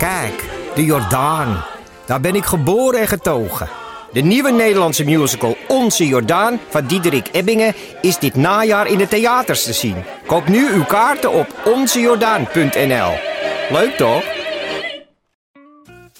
Kijk, de Jordaan. Daar ben ik geboren en getogen. De nieuwe Nederlandse musical Onze Jordaan van Diederik Ebbingen is dit najaar in de theaters te zien. Koop nu uw kaarten op onzejordaan.nl. Leuk toch?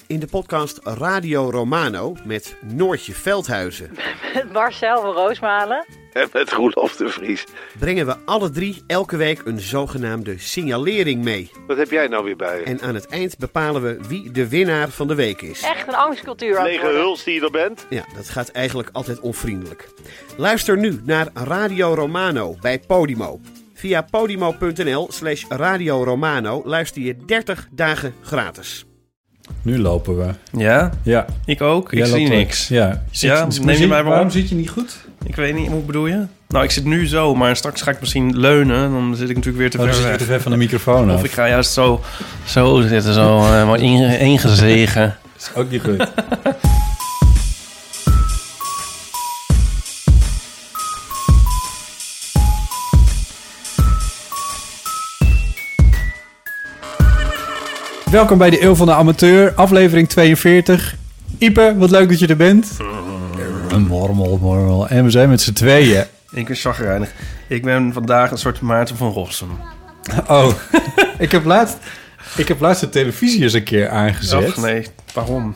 In de podcast Radio Romano met Noortje Veldhuizen Met Marcel van Roosmalen. En met Roelof de Vries. brengen we alle drie elke week een zogenaamde signalering mee. Wat heb jij nou weer bij je? En aan het eind bepalen we wie de winnaar van de week is. Echt een angstcultuur aan het Lege worden. huls die je er bent? Ja, dat gaat eigenlijk altijd onvriendelijk. Luister nu naar Radio Romano bij Podimo. Via podimo.nl slash Radio Romano luister je 30 dagen gratis. Nu lopen we. Ja, Ja. ik ook. Ik Jij zie loopt niks. Ja. Zit Ja, neem je mij maar Waarom op? zit je niet goed? Ik weet niet, hoe bedoel je? Nou, ik zit nu zo, maar straks ga ik misschien leunen. en Dan zit ik natuurlijk weer te Oh, dan ver weg. te ver van de microfoon af. Of ik ga juist zo, zo zitten, zo eh, maar inge- ingezegen. is ook niet goed. Welkom bij de Eeuw van de Amateur, aflevering 42. Ipe, wat leuk dat je er bent. Een mormel, mormel. En we zijn met z'n tweeën. Ik ben chagrijnig. Ik ben vandaag een soort Maarten van Rossum. Oh, ik heb laatst, ik heb laatst de televisie eens een keer aangezet. Och nee, waarom?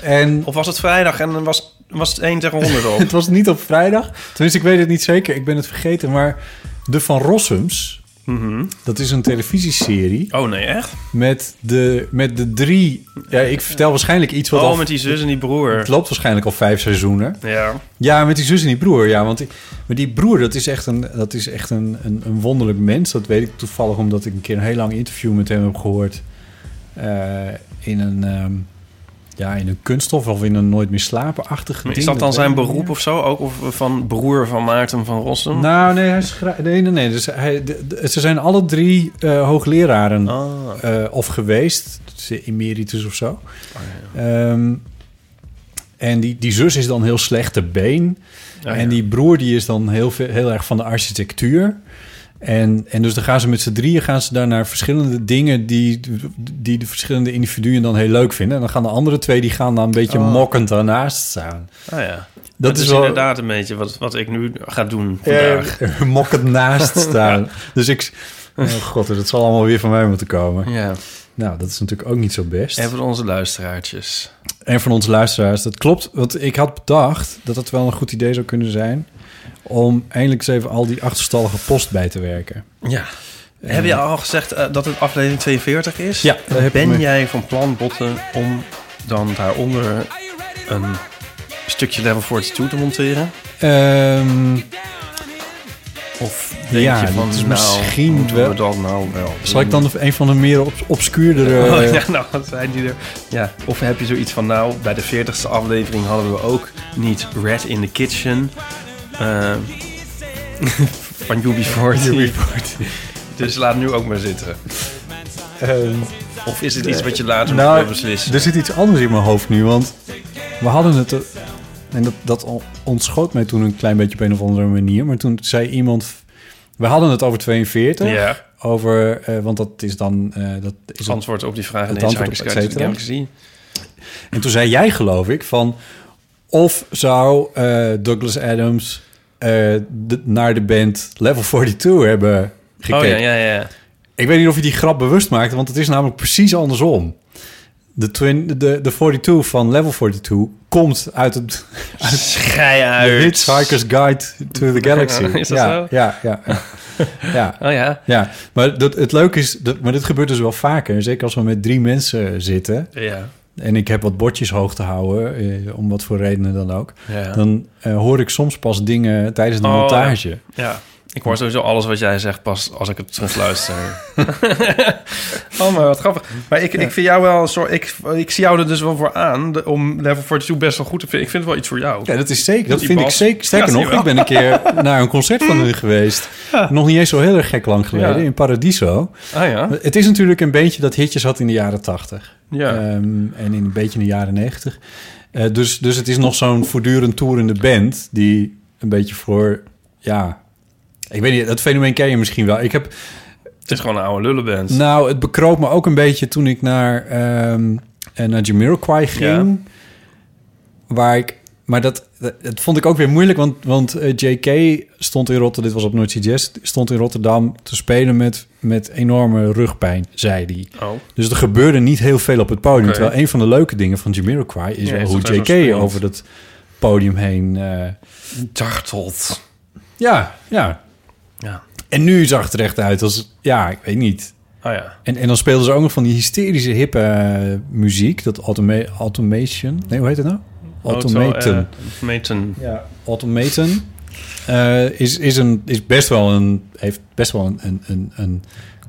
En Of was het vrijdag en dan was, was het 1 tegen 100 op? Het was niet op vrijdag. Tenminste, ik weet het niet zeker. Ik ben het vergeten. Maar de Van Rossums, Dat is een televisieserie Oh nee, echt? met de, met de drie... Ja, ik vertel waarschijnlijk iets wat Oh, al... met die zus en die broer. Het loopt waarschijnlijk al vijf seizoenen. Ja. Ja, met die zus en die broer. Ja, want die, maar die broer, dat is echt, een, dat is echt een, een, een wonderlijk mens. Dat weet ik toevallig omdat ik een keer een heel lang interview met hem heb gehoord. eh, in een... ehm, ja, in een kunststof of in een nooit meer slapen-achtig ding. Is dat dan zijn beroep of zo? Ook of van broer van Maarten van Rossum? Nou, nee, hij schrijft... Nee, nee, nee. Dus hij, ze zijn alle drie eh, hoogleraren Ah. eh, of geweest. Emeritus of zo. Oh, Ehm, en die, die zus is dan heel slecht te been. Oh, ja. En die broer die is dan heel, heel erg van de architectuur. En, en dus dan gaan ze met z'n drieën gaan ze daar naar verschillende dingen... Die, die de verschillende individuen dan heel leuk vinden. En dan gaan de andere twee die gaan dan een beetje Oh. mokkend daarnaast staan. Ah ja. Dat Dat is wel- inderdaad een beetje wat, wat ik nu ga doen vandaag. Eh, mokkend naast staan. Dus ik... Oh god, dat zal allemaal weer van mij moeten komen. Ja. Nou, dat is natuurlijk ook niet zo best. En voor onze luisteraartjes. En van onze luisteraars, dat klopt. Want ik had bedacht dat het wel een goed idee zou kunnen zijn... om eindelijk eens even al die achterstallige post bij te werken. Ja. Heb je al gezegd eh, dat het aflevering 42 is? Ja, Ben me- jij van plan, Botten, om dan daaronder een stukje level 42 te monteren? Ehm, Of denk Ja, je van, nou, misschien moeten wel- we dat nou wel zal ik dan een van de meer op, obscuurdere... Oh, ja, nou, wat zijn die er? Ja, of heb je zoiets van, nou, bij de 40ste aflevering hadden we ook niet Red in the Kitchen eh, van UB40. Dus laat nu ook maar zitten. Ehm, Of is het iets wat je later nou, moet beslissen? er zit iets anders in mijn hoofd nu, want we hadden het... er- En dat, dat ontschoot mij toen een klein beetje op een of andere manier. Maar toen zei iemand... We hadden het over 42. Ja, Over, eh, want dat is dan... eh, dat is het antwoord op die vraag in het deze antwoord op et cetera. En toen zei jij, geloof ik, van... Of zou eh, Douglas Adams eh, de- naar de band Level 42 hebben gekeken? Oh ja, ja, ja. Ik weet niet of je die grap bewust maakte, want het is namelijk precies andersom. De, twin, de, de 42 van Level 42 komt uit het Schij de uit. Hitchhiker's Guide to the Galaxy. Is dat ja, zo? Ja, ja, ja. ja. Oh ja, ja. Maar dat, het leuke is, dat, maar dit gebeurt dus wel vaker. Zeker als we met drie mensen zitten. ja. En ik heb wat bordjes hoog te houden, eh, om wat voor redenen dan ook. ja. Dan eh, hoor ik soms pas dingen tijdens de Oh, montage. Ja, ik hoor sowieso alles wat jij zegt pas als ik het terug luister. oh, maar wat grappig. Maar ik, ik vind jou wel een soort... Ik, ik zie jou er dus wel voor aan de- om level 42 best wel goed te vinden. Ik vind het wel iets voor jou. Ja, dat is zeker. Dat vind ik zeker. Sterker Ja, nog, ik ben een keer naar een concert van hun geweest. Nog niet eens zo heel erg gek lang geleden, Ja. in Paradiso. Ah ja? Het is natuurlijk een beetje dat hitjes had in de jaren tachtig. Ja. Ehm, en in een beetje in de jaren negentig. Eh, dus, dus het is nog zo'n voortdurend toerende band... die een beetje voor... Ja, ik weet niet, dat fenomeen ken je misschien wel. Ik heb Het is gewoon een oude lullenband. Nou, het bekroop me ook een beetje toen ik naar, ehm eh, naar Jamiroquai ging. Waar ik... Maar dat, dat, dat vond ik ook weer moeilijk, want, want eh, JK stond in Rotterdam... Dit was op Noordse Jazz, stond in Rotterdam te spelen met, met enorme rugpijn, zei hij. Oh. Dus er gebeurde niet heel veel op het podium. Oké. Terwijl een van de leuke dingen van Jamiroquai is Ja, wel is hoe JK over dat podium heen... Dartelt. ja, ja. Ja. En nu zag het er echt uit als... Ja, ik weet niet. Oh ja. En, en dan speelden ze ook nog van die hysterische hippe eh, muziek. Dat automa automation... Nee, hoe heet het nou? Automaten. Auto, eh, Automaten. ja. Automaten. eh, is, is, een, is best wel een... Heeft best wel een, een, een, een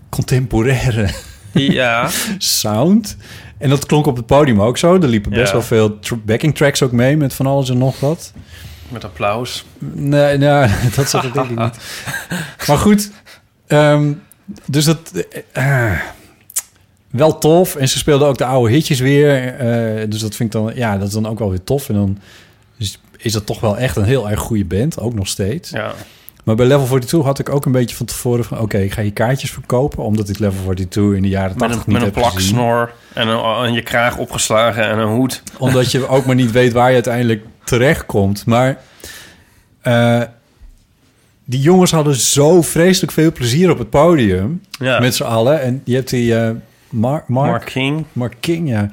contemporaire Ja. sound. En dat klonk op het podium ook zo. Er liepen best Ja. wel veel backing tracks ook mee... met van alles en nog wat. Met applaus. Nee, nou, dat zat er denk ik niet. Maar goed, ehm, dus dat... eh, wel tof. En ze speelden ook de oude hitjes weer. eh, dus dat vind ik dan... Ja, dat is dan ook wel weer tof. En dan is, is dat toch wel echt een heel erg goede band. Ook nog steeds. Ja. Maar bij Level 42 had ik ook een beetje van tevoren van... Oké, ik ga je kaartjes verkopen. Omdat ik Level 42 in de jaren Met 80 een, niet met een plaksnor en, een, en je kraag opgeslagen en een hoed. Omdat je ook maar niet weet waar je uiteindelijk terechtkomt. Maar eh, die jongens hadden zo vreselijk veel plezier op het podium. Ja. Met z'n allen. En je hebt die Mar- Mark, Mark King. Mark King, ja.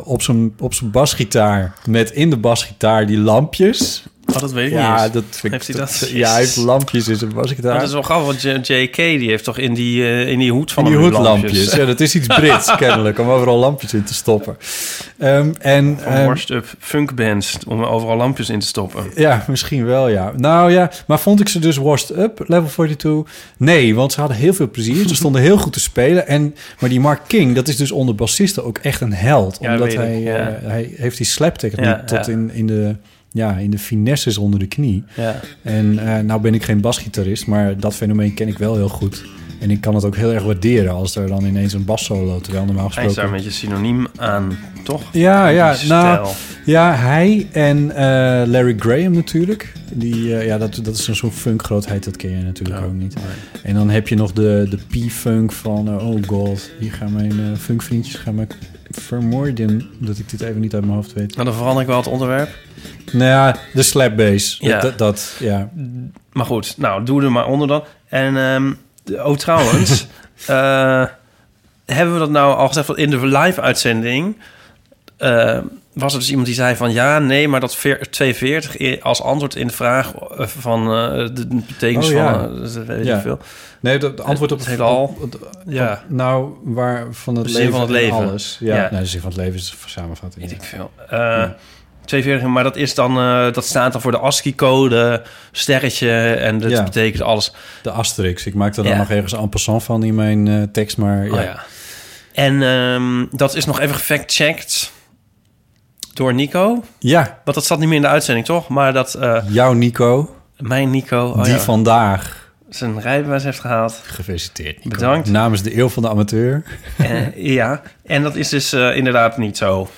op zijn op zijn basgitaar. Met in de basgitaar die lampjes. Oh, dat weet ik Ja, niet. dat vind Heeft ik... hij dat? Ja, hij heeft lampjes in zijn basgitaar. Maar dat is wel grappig, want JK die heeft toch in die, eh, in die hoed van Van die hoedlampjes. lampjes. Ja, dat is iets Brits kennelijk. Om overal lampjes in te stoppen. Ehm, en, Van ehm, up funkbands om er overal lampjes in te stoppen. Ja, misschien wel, ja. Nou ja, maar vond ik ze dus washed up, level 42? Nee, want ze hadden heel veel plezier. Ze stonden heel goed te spelen. En, maar die Mark King, dat is dus onder bassisten ook echt een held. Ja, omdat weet hij, ik, ja. eh, hij heeft die slaptechniek Ja, tot ja. In, in, de, ja, in de finesses onder de knie. Ja. En eh, nou ben ik geen basgitarist, maar dat fenomeen ken ik wel heel goed. En ik kan het ook heel erg waarderen als er dan ineens een bassolo, terwijl normaal Hij is daar gesproken... een beetje synoniem aan, toch? Ja, ja, nou, ja, hij en eh, Larry Graham natuurlijk. Die, eh, ja, dat, dat is een soort funkgrootheid, dat ken je natuurlijk Ja, ook niet. En dan heb je nog de, de P-funk van, eh, oh god, hier gaan mijn funkvriendjes gaan me vermoorden. Dat ik dit even niet uit mijn hoofd weet. Nou, dan verander ik wel het onderwerp. Nou ja, de slap bass. Ja. Dat, dat, ja. Maar goed, nou, doe er maar onder dan. En, ehm, de- oh trouwens, eh, hebben we dat nou al gezegd? In de live-uitzending eh, was er dus iemand die zei van... ja, nee, maar dat veer- 240 i- als antwoord in de vraag eh, van de, de betekenis Oh, ja. van... dat weet Ja. ik veel. Nee, het antwoord op Het op- op- Ja. Nou, waar van het De zin leven van het en leven. alles. Ja, Ja. Nee, de zin van het leven is een samenvatting. Weet ik veel. Eh 240, maar dat is dan... eh, dat staat dan voor de ASCII-code, sterretje... en dat Ja. betekent alles. De asterix. Ik maak er dan Ja. nog ergens en passant van in mijn eh, tekst, maar ja. Oh ja. En ehm, dat is nog even gefact-checked door Nico. Ja, Want dat zat niet meer in de uitzending, toch? Maar dat eh, jouw Nico, mijn Nico oh die ja, vandaag zijn rijbewijs heeft gehaald. gefeliciteerd. Nico. Bedankt. Namens de eeuw van de amateur. Ja, en dat is dus inderdaad niet zo.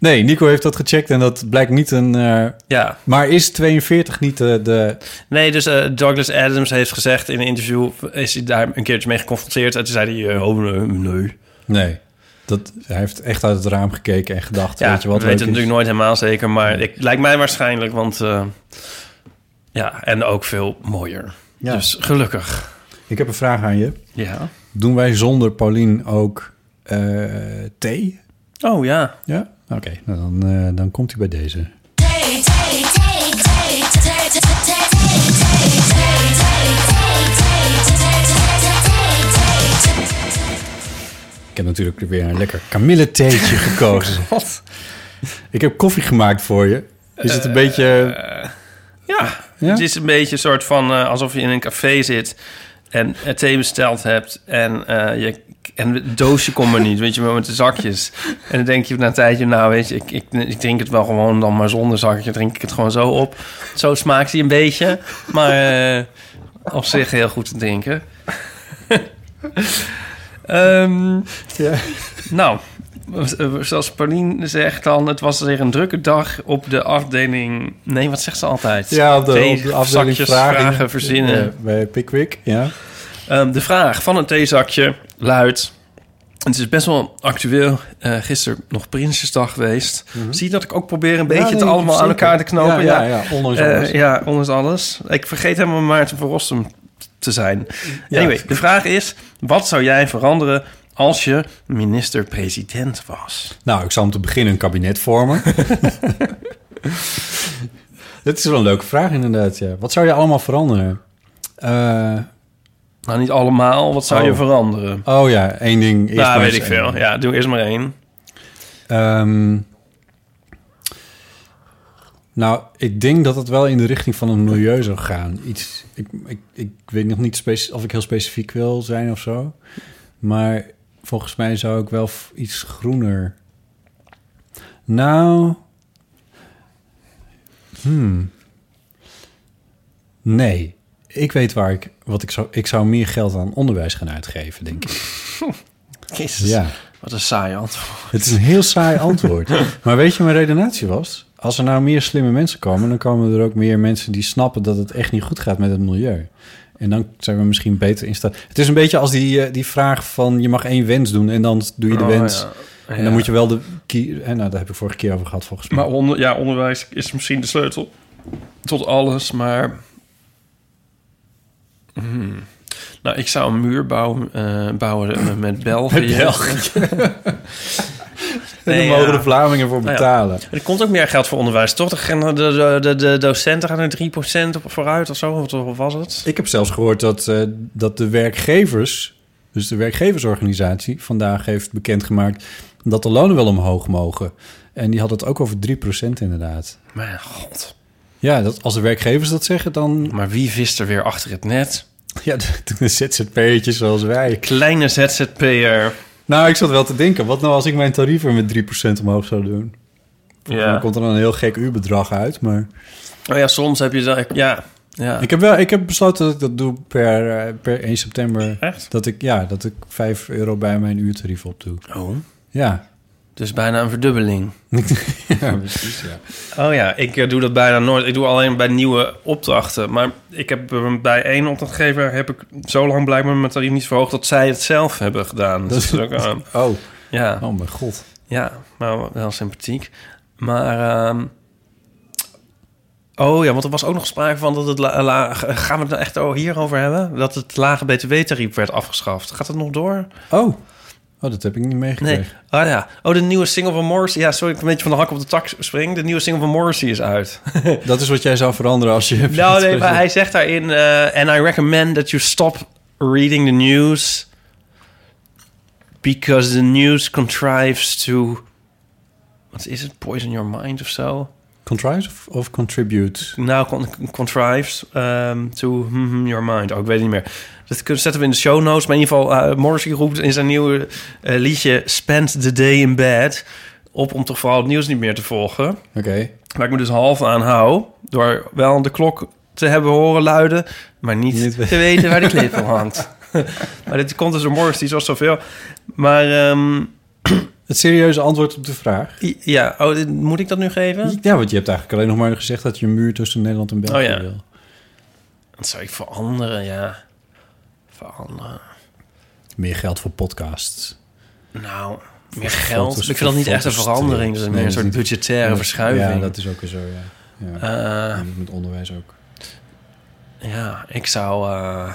Nee, Nico heeft dat gecheckt en dat blijkt niet een... eh, Ja, maar is 42 niet de... de nee, dus eh, Douglas Adams heeft gezegd in een interview... is hij daar een keertje mee geconfronteerd. En toen zei hij, eh, oh nee, nee. nee, dat, hij heeft echt uit het raam gekeken en gedacht, Ja, weet je wat we weten het natuurlijk nooit helemaal zeker. Maar ik, lijkt mij waarschijnlijk, want... eh, ja, en ook veel mooier. Ja. Dus gelukkig. Ik heb een vraag aan je. Ja. Doen wij zonder Paulien ook eh, thee? Oh ja. Ja? Oké, nou dan, eh, dan komt hij bij deze. Ik heb natuurlijk weer een lekker kamilletheetje gekozen. Wat? Ik heb koffie gemaakt voor je. Is het een beetje... Ja, Ja? het is een beetje een soort van eh, alsof je in een café zit en het thee besteld hebt en, eh, je, en het doosje komt er niet, weet je wel, met de zakjes. En dan denk je na een tijdje, nou weet je, ik, ik, ik drink het wel gewoon dan maar zonder zakje, drink ik het gewoon zo op. Zo smaakt hij een beetje, maar eh, op zich heel goed te drinken. Ehm, Ja. Nou, zoals Pauline zegt dan, het was weer een drukke dag op de afdeling... Nee, wat zegt ze altijd? Ja, op de, Twee op de afdeling zakjes vragen, vragen verzinnen. bij Pickwick, ja. Ehm, de vraag van een theezakje luidt... Het is best wel actueel. Eh gisteren nog Prinsjesdag geweest. Zie je dat ik ook probeer een beetje Mhm. Ja, het allemaal aan elkaar te knopen? Ja, ja, ja, ondanks Eh, alles. ja, ondanks alles. Ik vergeet helemaal Maarten van Rossum te zijn. Ja. Anyway, de vraag is... Wat zou jij veranderen als je minister-president was? Nou, ik zal om te beginnen een kabinet vormen. Dat is wel een leuke vraag inderdaad, ja. Wat zou je allemaal veranderen? Eh, Nou, niet allemaal. Wat zou Oh. je veranderen? oh ja, één ding. Eerst nou, weet ik veel. Ja, doe eerst maar één. Ehm, nou, ik denk dat het wel in de richting van het milieu zou gaan. Iets, ik, ik, ik weet nog niet of ik heel specifiek wil zijn of zo. Maar volgens mij zou ik wel iets groener... Nou... Hmm. Nee. Ik weet waar ik... Wat ik zou... Ik zou meer geld aan onderwijs gaan uitgeven, denk ik. Jezus, Ja. wat een saai antwoord. Het is een heel saai antwoord. maar weet je, mijn redenatie was... als er nou meer slimme mensen komen... dan komen er ook meer mensen die snappen... dat het echt niet goed gaat met het milieu. En dan zijn we misschien beter in staat... Het is een beetje als die, eh, die vraag van... je mag één wens doen en dan doe je de Oh, wens. ja. En Ja. dan moet je wel de... En nou, daar heb ik vorige keer over gehad, volgens mij. Maar onder, ja, onderwijs is misschien de sleutel tot alles, maar... Hmm. Nou, ik zou een muur bouwen, eh, bouwen met België. België. en Nee, daar mogen ja. de Vlamingen voor Nou ja. betalen. Er komt ook meer geld voor onderwijs, toch? De, de, de, docenten gaan er 3% op vooruit of zo. Wat was het? Ik heb zelfs gehoord dat, eh, dat de werkgevers... dus de werkgeversorganisatie... vandaag heeft bekendgemaakt... dat de lonen wel omhoog mogen. En die had het ook over 3% inderdaad. Mijn god. Ja, dat, als de werkgevers dat zeggen, dan... Maar wie vist er weer achter het net? Ja, de, de ZZP'ertjes zoals wij. Kleine ZZP'er. Nou, ik zat wel te denken... wat nou als ik mijn tarieven met 3% omhoog zou doen? Ja. Dan komt er dan een heel gek uurbedrag uit, maar... Oh ja, soms heb je dat... Ja, ja. Ik heb, wel, ik heb besloten dat ik dat doe per, eh, per 1 september. Echt? Dat ik, ja, dat ik 5 euro bij mijn uurtarief op doe. Oh, Ja. Dus bijna een verdubbeling. ja, precies, ja. Oh ja, ik eh, doe dat bijna nooit. Ik doe alleen bij nieuwe opdrachten. Maar ik heb eh, bij één opdrachtgever heb ik zo lang blijkbaar mijn tarief niet verhoogd dat zij het zelf hebben gedaan. Dat Dus is- ook, eh, Oh, ja, oh mijn god. ja, maar wel sympathiek. Maar ehm, oh ja, want er was ook nog sprake van dat het la, la- gaan we het nou echt o- hierover hebben? Dat het lage btw-tarief werd afgeschaft. Gaat het nog door? Oh. Oh, dat heb ik niet meegekregen. Nee. Oh ja. Oh, de nieuwe single van Morrissey. Ja, sorry, ik een beetje van de hak op de tak spring. De nieuwe single van Morrissey is uit. Dat is wat jij zou veranderen als je... Nou, nee, maar hij zegt daarin... eh and I recommend that you stop reading the news... because the news contrives to... Wat is het? Poison your mind of zo? Contrive of, of contribute? Nou, con contrives um, to mhm, your mind. Oh, ik weet het niet meer. Dat kunnen- zetten we in de show notes. Maar in ieder geval, eh, Morrissey roept in zijn nieuwe eh, liedje... Spend the day in bed... op om toch vooral het nieuws niet meer te volgen. Oké. Waar ik me dus half aan hou. Door wel de klok te hebben horen luiden. Maar niet, te weten waar de clip van hangt. maar dit komt dus door Morrissey, zoals zoveel. Maar ehm, Het serieuze antwoord op de vraag. ja, oh, dit- moet ik dat nu geven? Ja, want je hebt eigenlijk alleen nog maar gezegd dat je een muur tussen Nederland en België Oh ja. wil. Dat zou ik veranderen, ja. Veranderen. Meer geld voor podcasts. Nou, meer geld. foto's, ik vind dat niet voor echt een foto's, verandering. Dat is nee, meer een soort budgettaire verschuiving. Ja, dat is ook weer zo, ja. ja. Eh, En met onderwijs ook. Ja, ik zou. eh,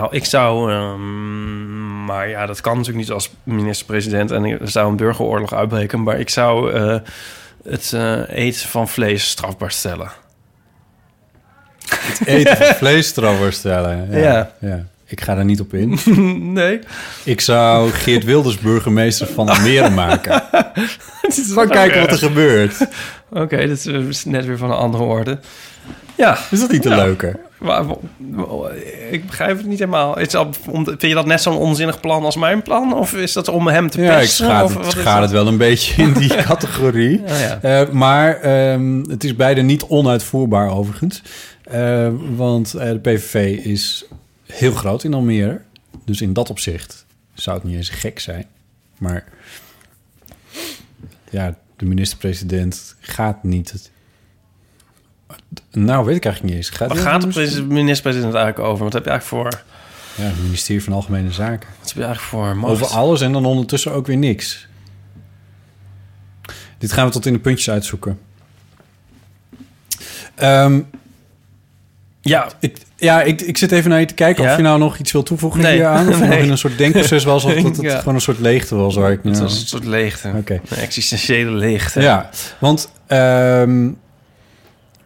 nou, ik zou. ehm, maar ja, dat kan natuurlijk niet als minister-president. En er zou een burgeroorlog uitbreken. Maar ik zou eh, het eh, eten van vlees strafbaar stellen. Eten van vlees trouwens stellen. Ja. Ja. ja. Ik ga daar niet op in. nee. Ik zou Geert Wilders burgemeester van Almere maken. Maar kijken wat er gebeurt. Oké, dat is, eh, is net weer van een andere orde. Ja, Is dat niet te Ja. leuker? Maar, ik begrijp het niet helemaal. Is dat, vind je dat net zo'n onzinnig plan als mijn plan? Of is dat om hem te Ja, ik pesten? Of het, het wel een beetje in die categorie. Ja, ja. Eh, maar ehm, het is beide niet onuitvoerbaar overigens. Eh, want eh, de PVV is heel groot in Almere. Dus in dat opzicht zou het niet eens gek zijn. Maar ja, de minister-president gaat niet... Het... Nou, weet ik eigenlijk niet eens. Gaat Waar gaat de pres- minister-president eigenlijk over? Wat heb je eigenlijk voor... Ja, het ministerie van Algemene Zaken. Wat heb je eigenlijk voor macht? Over alles en dan ondertussen ook weer niks. Dit gaan we tot in de puntjes uitzoeken. Ehm, Ja, ik, ja, ik, ik zit even naar je te kijken Ja? of je nou nog iets wil toevoegen Nee. hier aan. Of nog in een soort denkproces was of dat het Ja. gewoon een soort leegte was waar ik nu... het was een soort leegte. Oké. Een existentiële leegte. Ja, want ehm,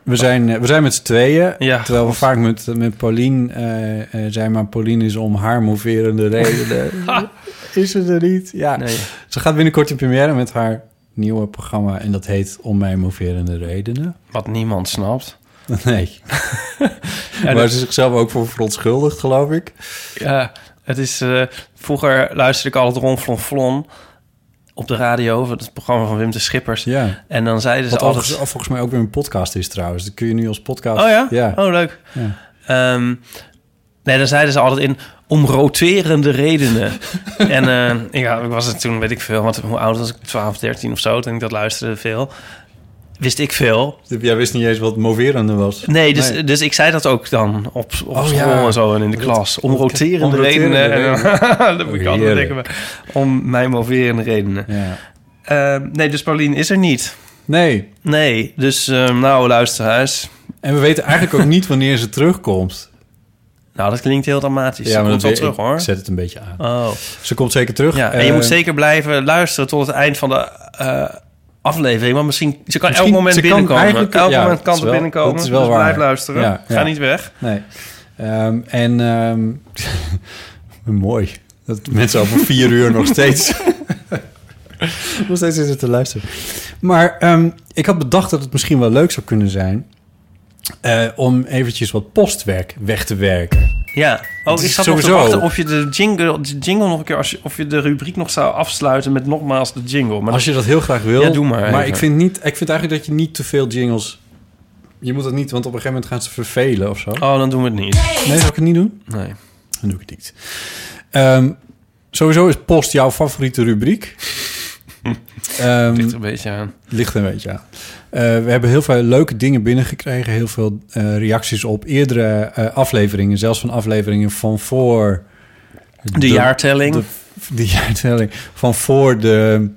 we, zijn, eh, we zijn met z'n tweeën. Ja, terwijl we God. vaak met, met Paulien eh, eh, zijn, maar Paulien is om haar moverende redenen. is ze er niet? Ja. Nee. Ze gaat binnenkort in première met haar nieuwe programma en dat heet Om mijn moverende redenen. Wat niemand snapt. Nee. Ja, dat- ze zichzelf ook voor verontschuldigt, geloof ik. Ja, het is... eh, vroeger luisterde ik altijd Ron Flon Flon op de radio. Het programma van Wim de Schippers. Ja. En dan zeiden ze Wat altijd... overigens, volgens mij ook weer een podcast is trouwens. Dat kun je nu als podcast... Oh ja? Ja. Oh, leuk. Ja. Ehm, nee, dan zeiden ze altijd in om roterende redenen. en eh, ja, ik was het toen, weet ik veel, want hoe oud was ik? 12, 13 of zo, toen ik dat luisterde veel. Wist ik veel. Jij wist niet eens wat moverende was. Nee, dus, dus ik zei dat ook dan op, op Oh, school ja. en zo en in de Dat- klas. Om roterende redenen. En, dat moet ik altijd heerlijk. denken. Om mijn moverende redenen. Ja. Ehm, nee, dus Paulien is er niet. Nee. Nee, dus ehm, nou, luisterhuis. En we weten eigenlijk ook niet wanneer ze terugkomt. Nou, dat klinkt heel dramatisch. Ja, maar komt wel terug, hoor. Ik zet het een beetje aan. Oh. Ze komt zeker terug. Ja, en je moet zeker blijven luisteren tot het eind van de eh, aflevering. Want misschien, ze kan Misschien- elk moment ze kan binnenkomen. eigenlijk- elk ja, moment kan ze wel- binnenkomen. dat is wel dus waar. blijf luisteren. Ja, Ga ja. niet weg. Nee. Ehm, en ehm, mooi. Dat mensen over vier uur nog steeds... nog steeds zitten te luisteren. Maar ehm, ik had bedacht dat het misschien wel leuk zou kunnen zijn... eh, om eventjes wat postwerk weg te werken. Ja. Oh, ik zat nog te sowieso- wachten of je de jingle, de jingle nog een keer... Als je, of je de rubriek nog zou afsluiten met nogmaals de jingle. Maar Als je dat heel graag wil. Ja, doe maar Maar even. ik vind, niet, ik vind eigenlijk dat je niet te veel jingles... Je moet dat niet, want op een gegeven moment gaan ze vervelen of zo. Oh, dan doen we het niet. Nee, zou ik het niet doen? Nee. Dan doe ik het niet. Ehm, sowieso is post jouw favoriete rubriek. Ehm, Ligt er een beetje aan. ligt er een beetje aan. Eh, we hebben heel veel leuke dingen binnengekregen. Heel veel eh, reacties op eerdere eh, afleveringen. Zelfs van afleveringen van voor... De, jaartelling. De, de jaartelling. Van voor de...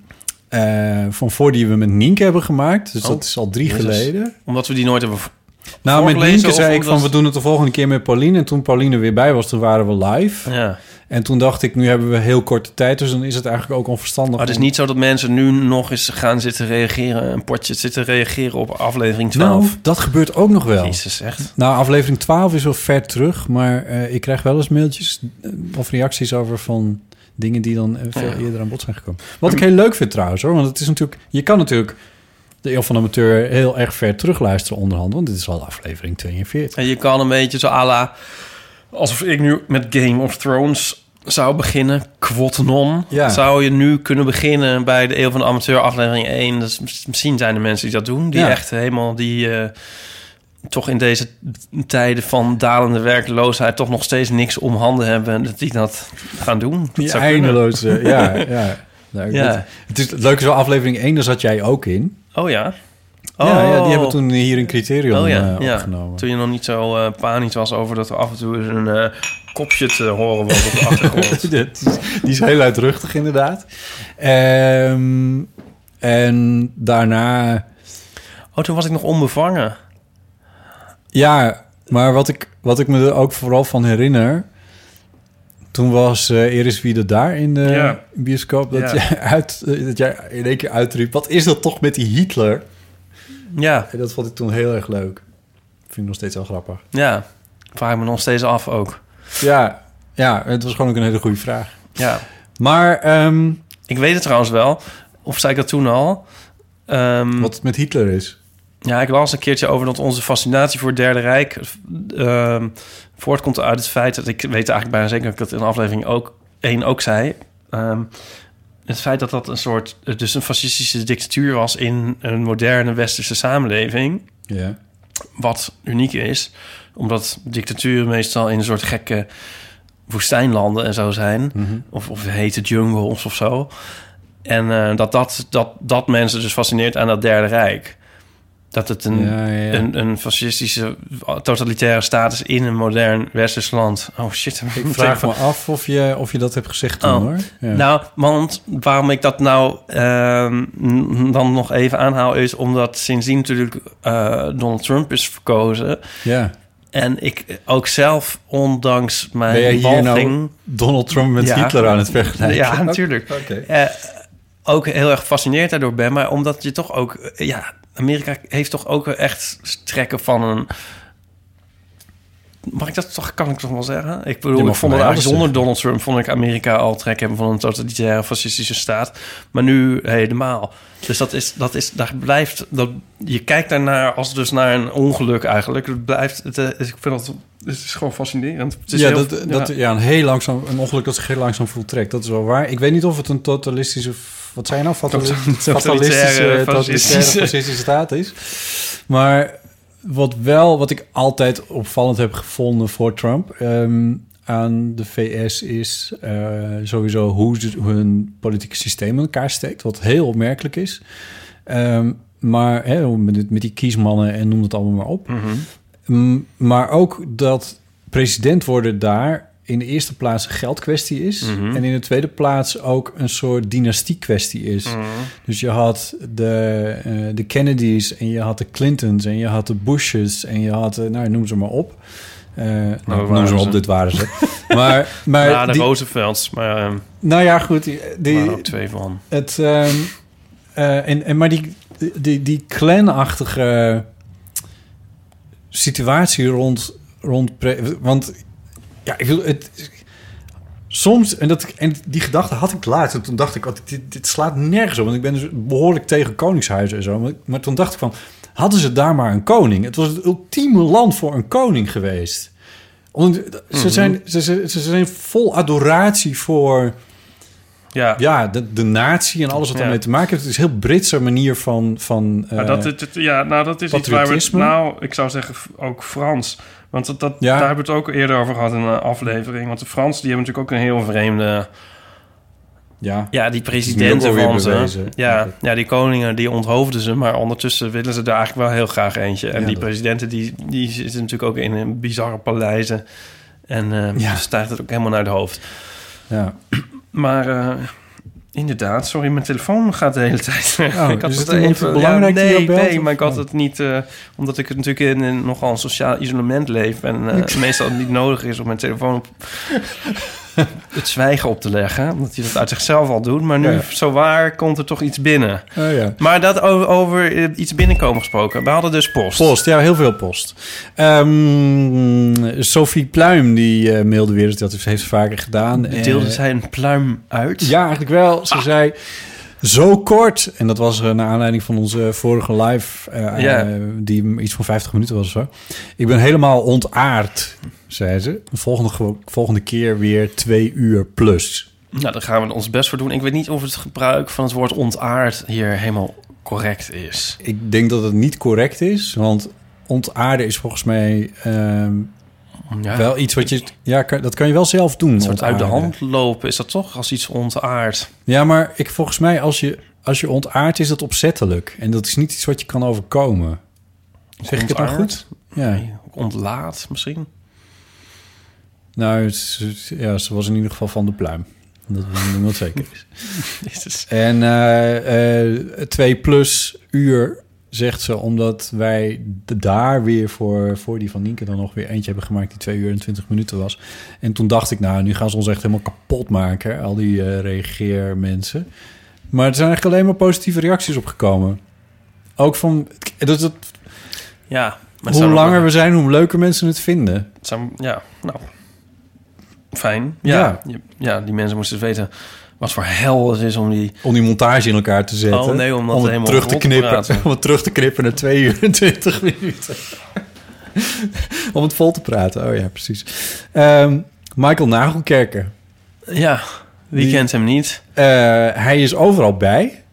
van voor die we met Nienke hebben gemaakt. Dus Oh, dat is al drie Jezus. geleden. Omdat we die nooit hebben... Nou, met Nienke zei ik van... we doen het de volgende keer met Pauline. En toen Pauline er weer bij was, toen waren we live. Ja. En toen dacht ik, nu hebben we heel korte tijd, dus dan is het eigenlijk ook onverstandig. Maar het is om- niet zo dat mensen nu nog eens gaan zitten reageren... een potje zitten reageren op aflevering 12. Nou, dat gebeurt ook nog wel. Jezus, echt? Nou, aflevering 12 is wel ver terug, maar eh, ik krijg wel eens mailtjes eh, of reacties over van dingen die dan eh, veel Ja. eerder aan bod zijn gekomen. Wat ik heel leuk vind trouwens, hoor, want het is natuurlijk, je kan natuurlijk de Eeuw van de Amateur heel erg ver terugluisteren onderhand, want dit is al aflevering 42. En je kan een beetje zo à la... Alsof ik nu met Game of Thrones zou beginnen, quod non. Ja. Zou je nu kunnen beginnen bij de Eeuw van de Amateur aflevering 1. Dus misschien zijn er mensen die dat doen. Die Ja. echt helemaal... die eh, toch in deze tijden van dalende werkloosheid... toch nog steeds niks om handen hebben. Dat die dat gaan doen. Dat Die eindeloze, ja, ja. Nou, Ja. weet- Het, is, het leuke wel, aflevering 1, daar zat jij ook in. Oh ja? Ja, ja, die hebben Oh. toen hier een criterium Oh ja, eh, ja. opgenomen. Toen je nog niet zo eh panisch was over dat er af en toe eens een eh, kopje te horen was op de achtergrond. Die is- die is heel luidruchtig, inderdaad. Ehm, en daarna... Oh, toen was ik nog onbevangen. Ja, maar wat ik, wat ik me er ook vooral van herinner... Toen was eh Iris Wieder daar in de Ja. bioscoop... Dat, Ja. jij uit, eh, dat jij in één keer uitriep... Wat is dat toch met die Hitler? Ja, En dat vond ik toen heel erg leuk. Vind ik nog steeds wel grappig. ja. Vraag me nog steeds af ook. Ja, ja, het was gewoon ook een hele goede vraag. Ja. Maar ehm, Ik weet het trouwens wel. Of zei ik dat toen al? Ehm, wat het met Hitler is... Ja, ik las een keertje over dat onze fascinatie voor het Derde Rijk... ehm, voortkomt uit het feit dat... Ik weet eigenlijk bijna zeker dat ik dat in de aflevering ook, één ook zei... Ehm, het feit dat dat een soort... dus een fascistische dictatuur was... in een moderne westerse samenleving... Ja. wat uniek is, omdat dictaturen meestal in een soort gekke woestijnlanden en zo zijn, Mhm. of, of hete jungles of zo. En eh, dat, dat, dat dat mensen dus fascineert aan dat Derde Rijk. Dat het een, Ja, ja, ja. Een, een fascistische, totalitaire staat is in een modern westers land. Oh shit. Ik vraag me af of je, of je dat hebt gezegd toen, Oh. hoor. Ja. Nou, want waarom ik dat nou ehm, dan nog even aanhaal... is omdat sindsdien natuurlijk eh, Donald Trump is verkozen... ja. en ik ook zelf, ondanks Ben mijn hier walging... nou Donald Trump met. Hitler aan het vergelijken? Ja, natuurlijk. Oké. Eh, ook heel erg gefascineerd daardoor ben. Maar omdat je toch ook... eh, ja, Amerika heeft toch ook echt trekken van een... Mag ik dat toch, kan ik toch wel zeggen? Ik bedoel, ik vond zonder Donald Trump... vond ik Amerika al trek hebben van een totalitaire fascistische staat. Maar nu helemaal. Dus dat is, dat is, daar blijft... Dat, je kijkt daarnaar als dus naar een ongeluk eigenlijk. Het blijft, het, eh, ik vind dat, het is gewoon fascinerend. Het is ja, heel- dat, dat, ja. een heel langzaam, een ongeluk dat zich heel langzaam voltrekt. Dat is wel waar. Ik weet niet of het een totalistische, wat zei je nou? Fatalistische, totalitaire, fascistische. fascistische staat is. Maar wat wel, wat ik altijd opvallend heb gevonden voor Trump ehm, aan de VS is eh, sowieso hoe ze hun politieke systeem in elkaar steekt. Wat heel opmerkelijk is. Ehm, maar hè, met, met die kiesmannen en noem het allemaal maar op. Mhm. Maar ook dat president worden daar in de eerste plaats een geldkwestie is. Mhm. En in de tweede plaats ook een soort dynastiekwestie is. Mhm. Dus je had de, eh, de Kennedys en je had de Clintons en je had de Bushes en je had, eh, nou noem ze maar op. Eh nou, noem waren ze maar op, dit waren ze. maar maar ja, de die- Roosevelts. Maar ehm nou ja, goed. Die, die, ook twee van. het, ehm, eh, en, en, maar die, die, die clan-achtige situatie rond... rond want ja, ik wil het... Soms, en, dat, en die gedachte had ik laatst. En toen dacht ik, wat, dit, dit slaat nergens op. Want ik ben dus behoorlijk tegen koningshuizen en zo. Maar, maar toen dacht ik van, hadden ze daar maar een koning? Het was het ultieme land voor een koning geweest. Want ze, zijn, ze, ze, ze zijn vol adoratie voor Ja, ja, de, de natie en alles wat Ja. daarmee te maken heeft. Het is een heel Britse manier van... van eh, dat, het, het- ja, nou, dat is iets waar we... Nou, ik zou zeggen ook Frans. Want dat, dat, Ja. daar hebben we het ook eerder over gehad in een aflevering. Want de Fransen die hebben natuurlijk ook een heel vreemde... ja, Ja, die presidenten van ze. bewezen. Ja, ja, die koningen die onthoofden ze. Maar ondertussen willen ze er eigenlijk wel heel graag eentje. En Ja, die dat- presidenten die, die zitten natuurlijk ook in een bizarre paleizen. En eh Ja. stijgt het ook helemaal naar de hoofd. ja. Maar eh, inderdaad, sorry, mijn telefoon gaat de hele tijd. Oh, ik had is het iemand belangrijk die nee, belt, nee, maar ik had het niet, eh, omdat ik het natuurlijk in, in nogal een sociaal isolement leef en eh, meestal niet nodig is om mijn telefoon op het zwijgen op te leggen, omdat hij dat uit zichzelf al doet. Maar nu, Ja. zo waar, komt er toch iets binnen. Oh, ja. Maar dat over, over eh, iets binnenkomen gesproken. We hadden dus post. Post, ja, heel veel post. Ehm, Sophie Pluim, die eh, mailde weer, dat heeft ze vaker gedaan. Deelde Eh, zij een pluim uit? Ja, eigenlijk wel. Ze zei zo kort. En dat was eh, naar aanleiding van onze vorige live, eh, eh, die iets van 50 minuten was of zo. Ik ben helemaal ontaard, zei ze. De volgende, volgende keer weer twee uur plus. Nou, daar gaan we ons best voor doen. Ik weet niet of het gebruik van het woord ontaard hier helemaal correct is. Ik denk dat het niet correct is, want ontaarden is volgens mij ehm, Ja. wel iets wat je... Ja, kan- dat kan je wel zelf doen. Een soort uit de hand lopen is dat toch als iets ontaard. Ja, maar ik, volgens mij als je, als je ontaart is dat opzettelijk. En dat is niet iets wat je kan overkomen. Zeg ik het nou Ontaard? goed? Ja. Nee, ontlaat misschien. Nou, het ja, ze was in ieder geval van de pluim. Dat is niet zeker is. En eh, twee plus uur zegt ze, omdat wij daar weer voor, voor die van Nienke dan nog weer eentje hebben gemaakt die twee uur en twintig minuten was. En toen dacht ik, nou, nu gaan ze ons echt helemaal kapot maken, al die eh reageermensen. Maar er zijn eigenlijk alleen maar positieve reacties op gekomen. Ook van, dat, dat, Ja. Maar het hoe ook langer we zijn, hoe leuker mensen het vinden. het zijn- ja, nou. Fijn. Ja. Ja. Ja. ja, die mensen moesten weten wat voor hel het is om die... Om die montage in elkaar te zetten. Oh, nee, om dat helemaal terug te knippen. om het terug te knippen naar 2 uur en 20 minuten. om het vol te praten. Oh ja, precies. Ehm, Michael Nagelkerker. Ja, wie Die- kent hem niet? Eh, hij is overal bij.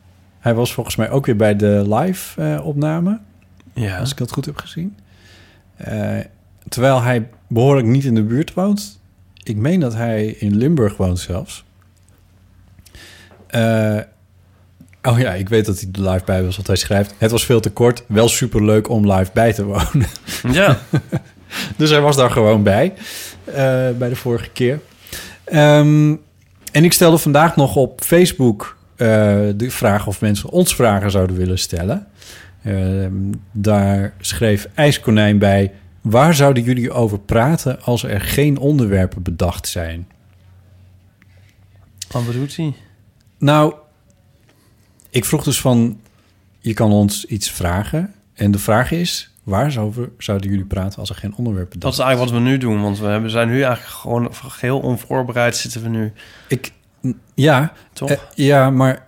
Hij was volgens mij ook weer bij de live eh, opname. Ja. Als ik dat goed heb gezien. Eh, terwijl hij behoorlijk niet in de buurt woont. Ik meen dat hij in Limburg woont zelfs. Eh, Oh ja, ik weet dat hij er live bij was, want hij schrijft... Het was veel te kort, wel superleuk om live bij te wonen. Ja. Dus hij was daar gewoon bij, eh, bij de vorige keer. Ehm, en ik stelde vandaag nog op Facebook eh, de vraag of mensen ons vragen zouden willen stellen. Ehm, daar schreef IJskonijn bij... Waar zouden jullie over praten als er geen onderwerpen bedacht zijn? Wat bedoelt hij? Nou, ik vroeg dus van... Je kan ons iets vragen. En de vraag is... Waar zouden, zouden jullie praten als er geen onderwerpen Dat bedacht is eigenlijk wat we nu doen, want we hebben, zijn nu eigenlijk gewoon geheel onvoorbereid zitten we nu. Ik, ja, Toch? eh, ja, maar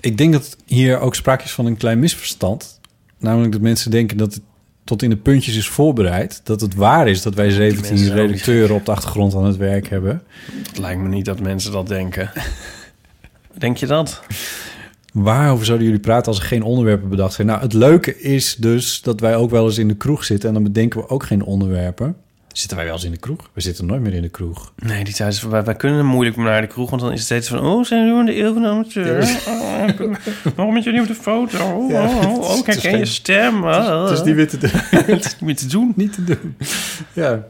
ik denk dat hier ook sprake is van een klein misverstand. Namelijk dat mensen denken dat het tot in de puntjes is voorbereid. Dat het waar is dat wij 17 mensen ook niet. redacteuren op de achtergrond aan het werk hebben. Het lijkt me niet dat mensen dat denken. Denk je dat? Waarover zouden jullie praten als er geen onderwerpen bedacht zijn? Nou, het leuke is dus dat wij ook wel eens in de kroeg zitten... en dan bedenken we ook geen onderwerpen. Zitten wij wel eens in de kroeg? We zitten nooit meer in de kroeg. Nee, die tijd is voorbij. Wij kunnen moeilijk naar de kroeg, want dan is het steeds van... Oh, zijn jullie in de eeuw van de amateur? Oh, waarom met jullie op de foto? Oh, Ja, oh, oh, is herken geen- je stem. Het is niet meer te doen. het is niet meer te doen. niet te doen. Ja.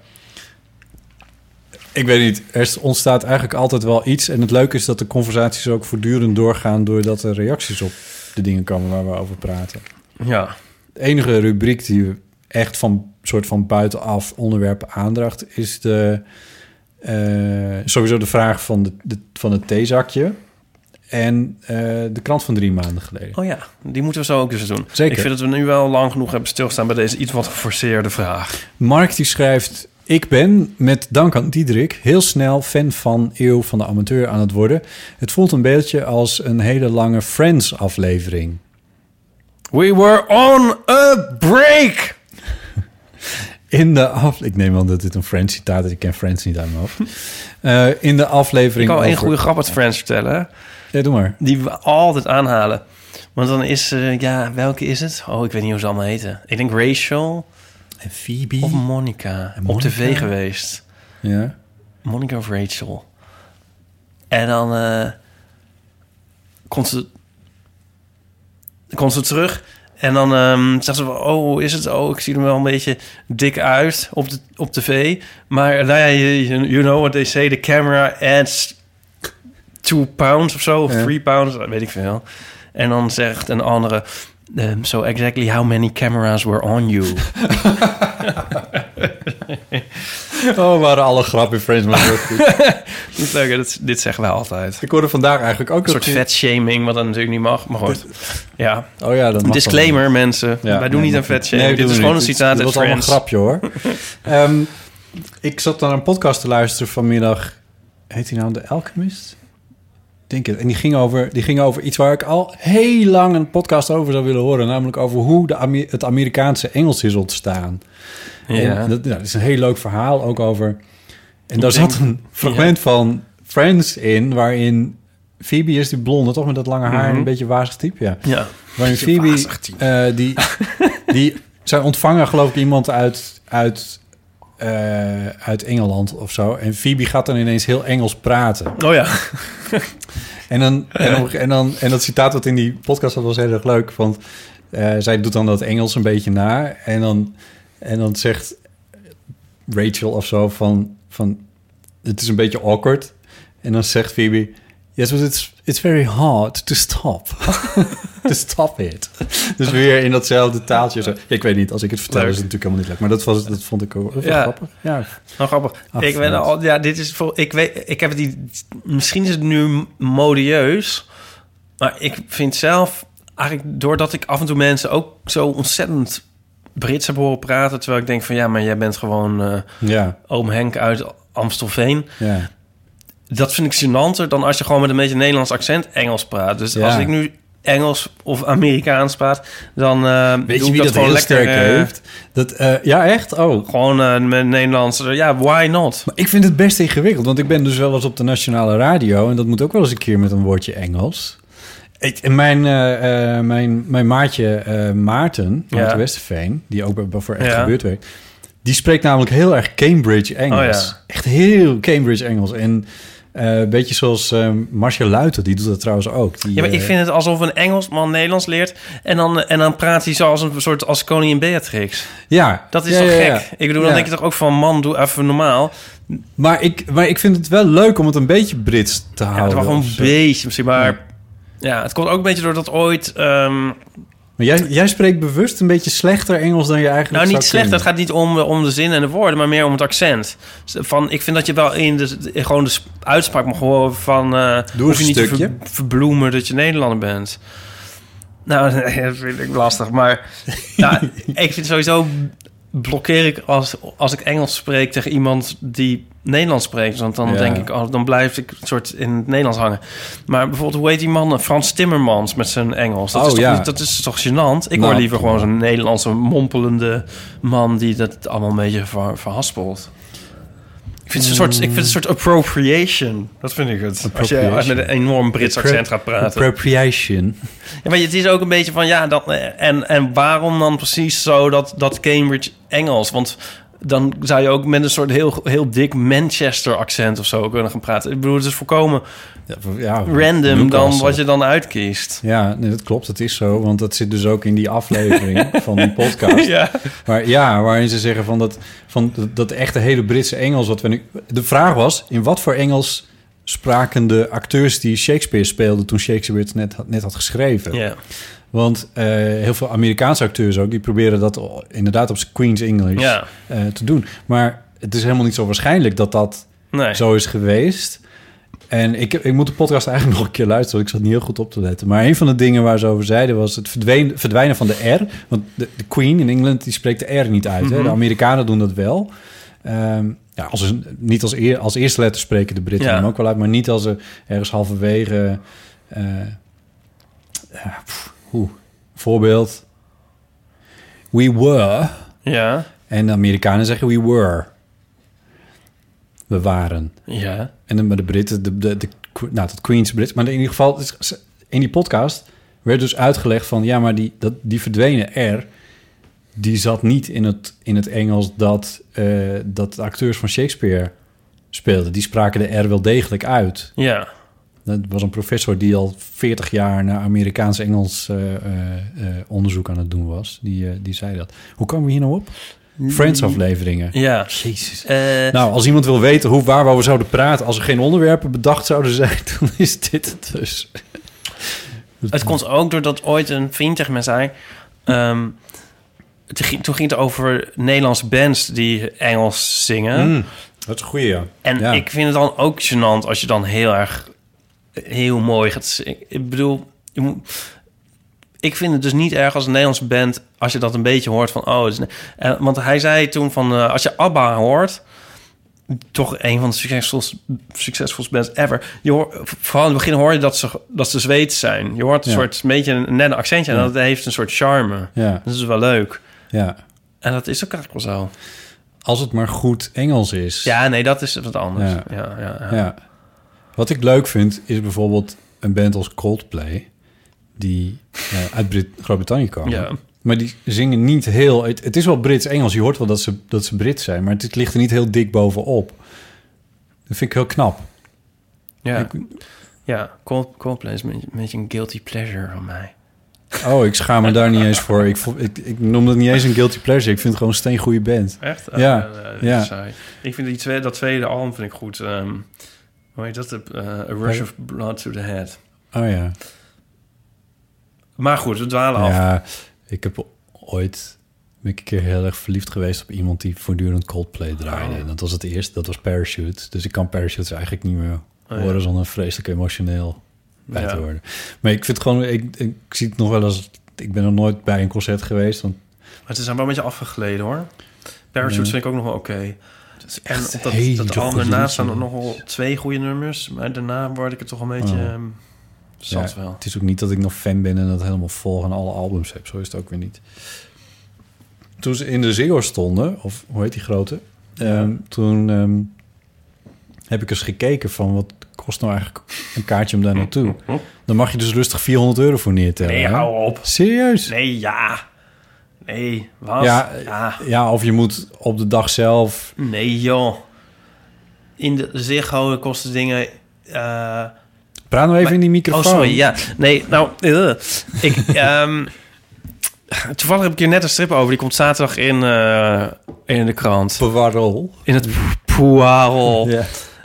Ik weet niet. Er ontstaat eigenlijk altijd wel iets. En het leuke is dat de conversaties ook voortdurend doorgaan... doordat er reacties op de dingen komen waar we over praten. Ja. De enige rubriek die echt van soort van buitenaf onderwerpen aandracht... is de, eh, sowieso de vraag van, de, de- van het theezakje... en eh, de krant van drie maanden geleden. Oh ja, die moeten we zo ook eens doen. Zeker. Ik vind dat we nu wel lang genoeg hebben stilgestaan bij deze iets wat geforceerde vraag. Mark die schrijft... Ik ben, met dank aan Diederik, heel snel fan van Eeuw van de Amateur aan het worden. Het voelt een beetje als een hele lange Friends-aflevering. We were on a break! In de af... Ik neem aan dat dit een Friends-citaat is. Ik ken Friends niet uit mijn hoofd. Eh, in de Ik aflevering kan één over- goede grap uit Friends vertellen. Ja, doe maar. Die we altijd aanhalen. Want dan is, eh, ja, welke is het? Oh, ik weet niet hoe ze allemaal heten. Ik denk Rachel En Phoebe. of Monica. Op tv geweest. Ja. Monica of Rachel. En dan eh, komt ze... Komt ze terug en dan ehm zegt ze... Oh, is het? Oh, ik zie er wel een beetje dik uit op, de, op tv. Maar nou ja, you, you know what they say. The camera adds two pounds of zo. Of Ja. three pounds, weet ik veel. En dan zegt een andere... Um, so exactly how many cameras were on you? Oh, waren alle grappen Friends, maar goed. Dit leuk, dit, dit zeggen wij altijd. Ik hoorde vandaag eigenlijk ook... Een soort dat- vetshaming, wat dan natuurlijk niet mag. Maar goed, ja. Oh ja, dat Disclaimer, mensen. Ja, wij doen nee, niet aan mag vetshaming. Nee, dit is gewoon een citaat Dit uit was allemaal een Friends. grapje, hoor. Ehm, ik zat naar een podcast te luisteren vanmiddag. Heet hij nou The Alchemist? Denk het. En die ging, over, die ging over iets waar ik al heel lang een podcast over zou willen horen. Namelijk over hoe de het Amerikaanse Engels is ontstaan. Ja. En dat, ja, dat is een heel leuk verhaal ook over... En daar denk- zat een fragment van Friends in... waarin Phoebe is die blonde, toch met dat lange haar... en Mhm. een beetje wazig type, ja. ja. Waarin Phoebe, eh, die, die, zij ontvangen geloof ik iemand uit, uit, eh, uit Engeland of zo. En Phoebe gaat dan ineens heel Engels praten. Oh ja. En, dan, en, op- en, dan, en dat citaat wat in die podcast zat was heel erg leuk. Want eh, zij doet dan dat Engels een beetje na. En dan, en dan zegt Rachel of zo van, van... Het is een beetje awkward. En dan zegt Phoebe... Yes, but it's, it's very hard to stop. to stop it. Dus weer in datzelfde taaltje. Zo. Ik weet niet, als ik het vertel Leuk. is het natuurlijk helemaal niet leuk. Maar dat, was, dat vond ik ook Ja. grappig. Ja, Nou, grappig. Ach, ik ben al, ja, dit is voor, ik weet, ik heb het die, misschien is het nu modieus, maar ik vind zelf eigenlijk doordat ik af en toe mensen ook zo ontzettend Brits heb horen praten, terwijl ik denk van ja, maar jij bent gewoon eh, ja, oom Henk uit Amstelveen. ja. Dat vind ik gênanter dan als je gewoon met een beetje Nederlands accent Engels praat. Dus Ja. als ik nu Engels of Amerikaans praat, dan eh Weet je wie dat, gewoon heel lekker, eh, heeft? Dat, eh, ja, echt? Oh, Gewoon met Nederlands. ja, why not? Maar ik vind het best ingewikkeld, want ik ben dus wel eens op de nationale radio... en dat moet ook wel eens een keer met een woordje Engels. Ik, en mijn, mijn, mijn maatje Maarten van Ja. Westerveen... die ook bij- voor Echt Ja. Gebeurd werkt... die spreekt namelijk heel erg Cambridge Engels. Oh ja. Echt heel Cambridge Engels. En Eh, beetje zoals eh, Marcia Luiten, die doet dat trouwens ook. Die, Ja, maar ik eh, vind het alsof een Engelsman Nederlands leert... en dan, en dan praat hij zoals een soort als koningin Beatrix. Ja. Dat is Ja, toch ja, gek? ja. Ik bedoel, dan denk je toch ook van... man, doe even normaal. Maar ik, maar ik vind het wel leuk om het een beetje Brits te Ja, het houden. was of een beetje misschien, maar... Ja, het komt ook een beetje door dat ooit... ehm, Maar jij, jij spreekt bewust een beetje slechter Engels dan je eigenlijk nou, niet slecht. Het gaat niet om, om de zin en de woorden, maar meer om het accent. Van, ik vind dat je wel in de, gewoon de sp- uitspraak mag horen van... eens hoef je een niet ver- verbloemen dat je Nederlander bent. Nou, dat vind ik lastig. Maar nou, ik vind sowieso blokkeer ik als, als ik Engels spreek tegen iemand die Nederlands spreekt. Want dan Ja. denk ik, oh, dan blijf ik een soort in het Nederlands hangen. Maar bijvoorbeeld, hoe heet die man? Frans Timmermans met zijn Engels. Dat, Oh, is, toch ja. dat is toch gênant? Ik Nou, hoor liever gewoon zo'n Nederlandse mompelende man die dat allemaal een beetje ver, verhaspelt. Ik vind, het een soort, ik vind het een soort appropriation. Dat vind ik het. Als je, als met Appropriation. een enorm Brits accent gaat praten. Appropriation. Ja, maar het is ook een beetje van ja, dan, eh, en, en waarom dan precies zo dat, dat Cambridge Engels? Want dan zou je ook met een soort heel, heel dik Manchester accent of zo kunnen gaan praten. Ik bedoel, het is volkomen Ja, ja, random dan wat je dan uitkiest. Ja, nee, dat klopt. Dat is zo. Want dat zit dus ook in die aflevering van die podcast. Ja. Maar ja, waarin ze zeggen van dat, van dat, echte hele Britse Engels. Wat we nu, de vraag was, in wat voor Engels spraken de acteurs die Shakespeare speelden... toen Shakespeare het net, had- net had geschreven? Ja. Want eh, heel veel Amerikaanse acteurs ook... die proberen dat inderdaad op Queen's English Ja. eh, te doen. Maar het is helemaal niet zo waarschijnlijk dat dat Nee. zo is geweest. En ik, ik moet de podcast eigenlijk nog een keer luisteren, want ik zat niet heel goed op te letten. Maar een van de dingen waar ze over zeiden was het verdwijnen van de R. Want de, de Queen in Engeland die spreekt de R niet uit. hè? Mhm. De Amerikanen doen dat wel. Ehm, ja, als, niet als, eer, als eerste letter spreken de Britten Ja. hem ook wel uit, maar niet als ze ergens halverwege. eh ja, pff, hoe? Voorbeeld. We were. Ja. En de Amerikanen zeggen we were. We waren. Ja. En dan de Britten, de, de, de, nou, dat Queen's Brits. Maar in ieder geval, het in die podcast werd dus uitgelegd van... ja, maar die, dat, die verdwenen R... die zat niet in het, in het Engels dat, eh, dat de acteurs van Shakespeare speelden. Die spraken de R wel degelijk uit. Ja. Dat was een professor die al 40 jaar naar Amerikaans Engels eh, eh, eh, onderzoek aan het doen was. Die, die zei dat. Hoe komen we hier nou op? Friends-afleveringen. Ja. Jezus. Eh, Nou, als iemand wil weten hoe, waar we zouden praten... als er geen onderwerpen bedacht zouden zijn... dan is dit het dus. Het komt ook doordat ooit een vriend tegen mij zei... ehm, toen ging- toen ging het over Nederlandse bands die Engels zingen. Mm, dat is een goeie, ja. En Ja. ik vind het dan ook gênant als je dan heel erg... heel mooi zingen. Ik bedoel... je moet- ik vind het dus niet erg als een Nederlandse band... als je dat een beetje hoort van... oh, het is eh, want hij zei toen van... eh, als je ABBA hoort... toch een van de succesvolste, succesvolste bands ever... Je hoort, vooral in het begin hoor je dat ze, dat ze Zweeds zijn. Je hoort een Ja. soort een beetje een net een accentje... en Ja. dat heeft een soort charme. Ja, Dat is wel leuk. ja. En dat is ook eigenlijk wel zo. Als het maar goed Engels is. Ja, nee, dat is wat anders. Ja. Ja. Ja, ja, Ja. Wat ik leuk vind, is bijvoorbeeld een band als Coldplay... die eh, uit Brit- Groot-Brittannië komen. Ja. Maar die zingen niet heel... Het, het is wel Brits-Engels. Je hoort wel dat ze, dat ze Brits zijn. Maar het ligt er niet heel dik bovenop. Dat vind ik heel knap. Ja, Ik- ja Cold, Coldplay is een beetje, een guilty pleasure van mij. Oh, ik schaam me daar niet eens voor. Ik, ik, ik noem dat niet eens een guilty pleasure. Ik vind het gewoon een steengoede band. Echt? Ja, Eh, ja. saai. Ik vind die tweede, dat tweede album vind ik goed. ehm hoe heet dat? Eh, A Rush of Blood to the Head. Oh ja. Maar goed, we dwalen af. Ja, ik heb ooit ben ik een keer heel erg verliefd geweest op iemand die voortdurend Coldplay draaide. Oh. En dat was het eerste, dat was Parachute. Dus ik kan Parachutes eigenlijk niet meer Oh, ja. horen zonder vreselijk emotioneel bij Ja. te worden. Maar ik vind gewoon, ik, ik zie het nog wel als, ik ben nog nooit bij een concert geweest. Want Maar het is wel een beetje afgegleden hoor. Parachutes Ja. vind ik ook nog wel oké. En echt op dat, dat album daarnaast staan er liedjes. nog wel twee goede nummers. Maar daarna word ik het toch een beetje Oh. ehm, zat Ja, wel. Het is ook niet dat ik nog fan ben en dat helemaal vol aan alle albums heb. Zo is het ook weer niet. Toen ze in de Ziggo stonden, of hoe heet die grote? Ehm, toen ehm, heb ik eens gekeken van wat kost nou eigenlijk een kaartje om daar naartoe. Dan mag je dus rustig 400 euro voor neertellen. Nee, hou op. Serieus? Nee, ja. Nee, wat? Ja, ja. Ja, of je moet op de dag zelf... Nee, joh. In de Ziggo kosten dingen eh, Praat nou even in die microfoon. Oh, sorry, ja. Nee, nou, eh, ik... ehm, toevallig heb ik hier net een strip over. Die komt zaterdag in, eh, in de krant. Bewarrol. In het Poirol. Ja.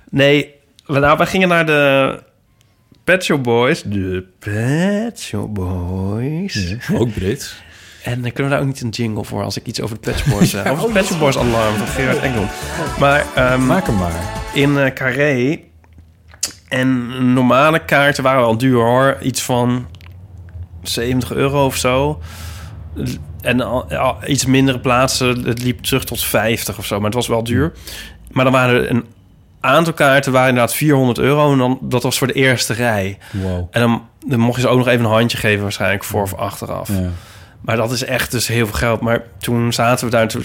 Nee, nou, wij gingen naar de Pet Shop Boys. De Pet Shop Boys. Ook Brits. En dan kunnen we daar ook niet een jingle voor als ik iets over de Pet Boys zeg. Over het Pet Boys alarm van Gerard Engel. Maar ehm, Maak hem maar. in eh, Carré. En normale kaarten waren wel duur hoor. Iets van 70 euro of zo. En al- al- iets mindere plaatsen, het liep terug tot 50 of zo. Maar het was wel duur. Maar dan waren er een aantal kaarten waren inderdaad 400 euro. En dan, dat was voor de eerste rij. Wow. En dan, dan mocht je ze ook nog even een handje geven waarschijnlijk voor of achteraf. Ja. Maar dat is echt dus heel veel geld. Maar toen zaten we daar, toen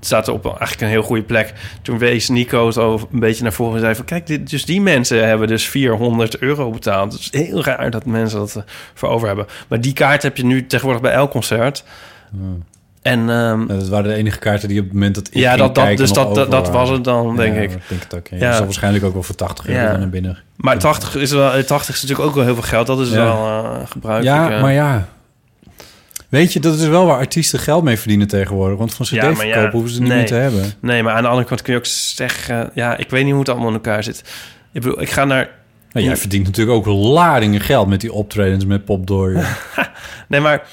zaten we op eigenlijk een heel goede plek. Toen wees Nico over een beetje naar voren en zei van... kijk, dit, dus die mensen hebben dus 400 euro betaald. Het is heel raar dat mensen dat eh, voor over hebben. Maar die kaart heb je nu tegenwoordig bij elk concert. En Nou, Dat waren de enige kaarten die op het moment dat ik ja, dat, dat, dus dat, dat, was het dan, denk Ja, ik. Denk het ook. Ja. Ja. Dat zal waarschijnlijk ook wel voor 80 euro Ja. naar binnen. Maar 80 is, wel, 80 is natuurlijk ook wel heel veel geld. Dat is wel eh gebruikelijk. Ja, maar ja. Weet je, dat is wel waar artiesten geld mee verdienen tegenwoordig. Want van Ja, cd-verkopen ja, hoeven ze niet nee. meer te hebben. Nee, maar aan de andere kant kun je ook zeggen... Ja, ik weet niet hoe het allemaal in elkaar zit. Ik bedoel, ik ga naar... Nou, jij verdient natuurlijk ook ladingen geld met die optredens met Pop Door. Nee, maar...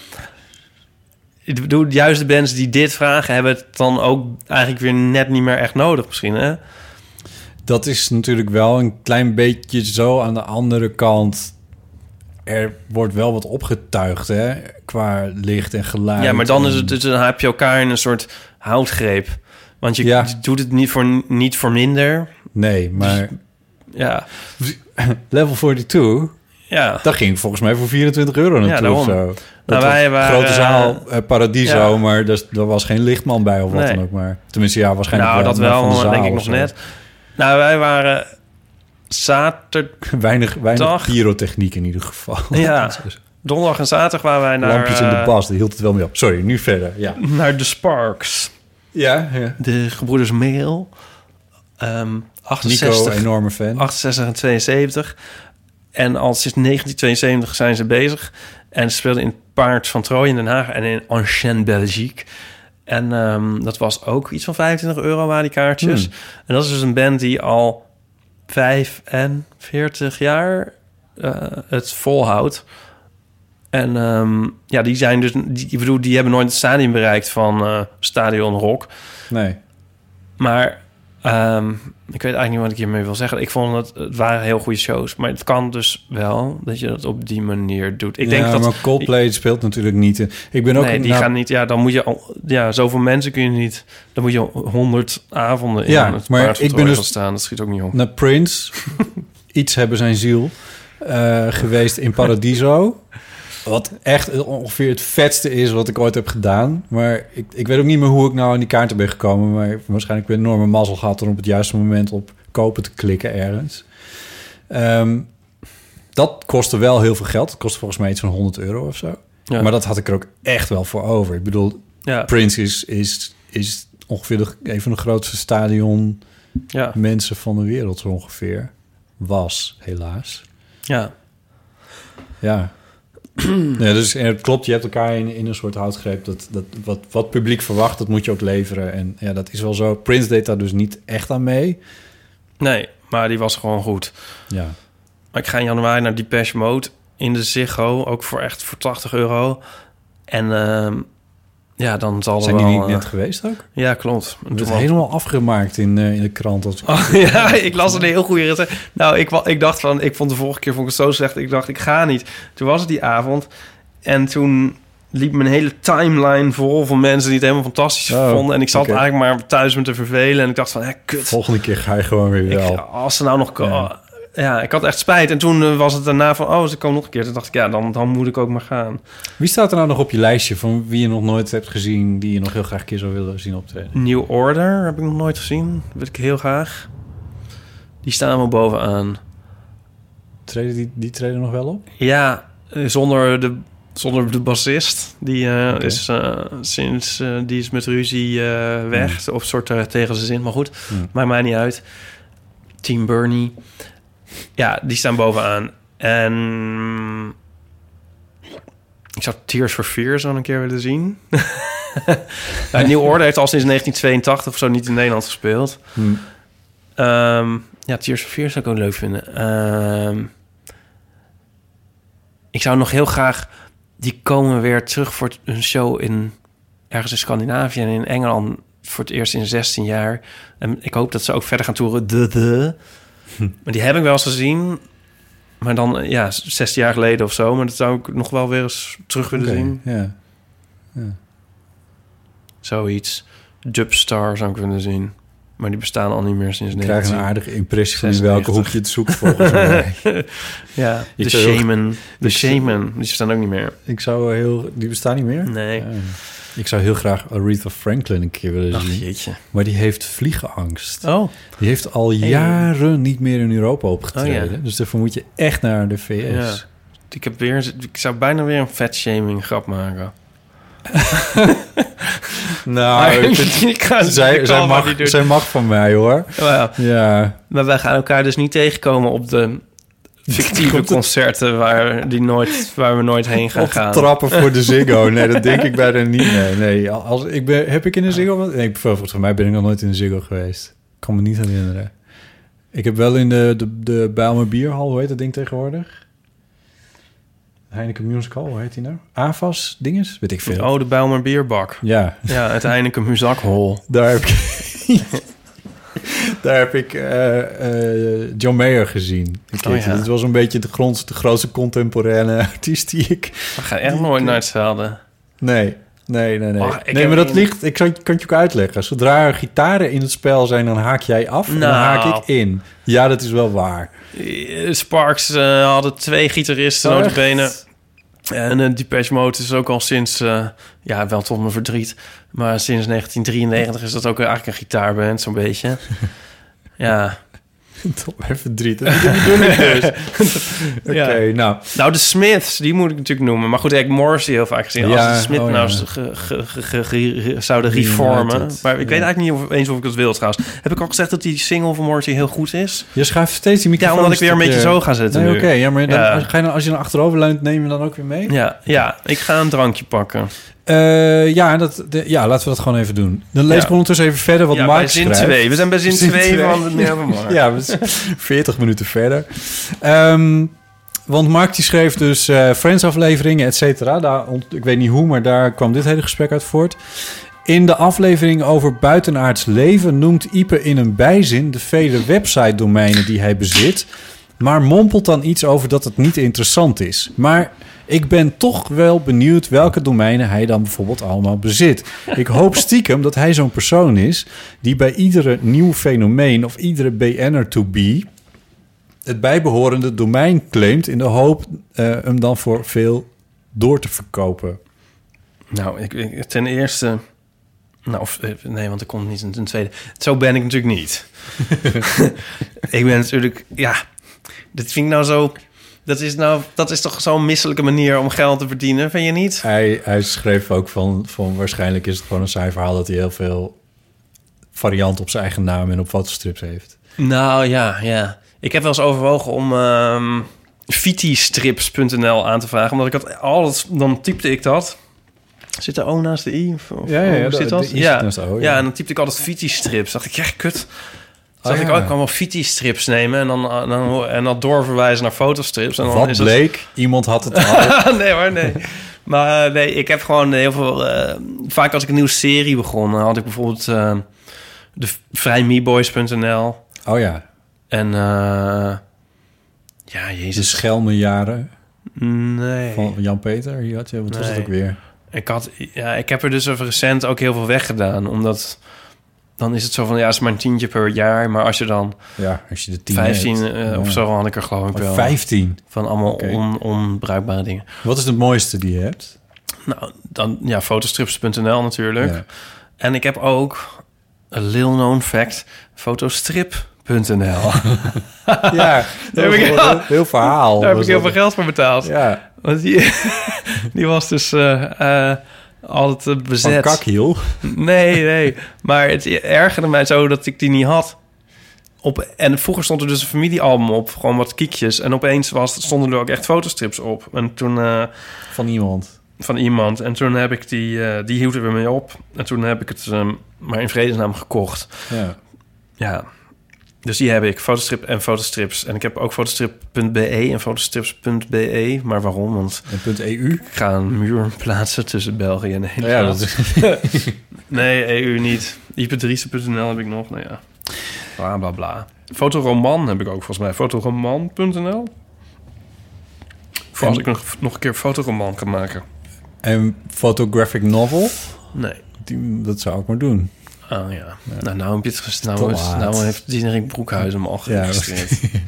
Ik bedoel, juist de bands die dit vragen... hebben het dan ook eigenlijk weer net niet meer echt nodig misschien, hè? dat is natuurlijk wel een klein beetje zo. Aan de andere kant, er wordt wel wat opgetuigd, hè? Qua licht en geluid. Ja, maar dan, is het, dus dan heb je elkaar in een soort houtgreep. Want je Ja. doet het niet voor, niet voor minder. Nee, maar Ja, Level 42, ja. dat ging volgens mij voor 24 euro naartoe daarom. of zo. Dat Nou, wij waren, grote zaal, eh, Paradiso, ja. maar dus, er was geen lichtman bij of wat Nee. dan ook. Maar tenminste, ja, waarschijnlijk Nou, dat maar van de wel, denk ik nog net. Nou, wij waren zaterdag... Weinig, weinig pyrotechniek in ieder geval. Ja. Donderdag en zaterdag waren wij naar... Lampjes in de eh, bas, die hield het wel mee op. Sorry, nu verder. Ja, Naar de Sparks. ja, ja. De gebroeders Mail. Ehm 68, Nico, enorme fan. 68 en 72. En al sinds 1972 zijn ze bezig. En ze speelden in het Paard van Troje in Den Haag en in Ancien Belgique. En ehm, dat was ook iets van 25 euro waren die kaartjes. Hmm. En dat is dus een band die al 45 jaar eh, het volhoudt. En ehm, ja, die zijn dus, die, ik bedoel, die hebben nooit het stadion bereikt van eh, Stadion Rock. Nee. Maar ehm, ik weet eigenlijk niet wat ik hiermee wil zeggen. Ik vond het, het waren heel goede shows. Maar het kan dus wel dat je dat op die manier doet. Ik ja, denk dat... maar Coldplay speelt natuurlijk niet. in. Ik ben ook... nee, die nou, gaan niet... Ja, dan moet je... al- Ja, zoveel mensen kun je niet... Dan moet je honderd avonden in Ja, het maar ik ben dus- staan. Dat schiet ook niet op. naar Prince. Iets hebben zijn ziel. eh, geweest in Paradiso. Wat echt ongeveer het vetste is wat ik ooit heb gedaan. Maar ik, ik weet ook niet meer hoe ik nou aan die kaarten ben gekomen. Maar waarschijnlijk weer een enorme mazzel gehad om op het juiste moment op kopen te klikken ergens. Ehm, dat kostte wel heel veel geld. Het kostte volgens mij iets van 100 euro of zo. Ja. Maar dat had ik er ook echt wel voor over. Ik bedoel, ja, Prince is, is, is ongeveer de, een van de grootste stadion ja, mensen van de wereld zo ongeveer. Was, helaas. ja. Ja. ja dus en het klopt, je hebt elkaar in, in een soort houtgreep. Dat, dat, wat, wat publiek verwacht, dat moet je ook leveren. En ja, dat is wel zo. Prince deed daar dus niet echt aan mee. Nee, maar die was gewoon goed. Ja. Maar ik ga in januari naar Depeche Mode in de Ziggo. Ook voor echt voor 80 euro. En ehm, ja, dan zal er Zijn wel... die niet eh, net geweest ook? Ja, klopt. Het was- helemaal afgemaakt in, eh, in de krant. Als... Oh, ja, ik las een heel goede recensie. Nou, ik, ik dacht van... Ik vond de vorige keer vond ik het zo slecht. Ik dacht, ik ga niet. Toen was het die avond. En toen liep mijn hele timeline vol van mensen die het helemaal fantastisch Oh, vonden. En ik zat eigenlijk maar thuis me te vervelen. En ik dacht van, hè, kut. Volgende keer ga je gewoon weer Ik, wel. als ze nou nog... Ja. Ja. ik had echt spijt. En toen eh, was het daarna van... Oh, ze komen nog een keer. Toen dacht ik, ja, dan, dan moet ik ook maar gaan. Wie staat er nou nog op je lijstje van wie je nog nooit hebt gezien... die je nog heel graag een keer zou willen zien optreden? New Order heb ik nog nooit gezien. Dat wil ik heel graag. Die staan wel bovenaan. Treden die, die treden nog wel op? Ja, eh, zonder de, zonder de bassist. Die, eh, is sinds die is met ruzie weg. Of soort tegen zijn zin, maar goed. Hmm. Maakt mij niet uit. Team Bernie. Ja, die staan bovenaan. En ik zou Tears for Fears al een keer willen zien. ja, New Order heeft al sinds 1982 of zo niet in Nederland gespeeld. Hm. Ehm, ja, Tears for Fears zou ik ook leuk vinden. Ehm, ik zou nog heel graag... Die komen weer terug voor een show in... Ergens in Scandinavië en in Engeland... voor het eerst in 16 jaar. En ik hoop dat ze ook verder gaan toeren. De, de. Maar die heb ik wel eens gezien. Maar dan, ja, 16 jaar geleden of zo. Maar dat zou ik nog wel weer eens terug willen zien. Ja. Zoiets. Dubstar zou ik willen zien. Maar die bestaan al niet meer sinds Ik krijg een 19. aardige impressie van in 96. welke hoek je het zoekt volgens mij. Ja, de Shaman. De Shaman. Die bestaan ook niet meer. Ik zou heel... Die bestaan niet meer? Nee. Ja. Ik zou heel graag Aretha Franklin een keer willen Ach, zien. jeetje. Maar die heeft vliegenangst. Oh, Die heeft al Hey. jaren niet meer in Europa opgetreden. Oh, ja. Dus daarvoor moet je echt naar de VS. ja. Ik, heb weer, ik zou bijna weer een fatshaming grap maken. Nou, ik ga zij, mag, doen. zij mag van mij, hoor. Ja, Ja. maar wij gaan elkaar dus niet tegenkomen op de fictieve concerten waar, die nooit, waar we nooit heen gaan de gaan. trappen voor de Ziggo. Nee, dat denk ik bijna niet. Nee, nee. Als, ik ben, heb ik in een Ziggo... Nee, volgens mij ben ik nog nooit in een Ziggo geweest. Ik kan me niet herinneren. Ik heb wel in de, de, de Bijlmer Bierhal, hoe heet dat ding tegenwoordig? Heineken Musical, hoe heet die nou? AFAS dinges? Weet ik veel. Oh, de Bijlmer Bierbak. Ja, Ja, het Heineken Muzakhol. daar heb ik... daar heb ik eh, eh, John Mayer gezien. Keertje. ja. Dat was een beetje de, grond, de grootste contemporaine artiest die ik... We gaan echt nooit naar hetzelfde. Nee, nee, nee, nee. Oh, nee, maar dat een- ligt... Ik kan, kan het je ook uitleggen. Zodra er gitaren in het spel zijn, dan haak jij af en dan Nou. haak ik in. Ja, dat is wel waar. Eh, Sparks hadden twee gitaristen, Oh, notabene. En uh, Depeche Mode is ook al sinds... eh, ja, wel tot mijn verdriet. Maar sinds 1993 is dat ook eigenlijk een gitaarband, zo'n beetje. ja. Tot mijn verdriet. Dat bedoel ik dus. Oké, Ja. nou. Nou, de Smiths, die moet ik natuurlijk noemen. Maar goed, ik heb Morrissey heel vaak gezien. Ja, Als de Smith oh, nou ja. ge- zouden reformen. Maar ik ja. weet eigenlijk niet of, eens of ik dat wil trouwens. Heb ik al gezegd dat die single van Morrissey heel goed is? Je schuift steeds die Ja, microfoon. omdat ik weer een beetje zo ga zitten Nee, oké. ja, maar dan, Ja. Als, ga je dan, als je dan achterover leunt, neem je dan ook weer mee? Ja, ja, ik ga een drankje pakken. Eh, ja, dat, de- ja, laten we dat gewoon even doen. Dan lees Ja. ik ondertussen even verder wat ja, Mark zin schrijft. 2. We zijn bij zin Zin 2 twee. van het. Ja, we zijn 40 minuten verder. Ehm, want Mark die schreef dus eh Friends-afleveringen, et cetera. Ik weet niet hoe, maar daar kwam dit hele gesprek uit voort. In de aflevering over buitenaards leven noemt Ipe in een bijzin de vele website-domeinen die hij bezit, maar mompelt dan iets over dat het niet interessant is. Maar ik ben toch wel benieuwd welke domeinen hij dan bijvoorbeeld allemaal bezit. Ik hoop stiekem dat hij zo'n persoon is die bij iedere nieuw fenomeen of iedere BN'er to be het bijbehorende domein claimt in de hoop eh, hem dan voor veel door te verkopen. Nou, ik, ik- ten eerste... Nou, of, eh, nee, want er komt niet een tweede. Zo ben ik natuurlijk niet. ik ben natuurlijk... Ja, dit vind ik nou zo... Dat is, nou, dat is toch zo'n misselijke manier om geld te verdienen, vind je niet? Hij, hij schreef ook van, van waarschijnlijk is het gewoon een saai verhaal dat hij heel veel variant op zijn eigen naam en op fotostrips heeft. Nou ja, ja. Ik heb wel eens overwogen om ehm vitistrips.nl aan te vragen. Omdat ik had alles, dan typte ik dat. Zit er O naast de I? Of, Ja, ja, ja, zit dat? de O, ja. en dan typte ik altijd vitistrips. Dacht ik, ja, kut. Dacht ik, ja. oh, ik kan wel vitistrips nemen en dan, eh, dan, en dat doorverwijzen naar fotostrips. En dan Wat is bleek? Iemand had het al. Nee hoor, nee. Maar eh, nee, ik heb gewoon heel veel... eh, vaak als ik een nieuwe serie begon, dan had ik bijvoorbeeld de vrijmeboys.nl. Oh ja, En eh ja, de jezus. Schelmenjaren Nee. van Jan-Peter. Hier had je, wat was het ook weer? Ik, had, ja, ik heb er dus over recent ook heel veel weggedaan. Omdat dan is het zo van, ja, het is maar een tientje per jaar. Maar als je dan Ja, als je de 10 15 hebt. eh, Ja. of zo had ik er geloof ik wel. 15. Van allemaal on, onbruikbare dingen. Wat is het mooiste die je hebt? Nou, dan ja, fotostrips.nl natuurlijk. Ja. En ik heb ook, een little known fact, fotostrip.nl. Ja, Daar heb ik- heel, heel verhaal. Daar heb ik heel veel geld voor betaald. Ja, Want die, die was dus eh, eh, altijd eh, van bezet. kakhiel. Nee, nee. Maar het ergerde mij zo dat ik die niet had. op, en vroeger stond er dus een familiealbum op, gewoon wat kiekjes. En opeens was, stonden er ook echt fotostrips op. En toen... eh, Van iemand. van iemand. En toen heb ik die, eh, die hield er weer mee op. En toen heb ik het ehm, maar in vredesnaam gekocht. Ja. Ja, dus die heb ik, fotostrip en fotostrips. En ik heb ook fotostrip.be en fotostrips.be. Maar waarom? Want En EU. ik ga een muur plaatsen tussen België en Nederland. Ja, dat is... Nee, EU niet. ipedriese.nl heb ik nog, nou ja. Bla, bla, bla. Fotoroman heb ik ook volgens mij. Fotoroman.nl Voor als ik nog, nog een keer fotoroman kan maken. En photographic novel. Nee. Die, dat zou ik maar doen. Oh ja. Nou, nou heb je het nou, is, laat. nou heeft Diederik Broekhuizen hem al Ja, geregistreerd.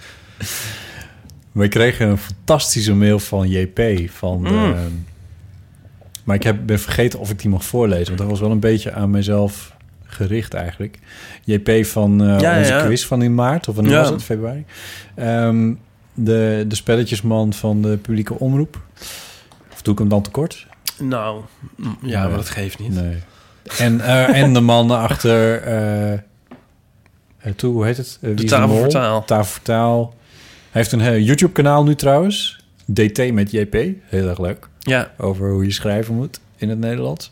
We kregen een fantastische mail van JP. Van de, Mm. Maar ik heb, ben vergeten of ik die mag voorlezen. Want dat was wel een beetje aan mezelf gericht eigenlijk. JP van eh, Ja, onze ja. quiz van in maart. Of wanneer Ja. was het? Februari. Ehm, de, de spelletjesman van de publieke omroep. Of doe ik hem dan tekort? nou, ja, maar dat geeft niet. Nee. En, eh, en de man achter... toe, hoe heet het? Is Tafel Mol? voor Taal. Tafel voor Taal. Hij heeft een YouTube-kanaal nu trouwens. DT met JP. Heel erg leuk. Ja, Over hoe je schrijven moet in het Nederlands.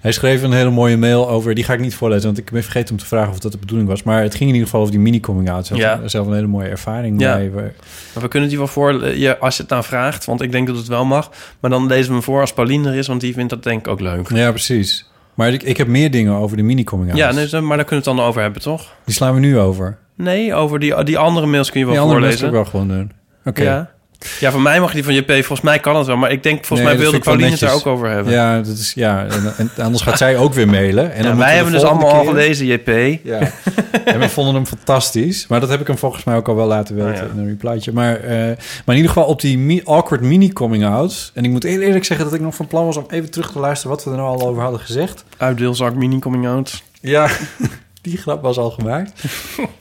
Hij schreef een hele mooie mail over... Die ga ik niet voorlezen, want ik ben vergeten om te vragen of dat de bedoeling was. Maar het ging in ieder geval over die mini-coming-out. Zelf, Ja. zelf een hele mooie ervaring. Ja. waar- maar we kunnen die wel voor, ja, als je het nou vraagt, want ik denk dat het wel mag. Maar dan lezen we hem voor als Pauline er is, want die vindt dat denk ik ook leuk. ja, precies. Maar ik, ik heb meer dingen over de mini-coming-out. Ja, nee, maar daar kunnen we het dan over hebben, toch? Die slaan we nu over. Nee, over die, die andere mails kun je wel Die andere voorlezen. ook wel gewoon doen. Oké. Ja. Ja, van mij mag die van JP. Volgens mij kan het wel. Maar ik denk, volgens Nee, mij wilde Pauline het daar ook over hebben. Ja, dat is, ja en, en anders gaat zij ook weer mailen. En Ja, dan moeten wij hebben dus allemaal al gelezen, JP. Ja, en we vonden hem fantastisch. Maar dat heb ik hem volgens mij ook al wel laten weten ja. in een replytje. Maar, eh, maar in ieder geval op die mi- awkward mini-coming-out. En ik moet eerlijk zeggen dat ik nog van plan was om even terug te luisteren... wat we er nou al over hadden gezegd. Uitdeelzak mini coming out. Ja, die grap was al gemaakt.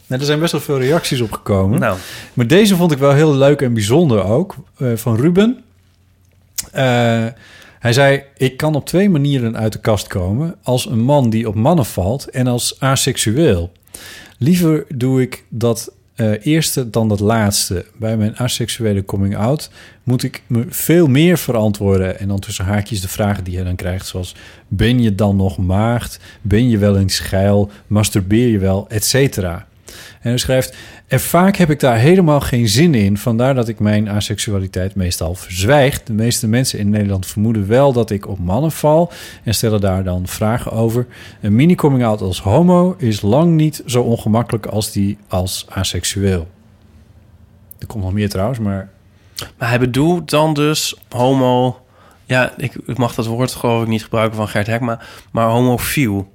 en er zijn best wel veel reacties op gekomen. Nou, Maar deze vond ik wel heel leuk en bijzonder ook. eh, van Ruben. Eh, hij zei: Ik kan op twee manieren uit de kast komen. Als een man die op mannen valt en als aseksueel. Liever doe ik dat eh, eerste dan dat laatste. Bij mijn aseksuele coming out moet ik me veel meer verantwoorden. En dan tussen haakjes de vragen die je dan krijgt, zoals: Ben je dan nog maagd? Ben je wel eens geil? Masturbeer je wel? Etcetera. En hij schrijft: En vaak heb ik daar helemaal geen zin in. Vandaar dat ik mijn aseksualiteit meestal verzwijg. De meeste mensen in Nederland vermoeden wel dat ik op mannen val. En stellen daar dan vragen over. Een mini-coming-out als homo is lang niet zo ongemakkelijk als die als aseksueel. Er komt nog meer trouwens, maar maar hij bedoelt dan dus homo... Ja, ik, ik mag dat woord geloof ik niet gebruiken van Gert Hekma. Maar homofiel.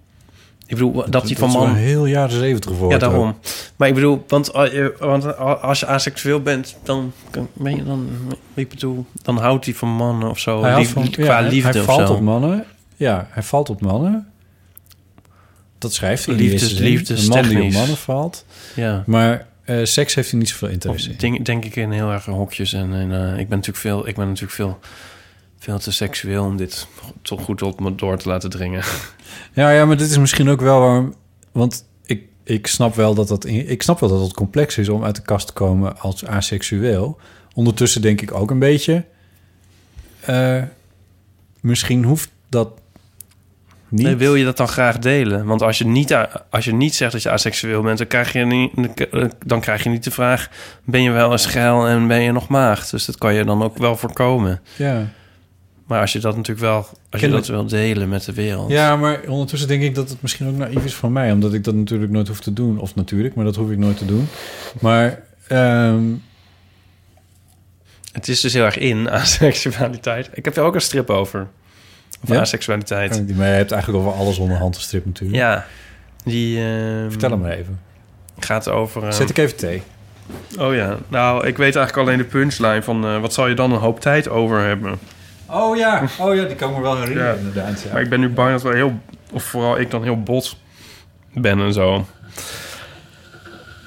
Ik bedoel, dat hij van is wel man... heel jaren zeventig woord. Ja, daarom. Maar ik bedoel, want, eh, je- want als je aseksueel bent, dan kan- ben je dan, ik bedoel, dan houdt hij van mannen of zo. Hij, Lief- van, qua ja, hij- liefde hij of valt zo. op mannen. Ja, hij valt op mannen. Dat schrijft hij Liefdes- zin. Een man die op mannen valt. Ja. Maar eh, seks heeft hij niet zoveel Of interesse in. denk, denk ik in heel erg hokjes. En, en eh, ik ben natuurlijk veel, ik ben natuurlijk veel, veel te seksueel om dit toch goed op me door te laten dringen. Ja, ja, maar dit is misschien ook wel waarom... Want ik, ik snap wel dat dat... in- Ik snap wel dat het complex is om uit de kast te komen als aseksueel. Ondertussen denk ik ook een beetje... eh, misschien hoeft dat niet. Nee, wil je dat dan graag delen? Want als je niet, als je niet zegt dat je aseksueel bent, dan krijg je niet, dan krijg je niet de vraag: ben je wel eens geil en ben je nog maagd? Dus dat kan je dan ook wel voorkomen. Ja. Maar als je dat natuurlijk wel, als je dat het- wil delen met de wereld. ja, maar ondertussen denk ik dat het misschien ook naïef is van mij. Omdat ik dat natuurlijk nooit hoef te doen. Of natuurlijk, maar dat hoef ik nooit te doen. Maar... ehm, Het is dus heel erg in aseksualiteit. Ik heb er ook een strip over. Over Ja? aseksualiteit. maar je hebt eigenlijk over alles onderhand een strip natuurlijk. Ja, die ehm, Vertel hem maar even. gaat over. ehm, Zet ik even thee. Oh ja, nou, ik weet eigenlijk alleen de punchline van eh, wat zal je dan een hoop tijd over hebben. Oh ja, oh ja, die kan ik me wel herinneren Ja. inderdaad. Maar ik ben nu bang dat we heel, of vooral ik dan heel bot ben en zo.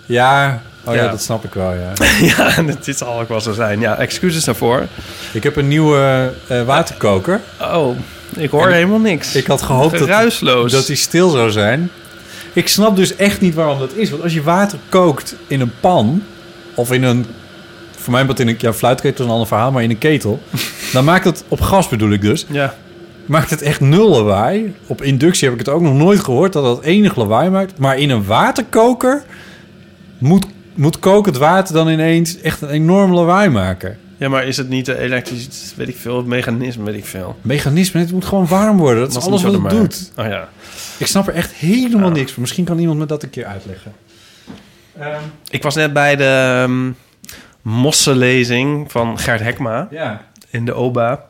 Ja, oh ja. Ja. dat snap ik wel, ja. ja, dit zal ook wel zo zijn. Ja, excuses daarvoor. Ik heb een nieuwe eh, waterkoker. Oh, ik hoor En helemaal niks. Ik had gehoopt dat, dat die stil zou zijn. ik snap dus echt niet waarom dat is. Want als je water kookt in een pan... of in een... voor mij wat in een ja, fluitketel is een ander verhaal... maar in een ketel... dan maakt het... op gas bedoel ik dus... Ja. maakt het echt nul lawaai. Op inductie heb ik het ook nog nooit gehoord... dat dat enig lawaai maakt. Maar in een waterkoker... moet, moet kokend water dan ineens echt een enorm lawaai maken. ja, maar is het niet de elektrisch, weet ik veel, het mechanisme, weet ik veel. Mechanisme, het moet gewoon warm worden. Dat is alles wat het doet. Oh ja. Ik snap er echt helemaal niks van. Misschien kan iemand me dat een keer uitleggen. Ik was net bij de um, mossenlezing van Gert Hekma Ja. In de OBA.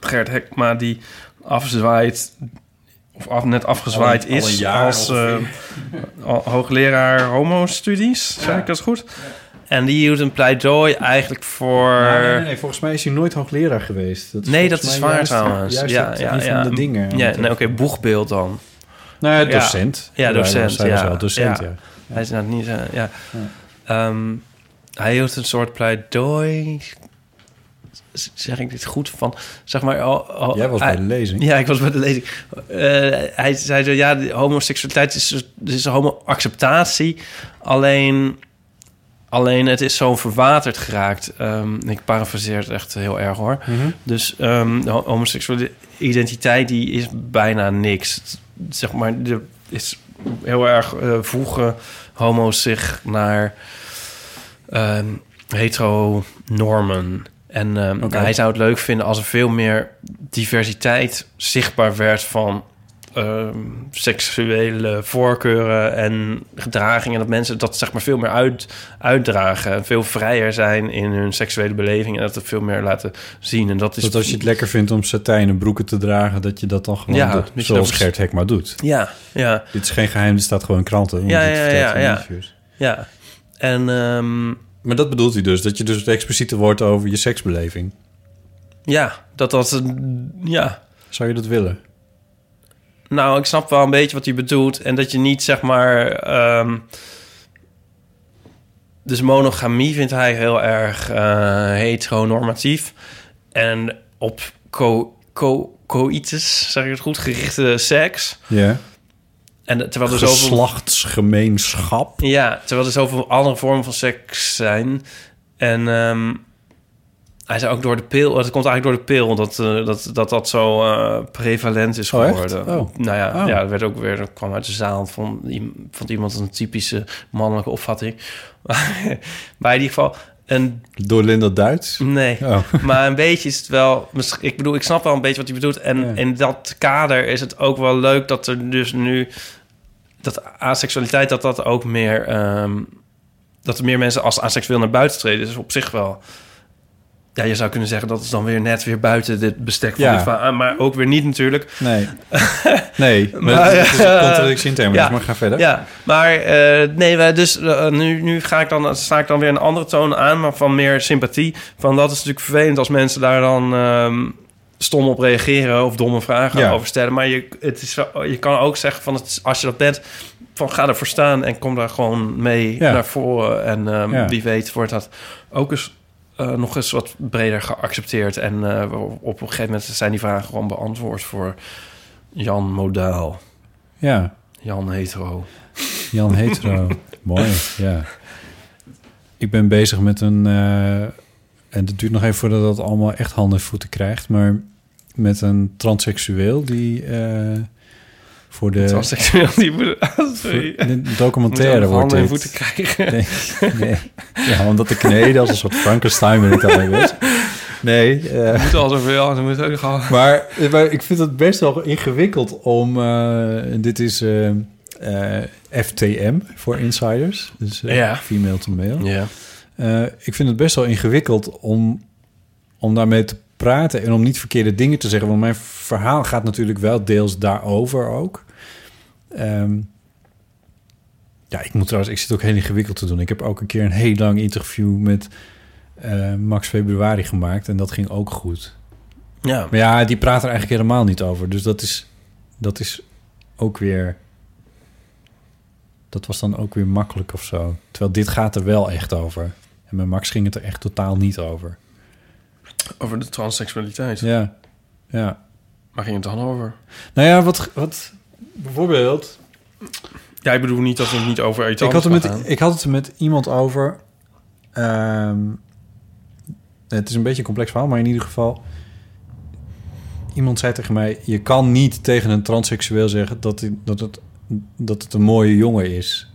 Gert Hekma die afzwaait, of af, net afgezwaaid Al een- al is als eh, hoogleraar homo-studies, zeg ik dat goed? En die hield een pleidooi eigenlijk voor... Nou, nee, nee, nee, volgens mij is hij nooit hoogleraar geweest. Dat Nee, dat is waar trouwens. Juist ja, ja, ja. van de dingen. Ja, nee, oké, boegbeeld dan. Nou ja, docent. Ja, docent, ja. wel docent, Ja. ja. Hij is nou niet... eh, ja. Ehm, hij hield een soort pleidooi... Zeg ik dit goed? Van, zeg maar... al- al- Jij was bij de lezing. Ja, ik was bij de lezing. Eh, hij zei zo, ja, de homoseksualiteit is, is homo-acceptatie. Alleen, alleen het is zo verwaterd geraakt. Ehm, ik parafraseer het echt heel erg hoor. Mhm. Dus ehm, de ho- homoseksuele identiteit die is bijna niks. Zeg maar, er is heel erg eh, voegen homo's zich naar ehm hetero normen. En ehm, Oké. hij zou het leuk vinden als er veel meer diversiteit zichtbaar werd van ehm, seksuele voorkeuren en gedragingen. Dat mensen dat zeg maar veel meer uit, uitdragen. En veel vrijer zijn in hun seksuele beleving. En dat het veel meer laten zien. En dat is Dat als je het lekker vindt om satijnen broeken te dragen... dat je dat dan gewoon Ja, doet. Zoals dat- Gert Hekma doet. Ja, ja. Dit is geen geheim, dit staat gewoon in kranten. Ja, ja, ja, ja. Ja, en ehm, Maar dat bedoelt hij dus. Dat je dus het explicieter wordt over je seksbeleving. ja, dat dat een- ja. Zou je dat willen? Nou, ik snap wel een beetje wat hij bedoelt en dat je niet zeg maar. ehm, dus monogamie vindt hij heel erg eh heteronormatief en op co, co, coitus, zeg ik het goed, gerichte seks. Ja. En terwijl er zoveel Geslachtsgemeenschap. Ja, terwijl er zoveel andere vormen van seks zijn. En ehm, hij zei ook door de pil... Het komt eigenlijk door de pil dat eh, dat, dat, dat zo eh, prevalent is Oh, geworden. Oh. Nou ja, Oh. ja, er werd ook weer... Er kwam uit de zaal van, van iemand een typische mannelijke opvatting. maar in ieder geval... Een, Door Linda Duits. nee, Oh. maar een beetje is het wel... Ik bedoel, ik snap wel een beetje wat hij bedoelt. En Ja. in dat kader is het ook wel leuk dat er dus nu... Dat aseksualiteit, dat dat ook meer... ehm, dat er meer mensen als aseksueel naar buiten treden. is op zich wel... Ja, je zou kunnen zeggen dat is dan weer net weer buiten dit bestek van Ja. dit verhaal. Maar ook weer niet natuurlijk. Nee. Nee. Maar, Maar, dat is een eh, contradictie in termen. ja. Maar ga verder. Ja, maar eh, nee, wij dus eh, nu, nu ga ik dan, sta ik dan weer een andere toon aan, maar van meer sympathie. Van dat is natuurlijk vervelend als mensen daar dan ehm, stom op reageren of domme vragen Ja. over stellen. Maar je, het is, je kan ook zeggen van het, als je dat bent, van ga ervoor staan en kom daar gewoon mee naar voren. En ehm, wie weet wordt dat ook eens eh, nog eens wat breder geaccepteerd. En eh, op een gegeven moment zijn die vragen gewoon beantwoord voor Jan Modaal. Ja. Jan Hetero. Jan Hetero. Mooi, ja. Ik ben bezig met een... eh, en het duurt nog even voordat dat allemaal echt handen en voeten krijgt. Maar met een transseksueel die voor de... Die. Sorry. documentaire wordt dit. voeten krijgen. Nee, nee. Ja, omdat de kneden als een soort Frankenstein ben ik daarmee bezig. Nee, eh, moet al zoveel dan moet ook gewoon... maar, maar ik vind het best wel ingewikkeld om... eh, dit is eh, eh, FTM voor insiders. Dus eh, Ja. female to male. Ja. Eh, ik vind het best wel ingewikkeld om, om daarmee te praten... en om niet verkeerde dingen te zeggen. Want mijn verhaal gaat natuurlijk wel deels daarover ook. Ehm, ja, ik moet trouwens... Ik zit ook heel ingewikkeld te doen. Ik heb ook een keer een heel lang interview met eh, Max Februari gemaakt... en dat ging ook goed. Ja. Maar ja, die praat er eigenlijk helemaal niet over. Dus dat is, dat is ook weer... Dat was dan ook weer makkelijk of zo. Terwijl dit gaat er wel echt over. En met Max ging het er echt totaal niet over. Over de transseksualiteit. Ja, ja. Waar ging het dan over? Nou ja, wat, wat bijvoorbeeld... Ja, ik bedoel niet dat het niet over iets ik had, het met, gaan. ik had het er met iemand over. ehm, het is een beetje een complex verhaal, maar in ieder geval. Iemand zei tegen mij: Je kan niet tegen een transseksueel zeggen dat, hij- dat, het, dat het een mooie jongen is.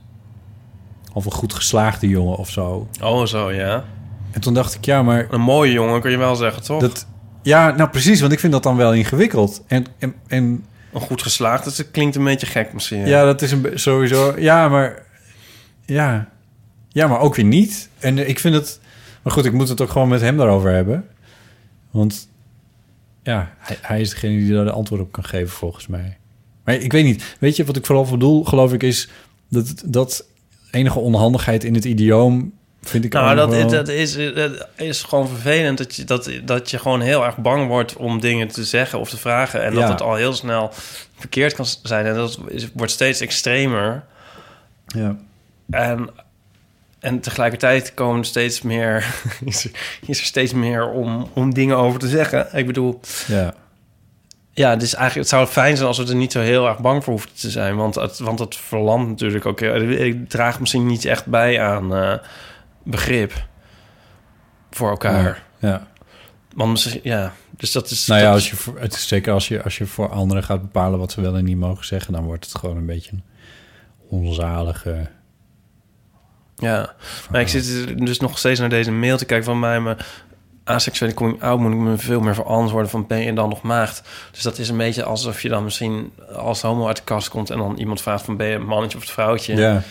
Of een goed geslaagde jongen of zo. Oh, zo, ja. En toen dacht ik: Ja, maar Een mooie jongen kun je wel zeggen, toch? dat. Ja, nou precies, want ik vind dat dan wel ingewikkeld. En, en, en Een goed geslaagd, dat klinkt een beetje gek misschien. Ja, dat is een sowieso. Ja, maar. Ja. Ja, maar ook weer niet. En ik vind het. Maar goed, ik moet het ook gewoon met hem daarover hebben. Want. Ja, hij, hij is degene die daar de antwoord op kan geven, volgens mij. Maar ik weet niet. Weet je wat ik vooral bedoel, geloof ik, is dat, dat enige onhandigheid in het idioom. Vind ik Nou, dat, wel- dat, is, dat is gewoon vervelend dat je, dat, dat je gewoon heel erg bang wordt om dingen te zeggen of te vragen. En Ja. dat het al heel snel verkeerd kan zijn. En dat is, wordt steeds extremer. Ja. En, en tegelijkertijd komen er steeds meer, is, er, is er steeds meer om, om dingen over te zeggen. Ik bedoel, Ja. ja, dus eigenlijk, het zou fijn zijn als we er niet zo heel erg bang voor hoefden te zijn. Want het, want het verlamt natuurlijk ook. Ik draag misschien niet echt bij aan eh, begrip voor elkaar. ja. Want misschien, ja, dus dat is... Nou ja, als je voor, het is zeker als je, als je voor anderen gaat bepalen wat ze wel en niet mogen zeggen, dan wordt het gewoon een beetje een onzalige. Ja, maar ik zit dus nog steeds naar deze mail te kijken van mij. Mijn asexuele coming out moet ik me veel meer verantwoorden van ben je dan nog maagd? Dus dat is een beetje alsof je dan misschien als homo uit de kast komt en dan iemand vraagt van ben je een mannetje of een vrouwtje? Ja.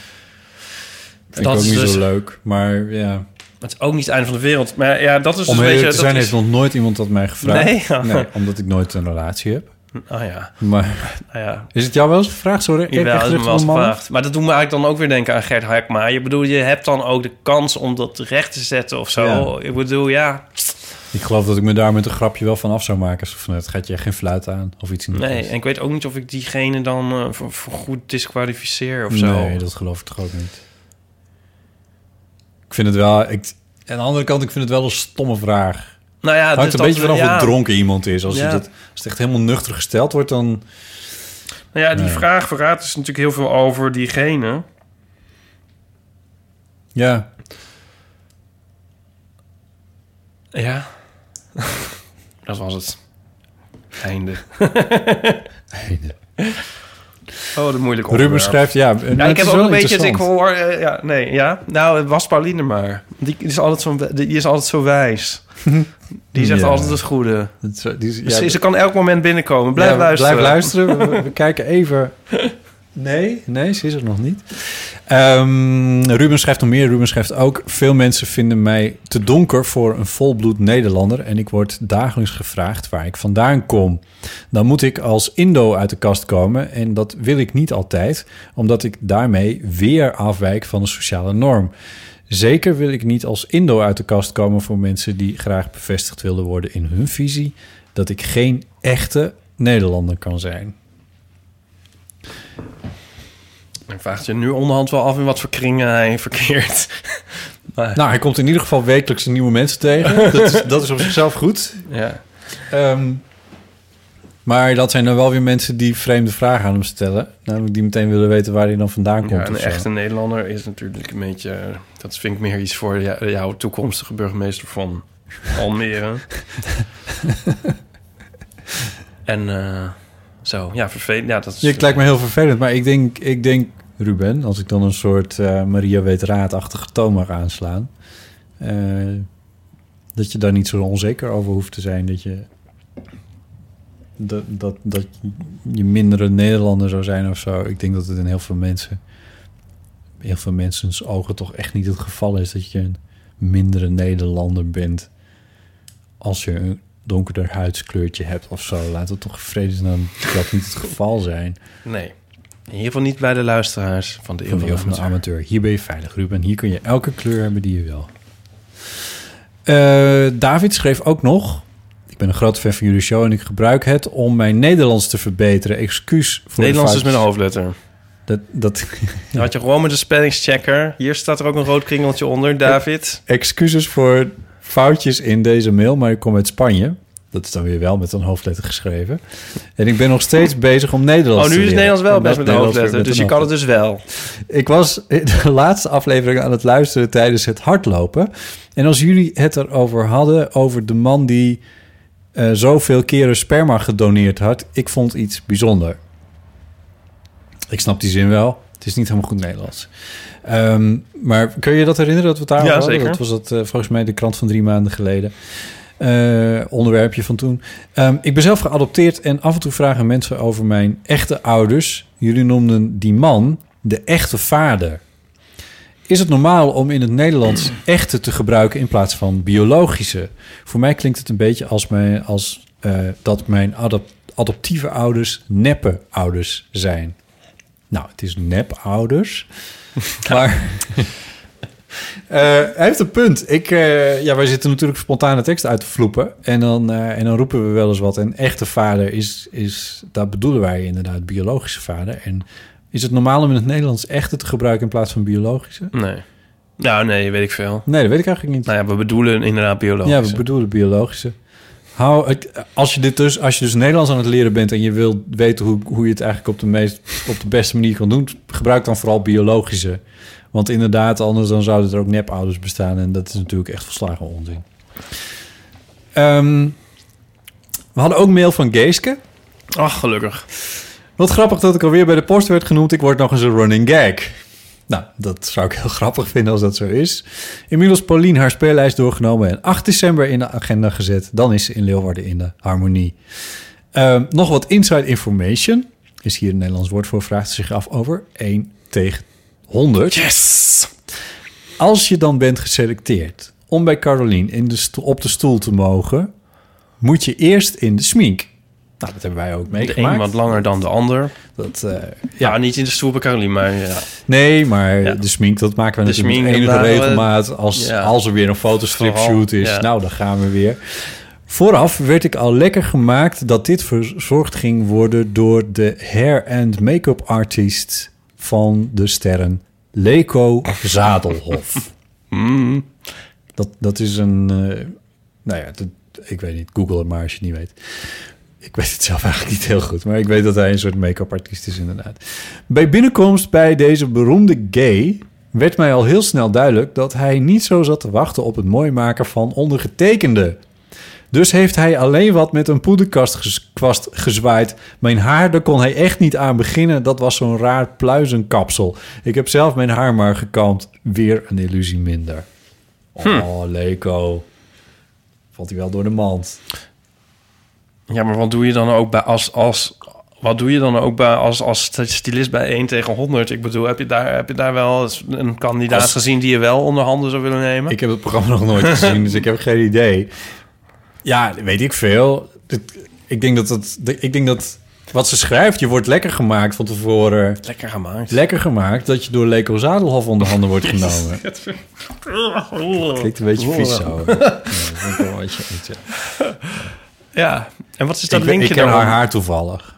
Vind Dat ik ook is niet dus- zo leuk. Maar ja, Het is ook niet het einde van de wereld. Maar ja, dat is dus om een heel beetje... te dat zijn is- heeft nog nooit iemand dat mij gevraagd. Nee? Ja. omdat ik nooit een relatie heb. Oh ja, Maar nou ja. is het jou wel eens gevraagd? Sorry, ik heb echt me wel gevraagd. Maar dat doet me eigenlijk dan ook weer denken aan Gert Haikma. Je bedoel, je hebt dan ook de kans om dat recht te zetten of zo. Ja. Ik bedoel, ja... Ik geloof dat ik me daar met een grapje wel van af zou maken. Zo Van, het gaat je geen fluit aan of iets Nee, en ik weet ook niet of ik diegene dan eh, voor, voor goed disqualificeer of zo. Nee, dat geloof ik toch ook niet. Ik vind het wel... Ik, aan de andere kant, ik vind het wel een stomme vraag. Nou ja, Het hangt dus een dat beetje vanaf ja. hoe dronken iemand is. Als, je Ja. als het echt helemaal nuchter gesteld wordt, dan... Nou ja, die Nee. vraag verraadt dus natuurlijk heel veel over diegene. Ja, Ja. dat was het. Einde. Oh, de moeilijke Ruben onderwerp. schrijft... Ja, ik heb ook een beetje... Ik hoor... eh, ja, nee, ja. Nou, het was Pauline maar. Die is altijd zo, die is altijd zo wijs. Die zegt Ja. altijd het goede. Die Dus ja, ze kan elk moment binnenkomen. Blijf luisteren. Blijf luisteren. We, we kijken even. Nee, nee, ze is er nog niet. Ehm, Ruben schrijft nog meer. Ruben schrijft ook... Veel mensen vinden mij te donker voor een volbloed Nederlander... en ik word dagelijks gevraagd waar ik vandaan kom. Dan moet ik als Indo uit de kast komen... en dat wil ik niet altijd... omdat ik daarmee weer afwijk van de sociale norm. Zeker wil ik niet als Indo uit de kast komen... voor mensen die graag bevestigd willen worden in hun visie... dat ik geen echte Nederlander kan zijn. Ik vraag je nu onderhand wel af in wat voor kringen hij verkeert. maar, Nou, hij komt in ieder geval wekelijks nieuwe mensen tegen. Dat is, dat is op zichzelf goed. ja. Ehm, maar dat zijn dan wel weer mensen die vreemde vragen aan hem stellen. Namelijk die meteen willen weten waar hij dan vandaan komt. Ja, een echte Nederlander is natuurlijk een beetje... Dat vind ik meer iets voor jou- jouw toekomstige burgemeester van Almere. en eh, zo, ja, vervelend. Ja, dat is... Het lijkt me heel vervelend. Maar ik denk, ik denk Ruben, als ik dan een soort eh, Maria weet raadachtige toon mag aanslaan... eh, dat je daar niet zo onzeker over hoeft te zijn. Dat je, dat, dat, dat je mindere Nederlander zou zijn of zo. Ik denk dat het in heel veel mensen... heel veel mensen's ogen toch echt niet het geval is... dat je een mindere Nederlander bent... als je donkerder huidskleurtje hebt of zo. Laat het toch vredesnaam dat niet het geval zijn. Nee, in ieder geval niet bij de luisteraars van de Eeuw Van van de de van de Amateur. Hier ben je veilig, Ruben. Hier kun je elke kleur hebben die je wil. Eh, David schreef ook nog... Ik ben een groot fan van jullie show en ik gebruik het om mijn Nederlands te verbeteren. Excuus voor Nederlands is met een hoofdletter. Dat, dat, Dan had je gewoon met de spellingschecker. Hier staat er ook een rood kringeltje onder, David. excuses voor foutjes in deze mail, maar ik kom uit Spanje. Dat is dan weer wel met een hoofdletter geschreven. En ik ben nog steeds bezig om Nederlands Oh, te nu is. Nederlands wel best met een hoofdletter. Dus je kan het dus wel. ik was de laatste aflevering aan het luisteren tijdens het hardlopen. En als jullie het erover hadden, over de man die eh, zoveel keren sperma gedoneerd had, ik vond iets bijzonder. Ik snap die zin wel. Het is niet helemaal goed Nederlands. Ehm, maar kun je dat herinneren dat we het daarover Ja, hadden? zeker. Dat was het, eh, volgens mij de krant van drie maanden geleden. Eh, onderwerpje van toen. Ehm, ik ben zelf geadopteerd en af en toe vragen mensen over mijn echte ouders. Jullie noemden die man de echte vader. Is het normaal om in het Nederlands echte te gebruiken in plaats van biologische? Voor mij klinkt het een beetje als, mijn, als eh, dat mijn adop- adoptieve ouders neppe ouders zijn. Nou, het is nep-ouders. maar eh, hij heeft een punt. Ik, eh, ja, wij zitten natuurlijk spontane teksten uit te vloepen. En dan, eh, en dan roepen we wel eens wat. En echte vader is, is, daar bedoelen wij inderdaad biologische vader. En is het normaal om in het Nederlands echte te gebruiken in plaats van biologische? Nee. Nou, nee, weet ik veel. Nee, dat weet ik eigenlijk niet. Nou ja, we bedoelen inderdaad biologisch. Ja, we bedoelen biologische. Hou, als, je dit dus, als je dus Nederlands aan het leren bent en je wilt weten hoe, hoe je het eigenlijk op de, meest, op de beste manier kan doen, gebruik dan vooral biologische. Want inderdaad, anders dan zouden er ook nepouders bestaan en dat is natuurlijk echt volslagen onzin. Ehm, we hadden ook mail van Geeske. Ach, gelukkig. Wat grappig dat ik alweer bij de post werd genoemd. Ik word nog eens een running gag. Nou, dat zou ik heel grappig vinden als dat zo is. Inmiddels Paulien haar speellijst doorgenomen en 8 december in de agenda gezet. Dan is ze in Leeuwarden in de harmonie. Ehm, nog wat inside information. Is hier een Nederlands woord voor, vraagt zich af over 1 tegen 100. Yes! Als je dan bent geselecteerd om bij Caroline in de op de stoel te mogen, moet je eerst in de smink. Nou, dat hebben wij ook De meegemaakt. een wat langer dan de ander. Dat, eh, Ja, niet in de stoel bij Caroline, maar ja. Nee, maar Ja. de smink, dat maken we De natuurlijk smink, enige regelmaat. Als, ja. als er weer een fotostrip shoot is, nou, dan gaan we weer. Vooraf werd ik al lekker gemaakt dat dit verzorgd ging worden door de hair- and make-up artist van de sterren Leko Zadelhof. Mm. Dat, dat is een, eh, nou ja, dat, ik weet niet, google het maar als je het niet weet. Ik weet het zelf eigenlijk niet heel goed, maar ik weet dat hij een soort make-up artiest is inderdaad. Bij binnenkomst bij deze beroemde gay werd mij al heel snel duidelijk dat hij niet zo zat te wachten op het mooi maken van ondergetekende. Dus heeft hij alleen wat met een poederkast gezwaaid. Mijn haar, daar kon hij echt niet aan beginnen. Dat was zo'n raar pluizenkapsel. Ik heb zelf mijn haar maar gekamd. Weer een illusie minder. Oh, Leko. Valt hij wel door de mand. Ja, maar wat doe je dan ook bij als... als wat doe je dan ook bij als, als stylist bij 1 tegen 100? Ik bedoel, heb je daar, heb je daar wel een kandidaat Als- gezien die je wel onder handen zou willen nemen? Ik heb het programma nog nooit gezien, dus ik heb geen idee. Ja, weet ik veel. Ik denk dat het... Ik denk dat wat ze schrijft, je wordt lekker gemaakt van tevoren. Lekker gemaakt. Lekker gemaakt dat je door Leko Zadelhof onder handen wordt genomen. Klinkt een beetje vies zo. Ja, dat vind ik wel een beetje- iets, ja. Ja, en wat is dat Ik, linkje ik ken haar daarom? haar toevallig.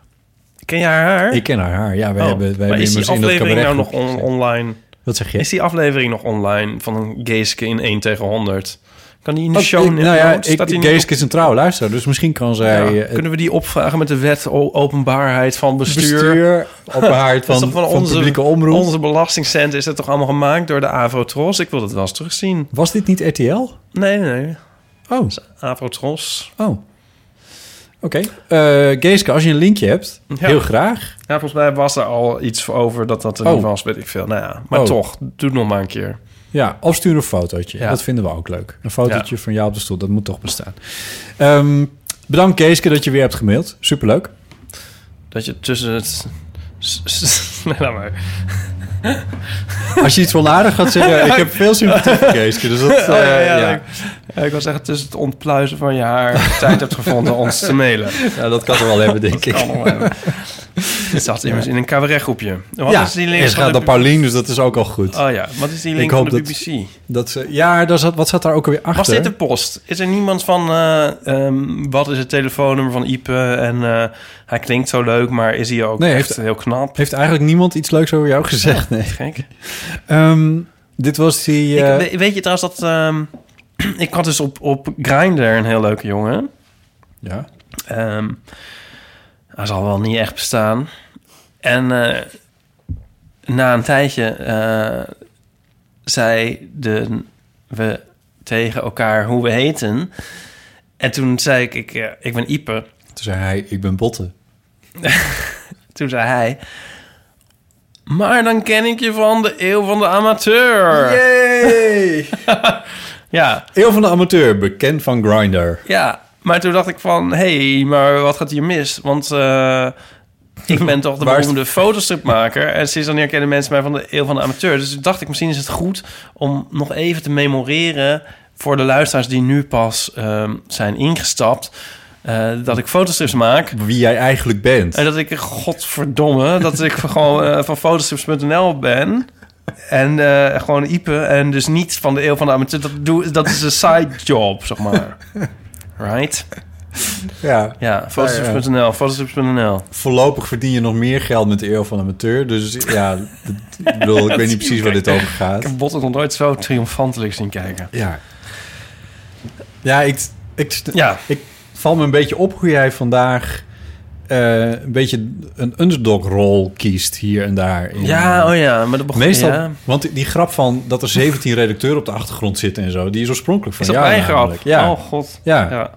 Ken je haar haar? Ik ken haar haar. Ja, wij Oh, hebben, wij hebben is die dat aflevering nou nog on- online? Wat zeg je? Is die aflevering nog online van een Geeske in 1 tegen 100? Kan die in de Oh, show... ik- nou ja, ik, Staat Geeske is een trouwe luisteraar, dus misschien kan zij... Ja, eh, kunnen we die opvragen met de wet openbaarheid van bestuur? bestuur, openbaarheid Dat van, toch van, onze, publieke omroep. Onze belastingcent is het toch allemaal gemaakt door de Avrotros? Ik wil het wel eens terugzien. Was dit niet RTL? Nee, nee, nee. Oh, Avrotros. oh. Oké. Eh, Geeske, als je een linkje hebt, Ja. heel graag. Ja, volgens mij was er al iets over dat dat er Oh. niet was, weet ik veel. Nou ja, maar Oh. toch, doe het nog maar een keer. Ja, of stuur een fotootje. Ja. Dat vinden we ook leuk. Een fotootje van jou op de stoel, dat moet toch bestaan. Ehm, bedankt Geeske dat je weer hebt gemaild. Superleuk. Dat je tussen het... Nee, laat maar. Als je iets onaardig gaat zeggen, ik heb veel sympathie voor Geeske. Dus dat, Oh, ja, eh, ja, ja. Ik, ik wil zeggen, tussen het ontpluizen van je haar... tijd hebt gevonden ons te mailen. Ja, dat kan er wel hebben, denk ik. Kan nog hebben. Het zat immers in een cabaretgroepje. Wat ja, is die link en ze van gaat naar Paulien, dus dat is ook al goed. Oh ja, wat is die link van de dat- BBC? Dat ze, ja, daar zat, wat zat daar ook alweer achter? Was dit de post? Is er niemand van... eh, ehm, wat is het telefoonnummer van Ipe? En eh, hij klinkt zo leuk, maar is hij ook Nee, echt heeft- heel knap? Heeft eigenlijk niemand iets leuks over jou gezegd? Nee. Gek. Ehm, dit was die... Ik, eh, we- weet je trouwens dat... ehm, ik had dus op, op Grindr een heel leuke jongen. Ja. Hij zal wel niet echt bestaan. En eh, na een tijdje eh, zei de, we tegen elkaar hoe we heten. En toen zei ik, ik, eh, ik ben Ipe. Toen zei hij, ik ben Botte. Toen zei hij... Maar dan ken ik je van de eeuw van de amateur. Yay! Ja, Eeuw van de amateur, bekend van Grindr. ja. Maar toen dacht ik van... Hé, hey, maar wat gaat hier mis? Want eh, ik ben toch de beroemde fotostripmaker. En sinds dan kennen mensen mij van de eeuw van de amateur. Dus toen dacht ik, misschien is het goed om nog even te memoreren... voor de luisteraars die nu pas ehm, zijn ingestapt... eh, dat ik fotostrips maak. Wie jij eigenlijk bent. En dat ik, godverdomme, dat ik gewoon eh, van fotostrips.nl ben. En gewoon Ipe. En dus niet van de eeuw van de amateur. Dat, doe, dat is een side job, zeg maar. Right? Ja. Ja, fotostrips.nl, fotostrips.nl. Voorlopig verdien je nog meer geld met de eeuw van amateur. Dus ja, ik bedoel, ik weet niet precies waar dit over Ik gaat. heb Botten nog nooit zo triomfantelijk zien kijken. Ja. Ja, ik, ik, Ja, ik val me een beetje op hoe jij vandaag eh, een beetje een underdog-rol kiest hier en daar. In, ja oh ja, maar dat begon... Meestal, ja. want die, grap van dat er 17 redacteuren op de achtergrond zitten en zo, die is oorspronkelijk van Is dat jou mijn grap? Ja, Oh god. ja. Ja.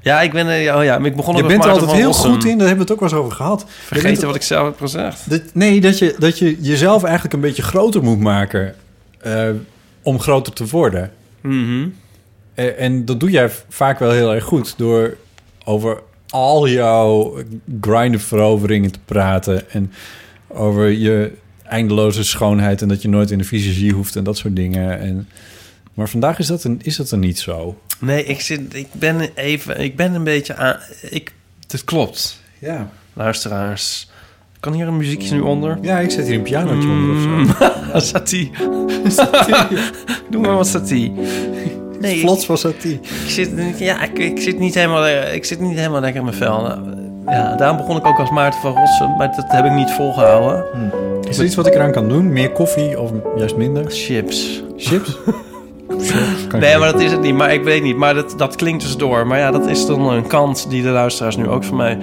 Ja, ik ben... Oh ja, maar ik begon je bent er altijd heel goed in, daar hebben we het ook wel eens over gehad. Bent Vergeten er- wat ik zelf heb gezegd. Dat, nee, dat je, dat je jezelf eigenlijk een beetje groter moet maken eh, om groter te worden. Mhm. Eh, en dat doe jij vaak wel heel erg goed door over al jouw grinder-veroveringen te praten en over je eindeloze schoonheid en dat je nooit in de visagie hoeft en dat soort dingen. En, maar vandaag is dat, een, is dat er niet zo. Nee, ik, zit, ik ben even... Ik ben een beetje aan... Ik, het klopt. Ja. Luisteraars. Kan hier een muziekje nu onder? Ja, ik zet hier een pianootje onder of zo. Satie. Doe maar wat satie. Nee, ik, Vlots was dat die. ik zit, ja, ik, ik, zit niet helemaal, ik zit niet helemaal lekker in mijn vel. Nou, Ja, daarom begon ik ook als Maarten van Rossum, maar dat heb ik niet volgehouden. Is er iets wat ik eraan kan doen? Meer koffie of juist minder? Chips. Chips? Nee, maar dat is het niet. Maar ik weet niet. Maar dat, dat klinkt dus door. Maar ja, dat is dan een kant die de luisteraars nu ook van mij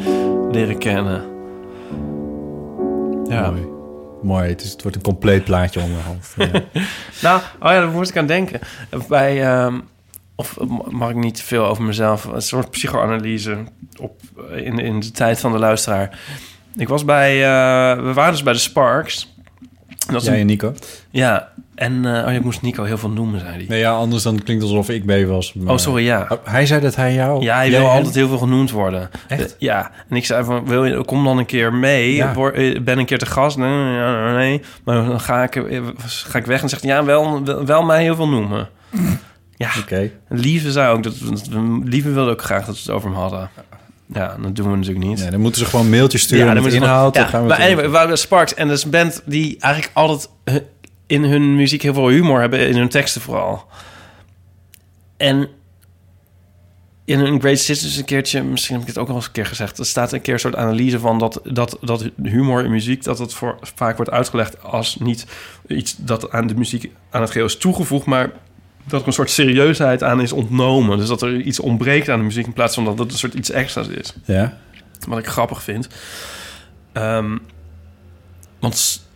leren kennen. Ja. Mooi. Mooi, het, is, het wordt een compleet plaatje onderhand. Ja. Nou, oh ja, daar moest ik aan denken. Bij, ehm, of mag ik niet te veel over mezelf, een soort psychoanalyse op, in, in de tijd van de luisteraar. Ik was bij, eh, we waren dus bij de Sparks. En Dat Jij een- en Nico? ja, en uh, oh, ik moest Nico heel veel noemen, zei hij. Nee, ja, anders dan klinkt het alsof ik mee was. maar- Oh, sorry, ja. Oh, Hij zei dat hij jou... Ja, hij wil hem- altijd heel veel genoemd worden. Echt? Eh, ja, en ik zei van, wil je, kom dan een keer mee. Ja. Ben een keer te gast. Nee, nee, nee. Maar dan ga ik, eh, ga ik weg en zegt ja, wel, wel, mij heel veel noemen. Ja, Oké. Lieve zei ook, dat, Lieve wilde ook graag dat we het over hem hadden. Ja, dat doen we natuurlijk niet. Ja, dan moeten ze gewoon mailtjes sturen dan met inhoud. gewoon- dan ja, gaan we maar anyway, we Sparks en dat is een band die eigenlijk altijd in hun muziek heel veel humor hebben, in hun teksten vooral. En in een Great Sisters een keertje, misschien heb ik het ook al eens een keer gezegd, er staat een keer een soort analyse van dat, dat, dat humor in muziek, dat het voor, vaak wordt uitgelegd als niet iets dat aan de muziek aan het geheel is toegevoegd, maar dat er een soort serieusheid aan is ontnomen. Dus dat er iets ontbreekt aan de muziek in plaats van dat het een soort iets extra's is. Ja. Wat ik grappig vind. Ehm, want,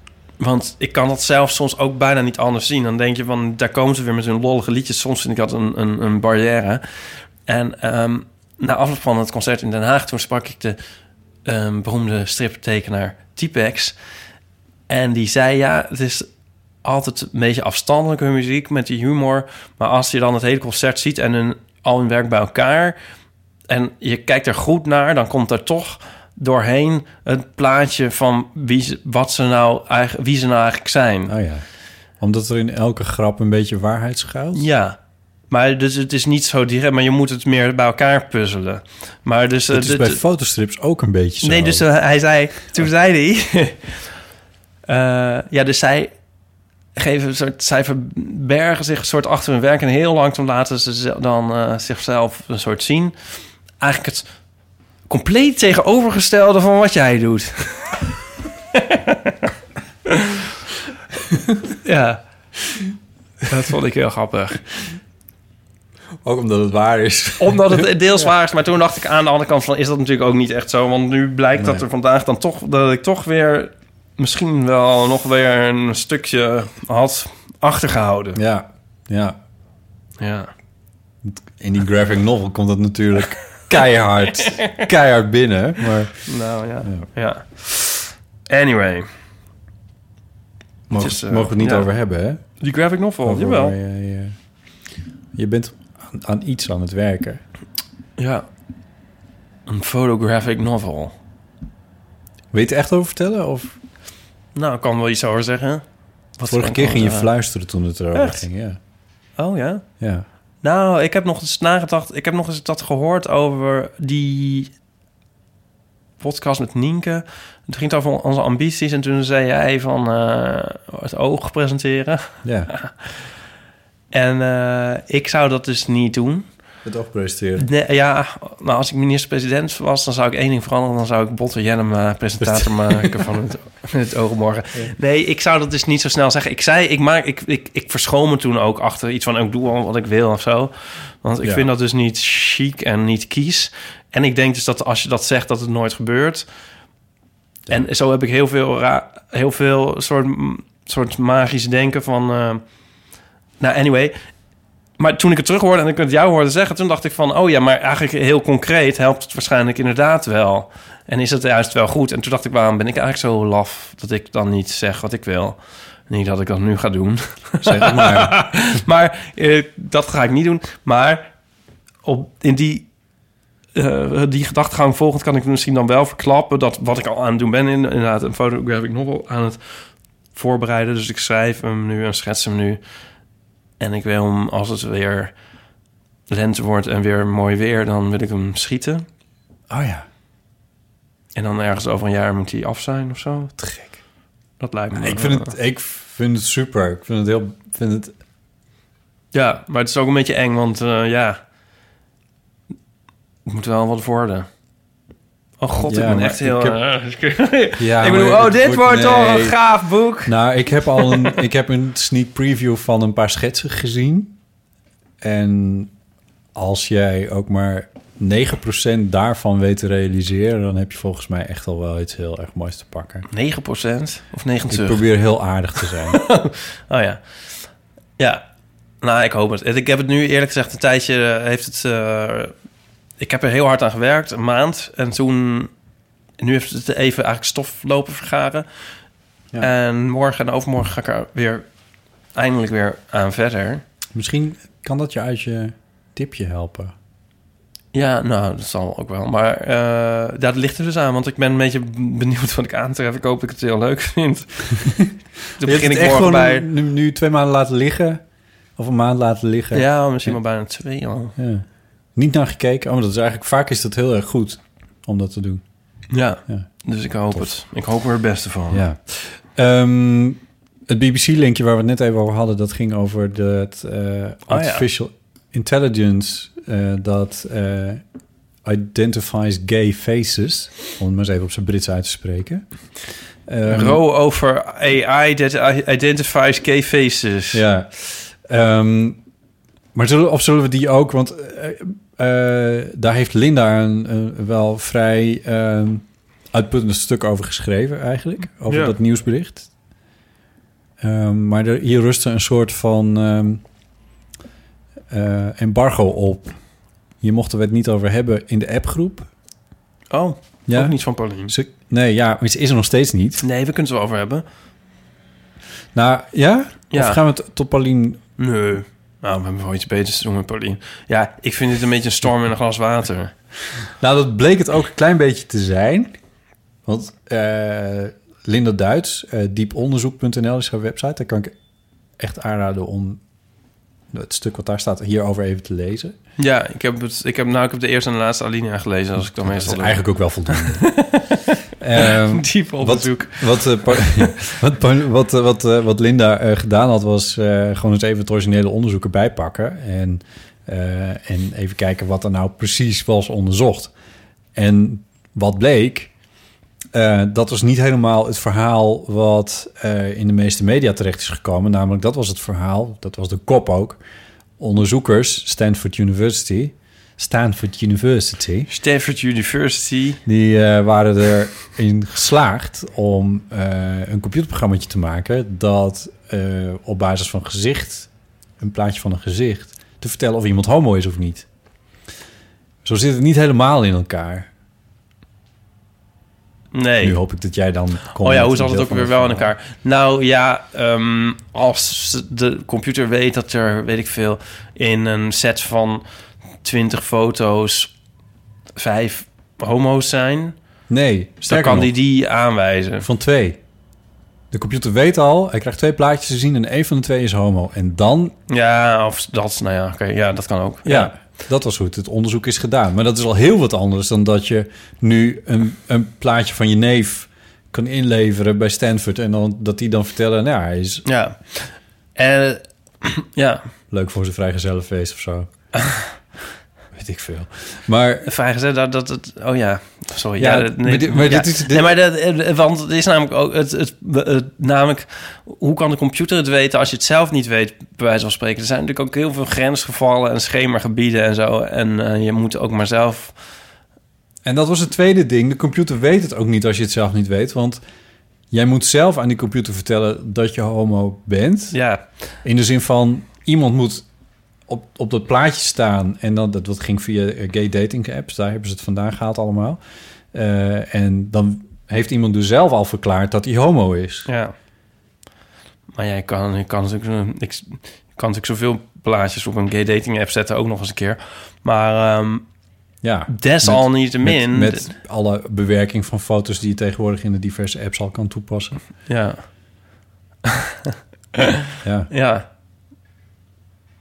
want ik kan dat zelf soms ook bijna niet anders zien. Dan denk je van, daar komen ze weer met hun lollige liedjes. Soms vind ik dat een, een, een barrière. En ehm, na afloop van het concert in Den Haag... toen sprak ik de ehm, beroemde striptekenaar Typex. En die zei, ja, het is altijd een beetje afstandelijk hun muziek met die humor. Maar als je dan het hele concert ziet en hun, al hun werk bij elkaar... en je kijkt er goed naar, dan komt er toch doorheen het plaatje van wie ze, wat ze nou eigenlijk, wie ze nou eigenlijk zijn. Oh ja. Omdat er in elke grap een beetje waarheid schuilt? Ja. Maar dus het is niet zo direct, maar je moet het meer bij elkaar puzzelen. Maar dus Het eh, is bij fotostrips ook een beetje zo. Nee, dus eh, hij zei, toen zei hij, eh, ja, dus zij geven een soort, zij verbergen zich een soort achter hun werk en heel langzaam laten ze dan zichzelf een soort zien. Eigenlijk het compleet tegenovergestelde van wat jij doet. ja, dat vond ik heel grappig. Ook omdat het waar is. Omdat het deels waar is. Maar toen dacht ik aan de andere kant van... is dat natuurlijk ook niet echt zo. Want nu blijkt dat er vandaag dan toch... dat ik toch weer misschien wel nog weer een stukje had achtergehouden. Ja, ja. Ja. In die graphic novel komt het natuurlijk keihard, keihard binnen. Maar Nou ja. Ja. Anyway. mogen, is, eh, mogen we het niet ja. over hebben, hè? Die graphic novel, Over jawel. Je, je, je bent aan, aan iets aan het werken. Ja. Een photographic novel. Wil je het echt over vertellen? Of Nou, ik kan wel iets over zeggen. Wat vorige keer ging je fluisteren toen het erover Echt? ging? Ja. Oh ja? ja. Nou, ik heb nog eens nagedacht. Ik heb nog eens dat gehoord over die podcast met Nienke. Het ging over onze ambities. En toen zei jij van eh, het oog presenteren. ja. En eh, ik zou dat dus niet doen. Het oog presenteren. Nee, ja, nou, als ik minister-president was, dan zou ik één ding veranderen. Dan zou ik Botte Jennem eh, presentator maken van het, het Ogenmorgen. Nee, ik zou dat dus niet zo snel zeggen. Ik zei, ik, maak, ik, ik, ik verschoon me toen ook achter iets van... ik doe al wat ik wil of zo. Want ik Ja. vind dat dus niet chic en niet kies. En ik denk dus dat als je dat zegt, dat het nooit gebeurt. En zo heb ik heel veel, ra- heel veel soort, soort magisch denken van... eh, nou, anyway, maar toen ik het terug hoorde en ik het jou hoorde zeggen... toen dacht ik van, oh ja, maar eigenlijk heel concreet... helpt het waarschijnlijk inderdaad wel. En is het juist wel goed? En toen dacht ik, waarom ben ik eigenlijk zo laf... dat ik dan niet zeg wat ik wil? Niet dat ik dat nu ga doen. Zeg maar. maar eh, dat ga ik niet doen. Maar op, in die, eh, die gedachtegang volgend kan ik misschien dan wel verklappen... dat wat ik al aan het doen ben... in, inderdaad een photographic novel aan het voorbereiden. Dus ik schrijf hem nu en schets hem nu... En ik wil hem, als het weer lente wordt en weer mooi weer, dan wil ik hem schieten. Oh ja. En dan ergens over een jaar moet hij af zijn of zo. Te gek. Dat lijkt me. Ik vind het, ik vind het super. Ik vind het heel... Vind het, Ja, maar het is ook een beetje eng, want eh, ja... Het moet wel wat worden. Oh god, Ja, ik ben echt heel... ik eh, ja, ik bedoel, oh, dit wordt toch nee. een gaaf boek. Nou, ik heb al een, ik heb een sneak preview van een paar schetsen gezien. En als jij ook maar 9% daarvan weet te realiseren... dan heb je volgens mij echt al wel iets heel erg moois te pakken. 9% of 90? Ik probeer heel aardig te zijn. Oh ja. Ja. Nou, ik hoop het. Ik heb het nu eerlijk gezegd een tijdje eh, heeft het... eh, ik heb er heel hard aan gewerkt, een maand. En toen... Nu heeft het even eigenlijk stof lopen vergaren. Ja. En morgen en overmorgen ga ik er weer eindelijk weer aan verder. Misschien kan dat je uit je tipje helpen. Ja, nou, dat zal ook wel. Maar ja, dat ligt er dus aan, want ik ben een beetje benieuwd wat ik aantref. Ik hoop dat ik het heel leuk vind. Toen Je begin ik morgen gewoon bij... nu, nu twee maanden laten liggen. Of een maand laten liggen. Ja, misschien wel bijna twee al. Ja. Niet naar gekeken. Oh, maar dat is eigenlijk vaak is dat heel erg goed om dat te doen. Ja, Ja. dus ik hoop het. Ik hoop er het beste van. Ja. Ehm, het BBC-linkje waar we het net even over hadden, dat ging over de eh, ja. artificial intelligence eh, dat eh, identifies gay faces, om het maar eens even op zijn Brits uit te spreken. Ehm, Ro over AI that identifies gay faces. Ja. Ehm, maar zullen, of zullen we die ook... Want daar heeft Linda een, een wel vrij ehm, uitputtend stuk over geschreven eigenlijk. Over Ja. dat nieuwsbericht. Ehm, maar er, hier rustte een soort van ehm, eh, embargo op. Hier mochten we het niet over hebben in de appgroep. Oh, Ja? ook niet van Pauline. Ze- nee, ja, maar ze is er nog steeds niet. Nee, we kunnen het wel over hebben. Nou, ja? Ja. Of gaan we het tot Paulien... Nee. Nou, we hebben wel iets beters te doen met Pauline. Ja, ik vind dit een beetje een storm in een glas water. Nou, dat bleek het ook een klein beetje te zijn. Want eh, Linda Duits, eh dieponderzoek.nl is haar website. Daar kan ik echt aanraden om het stuk wat daar staat hierover even te lezen. Ja, ik heb, het, ik heb, nou, ik heb de eerste en de laatste alinea gelezen, als ik dan Dat meestal is doe. eigenlijk ook wel voldoende. Diep wat, onderzoek. wat, wat, wat, wat, wat Linda eh, gedaan had, was eh, gewoon eens even het originele onderzoek erbij pakken. En, eh, en even kijken wat er nou precies was onderzocht. En wat bleek, dat was niet helemaal het verhaal wat in de meeste media terecht is gekomen. Namelijk, dat was het verhaal, dat was de kop ook, onderzoekers, Stanford University... Stanford University... Stanford University. Die eh, waren erin geslaagd om eh, een computerprogramma te maken... dat eh, op basis van gezicht, een plaatje van een gezicht... te vertellen of iemand homo is of niet. Zo zit het niet helemaal in elkaar. Nee. Nu hoop ik dat jij dan... komt Oh ja, hoe zat het ook weer wel in elkaar? Nou ja, ehm, als de computer weet dat er, weet ik veel, in een set van 20 foto's vijf homo's zijn, Nee, dan sterker kan nog, die die aanwijzen. van twee. De computer weet al, hij krijgt twee plaatjes te zien... en één van de twee is homo. En dan Ja, of dat, nou ja, oké, ja, dat kan ook. Ja, dat was goed. Het onderzoek is gedaan. Maar dat is al heel wat anders dan dat je nu een, een plaatje van je neef kan inleveren bij Stanford. En dan, dat die dan vertellen, nou, hij is Ja. En ja, leuk voor zijn vrijgezellenfeest of zo. Weet ik veel. Maar vrijgezet dat, dat het. Oh ja, sorry. Ja, Ja, dat- maar dit- maar ja. dit is- dit- Nee, maar dat, eh, want het is namelijk ook het, het, het- namelijk hoe kan de computer het weten als je het zelf niet weet, bij wijze van spreken. Er zijn natuurlijk ook heel veel grensgevallen en schemagebieden en zo. En eh, je moet ook maar zelf. En dat was het tweede ding. De computer weet het ook niet als je het zelf niet weet. Want jij moet zelf aan die computer vertellen dat je homo bent. Ja, In de zin van, iemand moet op, op dat plaatje staan. En dan, dat, dat ging via eh, gay dating apps. Daar hebben ze het vandaan gehaald allemaal. Eh, en dan heeft iemand dus zelf al verklaard dat hij homo is. ja. Maar jij kan, je kan natuurlijk, zo- ik, kan natuurlijk zoveel plaatjes op een gay dating app zetten, ook nog eens een keer. Maar ehm Ja, desalniettemin... met, met alle bewerking van foto's die je tegenwoordig in de diverse apps al kan toepassen. Ja, Ja, ja.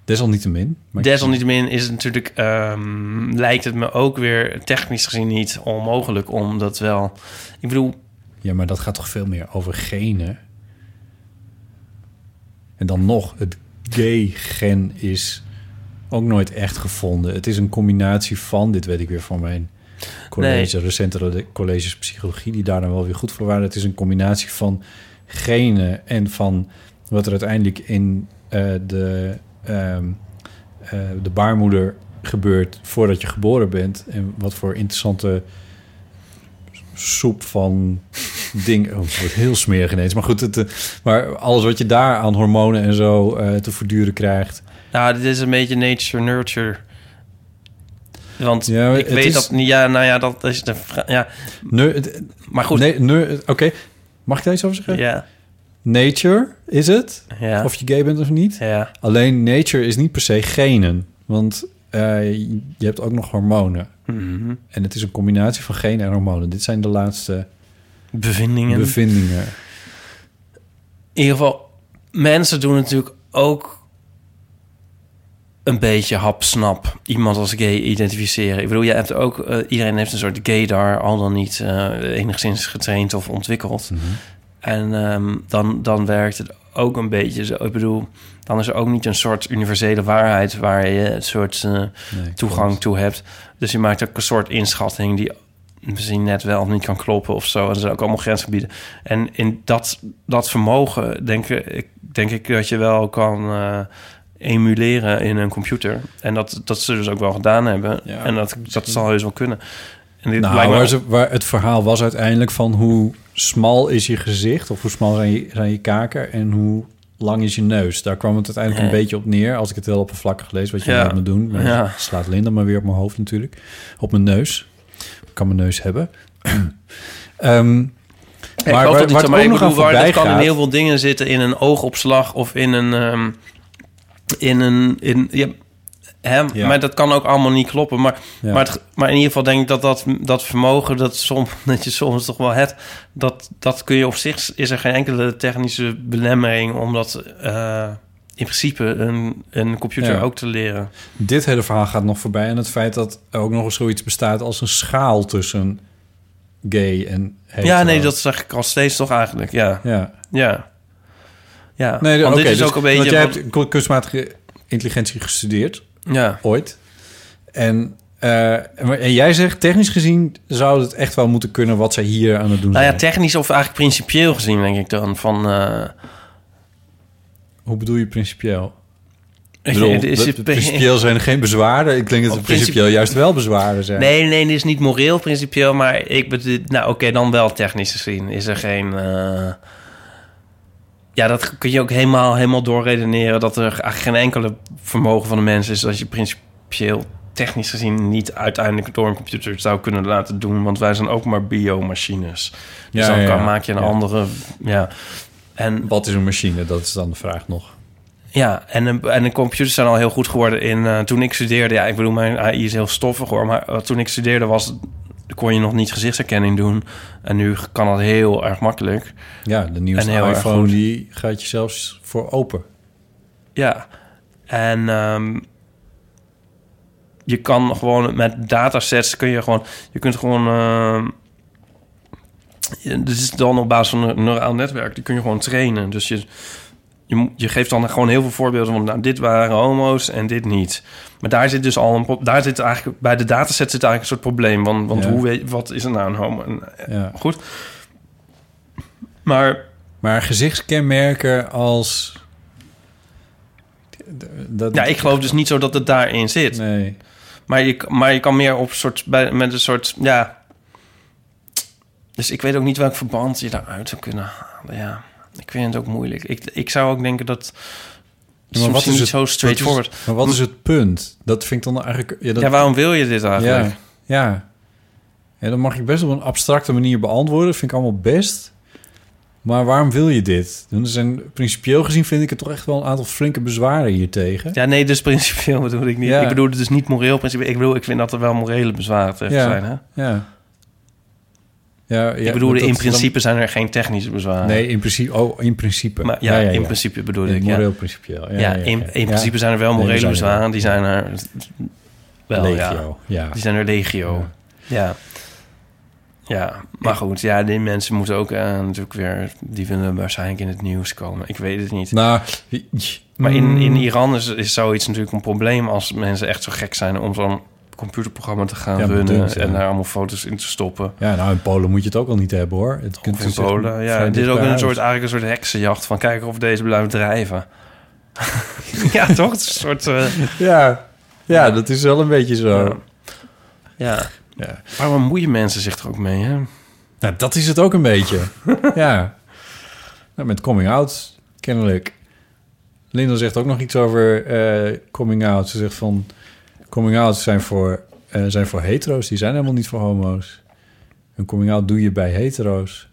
Desalniettemin. Desalniettemin is het natuurlijk, ehm, lijkt het me ook weer technisch gezien niet onmogelijk om dat wel. Ik bedoel, Ja, maar dat gaat toch veel meer over genen. En dan nog, het gay-gen is ook nooit echt gevonden. Het is een combinatie van, dit weet ik weer van mijn college, recentere colleges psychologie, die daar dan wel weer goed voor waren. Het is een combinatie van genen en van wat er uiteindelijk in eh, de, ehm, eh, de baarmoeder gebeurt voordat je geboren bent. En wat voor interessante soep van dingen. Oh, het wordt heel smerig ineens. Maar goed, het, eh, maar alles wat je daar aan hormonen en zo eh, te verduren krijgt. nou, dit is een beetje nature nurture. Want Ja, ik weet is- dat niet. Ja, nou ja, dat is de vraag. Ja, maar goed. nee, nee, Oké, mag ik daar iets over zeggen? Ja, Nature is het. ja, Of je gay bent of niet. ja. Alleen nature is niet per se genen. Want eh, je hebt ook nog hormonen. Mhm. En het is een combinatie van genen en hormonen. Dit zijn de laatste Bevindingen. bevindingen. in ieder geval, mensen doen natuurlijk ook een beetje hapsnap iemand als gay identificeren. Ik bedoel, je hebt ook, eh, iedereen heeft een soort gaydar, al dan niet eh, enigszins getraind of ontwikkeld. Mhm. En ehm, dan, dan werkt het ook een beetje zo. Ik bedoel, dan is er ook niet een soort universele waarheid waar je een soort eh, Nee, toegang klopt. toe hebt. Dus je maakt ook een soort inschatting die misschien net wel of niet kan kloppen of zo. En er zijn ook allemaal grensgebieden. En in dat, dat vermogen denk ik, denk ik dat je wel kan eh, emuleren in een computer. En dat, dat ze dus ook wel gedaan hebben. Ja, en dat, dat zal heus wel kunnen. En dit Nou, waar, ze, waar het verhaal was uiteindelijk van hoe smal is je gezicht... of hoe smal zijn je, zijn je kaken en hoe lang is je neus. Daar kwam het uiteindelijk een Ja. beetje op neer... als ik het heel oppervlakkig lees, wat je Ja. me doen. Maar Ja. slaat Linda maar weer op mijn hoofd natuurlijk. Op mijn neus. Ik kan mijn neus hebben. Ik maar waar- waar maar ik bedoel, dat kan in heel veel dingen zitten. In een oogopslag of in een... ehm, in een in, ja, hè, Ja. Maar dat kan ook allemaal niet kloppen. Maar, Ja. maar, het, maar in ieder geval denk ik dat dat, dat vermogen... Dat, som, dat je soms toch wel hebt... Dat, dat kun je op zich... Is er geen enkele technische belemmering... om dat eh, in principe een, een computer Ja. ook te leren. Dit hele verhaal gaat nog voorbij aan het feit dat er ook nog eens zoiets bestaat als een schaal tussen gay en hetero. Ja, nee, dat zeg ik al steeds toch eigenlijk. Ja, Ja. ja. Ja, Nee, want dit is dus- ook een beetje... Want jij hebt ku- kunstmatige intelligentie gestudeerd, ja. ooit. En, eh, en jij zegt, technisch gezien zou het echt wel moeten kunnen wat zij hier aan het doen Nou ja, zijn. technisch of eigenlijk principieel gezien, denk ik dan. Van, eh, Hoe bedoel je principieel? Ik bedoel, Is het- principieel zijn er geen bezwaren. Ik denk dat er principieel juist wel bezwaren zijn. Nee, nee, dit is niet moreel principieel, maar ik bedoel, nou oké, dan wel technisch gezien is er geen. eh, ja, dat kun je ook helemaal, helemaal doorredeneren dat er eigenlijk geen enkele vermogen van de mens is als je principieel technisch gezien niet uiteindelijk door een computer zou kunnen laten doen, want wij zijn ook maar biomachines. Dus Ja, dan ja, kan, ja. maak je een Ja. andere, ja. En Wat is een machine? Dat is dan de vraag nog. ja, en, en de computers zijn al heel goed geworden in... eh, toen ik studeerde, ja, ik bedoel, mijn AI is heel stoffig hoor... maar eh, toen ik studeerde was, kon je nog niet gezichtsherkenning doen. En nu kan dat heel erg makkelijk. Ja, de nieuwste En heel erg iPhone die gaat je zelfs voor open. Ja, en ehm, je kan gewoon met datasets kun je gewoon... Je kunt gewoon... je- dit is dan op basis van een neuraal netwerk. Die kun je gewoon trainen. Dus je, je, geeft dan gewoon heel veel voorbeelden van... Nou, dit waren homo's en dit niet. Maar daar zit dus al een... Daar zit eigenlijk... Bij de dataset zit eigenlijk een soort probleem. Want, want Ja. hoe weet, wat is er nou een homo? En, Ja. Goed. Maar... Maar gezichtskenmerken als... Dat, Ja, ik geloof dus niet zo dat het daarin zit. Nee. Maar je, maar je kan meer op soort, bij, met een soort, ja. Dus ik weet ook niet welk verband je daaruit zou kunnen halen. Ja, ik vind het ook moeilijk. Ik, ik zou ook denken dat. Maar wat is niet zo wat is- straightforward. maar wat is het punt? Dat vind ik dan eigenlijk... Ja, dat, ja, waarom wil je dit eigenlijk? Ja, ja. ja, dan mag ik best op een abstracte manier beantwoorden. Dat vind ik allemaal best. Maar waarom wil je dit? Er zijn, principieel gezien vind ik er toch echt wel een aantal flinke bezwaren hiertegen. Ja, nee, dus principieel bedoel ik niet. Ja. Ik bedoel het dus niet moreel principieel. Ik bedoel, ik vind dat er wel morele bezwaren tegen zijn. Hè? Ja. Ja, ja, ik bedoel, maar in principe zijn er geen technische bezwaren. Nee, in principe. Oh, in principe. Maar ja, in principe bedoel ik. Ja, moreel principieel. Ja, in, in principe zijn er wel morele bezwaren. Die zijn er wel. Legio, ja. Die zijn er legio. Ja. Ja, maar goed, ja, die mensen moeten ook eh, natuurlijk weer... Die willen waarschijnlijk in het nieuws komen. Ik weet het niet. Nou, maar in, mm, in Iran is, is zoiets natuurlijk een probleem... als mensen echt zo gek zijn om zo'n computerprogramma te gaan Ja, runnen... en daar allemaal foto's in te stoppen. Ja, nou, in Polen moet je het ook al niet hebben, hoor. Het kunt in dus Polen, ja. Het is ook een soort, eigenlijk een soort heksenjacht... van kijken of deze blijft drijven. ja, toch? Het is een soort... eh, Ja. ja, dat is wel een beetje zo. Ja. ja. Ja. Waarom bemoeien mensen zich er ook mee, hè? Nou, dat is het ook een beetje. ja. Nou, met coming out, kennelijk. Linda zegt ook nog iets over eh, coming out. Ze zegt van... Coming out zijn voor, eh, zijn voor hetero's. Die zijn helemaal niet voor homo's. Een coming out doe je bij hetero's.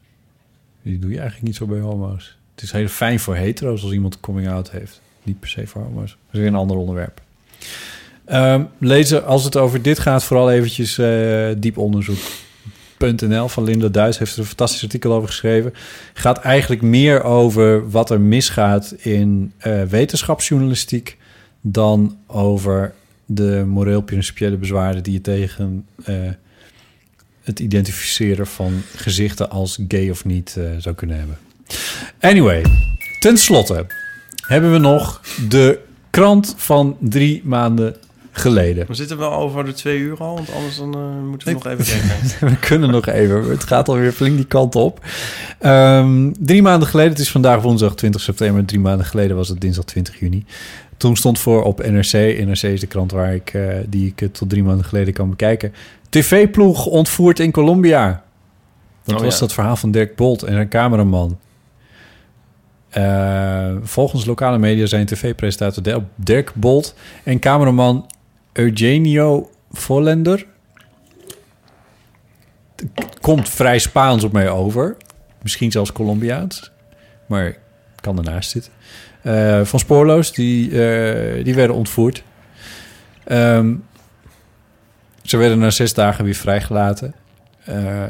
Die doe je eigenlijk niet zo bij homo's. Het is heel fijn voor hetero's als iemand coming out heeft. Niet per se voor homo's. Dat is weer een ander onderwerp. Ehm, lezen, als het over dit gaat, vooral eventjes eh, diep van Linda Duits heeft er een fantastisch artikel over geschreven. Gaat eigenlijk meer over wat er misgaat in eh, wetenschapsjournalistiek dan over de moreel-principiële bezwaren die je tegen eh, het identificeren van gezichten als gay of niet eh, zou kunnen hebben. Anyway, ten slotte hebben we nog de krant van drie maanden geleden. We zitten wel over de twee uur al, want anders dan, eh, moeten we nog even kijken. We kunnen nog even. Het gaat alweer flink die kant op. Ehm, drie maanden geleden, het is vandaag woensdag 20 september. Drie maanden geleden was het dinsdag 20 juni. Toen stond voor op NRC. NRC is de krant waar ik, eh, die ik tot drie maanden geleden kan bekijken. TV-ploeg ontvoerd in Colombia. Dat Oh, was ja. dat verhaal van Dirk Bolt en zijn cameraman. Eh, volgens lokale media zijn tv-presentator Dirk Bolt en cameraman Eugenio Vollender komt vrij Spaans op mij over. Misschien zelfs Colombiaans. Maar kan ernaast zitten. Eh, van Spoorloos, die, eh, die werden ontvoerd. Ehm, ze werden na zes dagen weer vrijgelaten. Eh,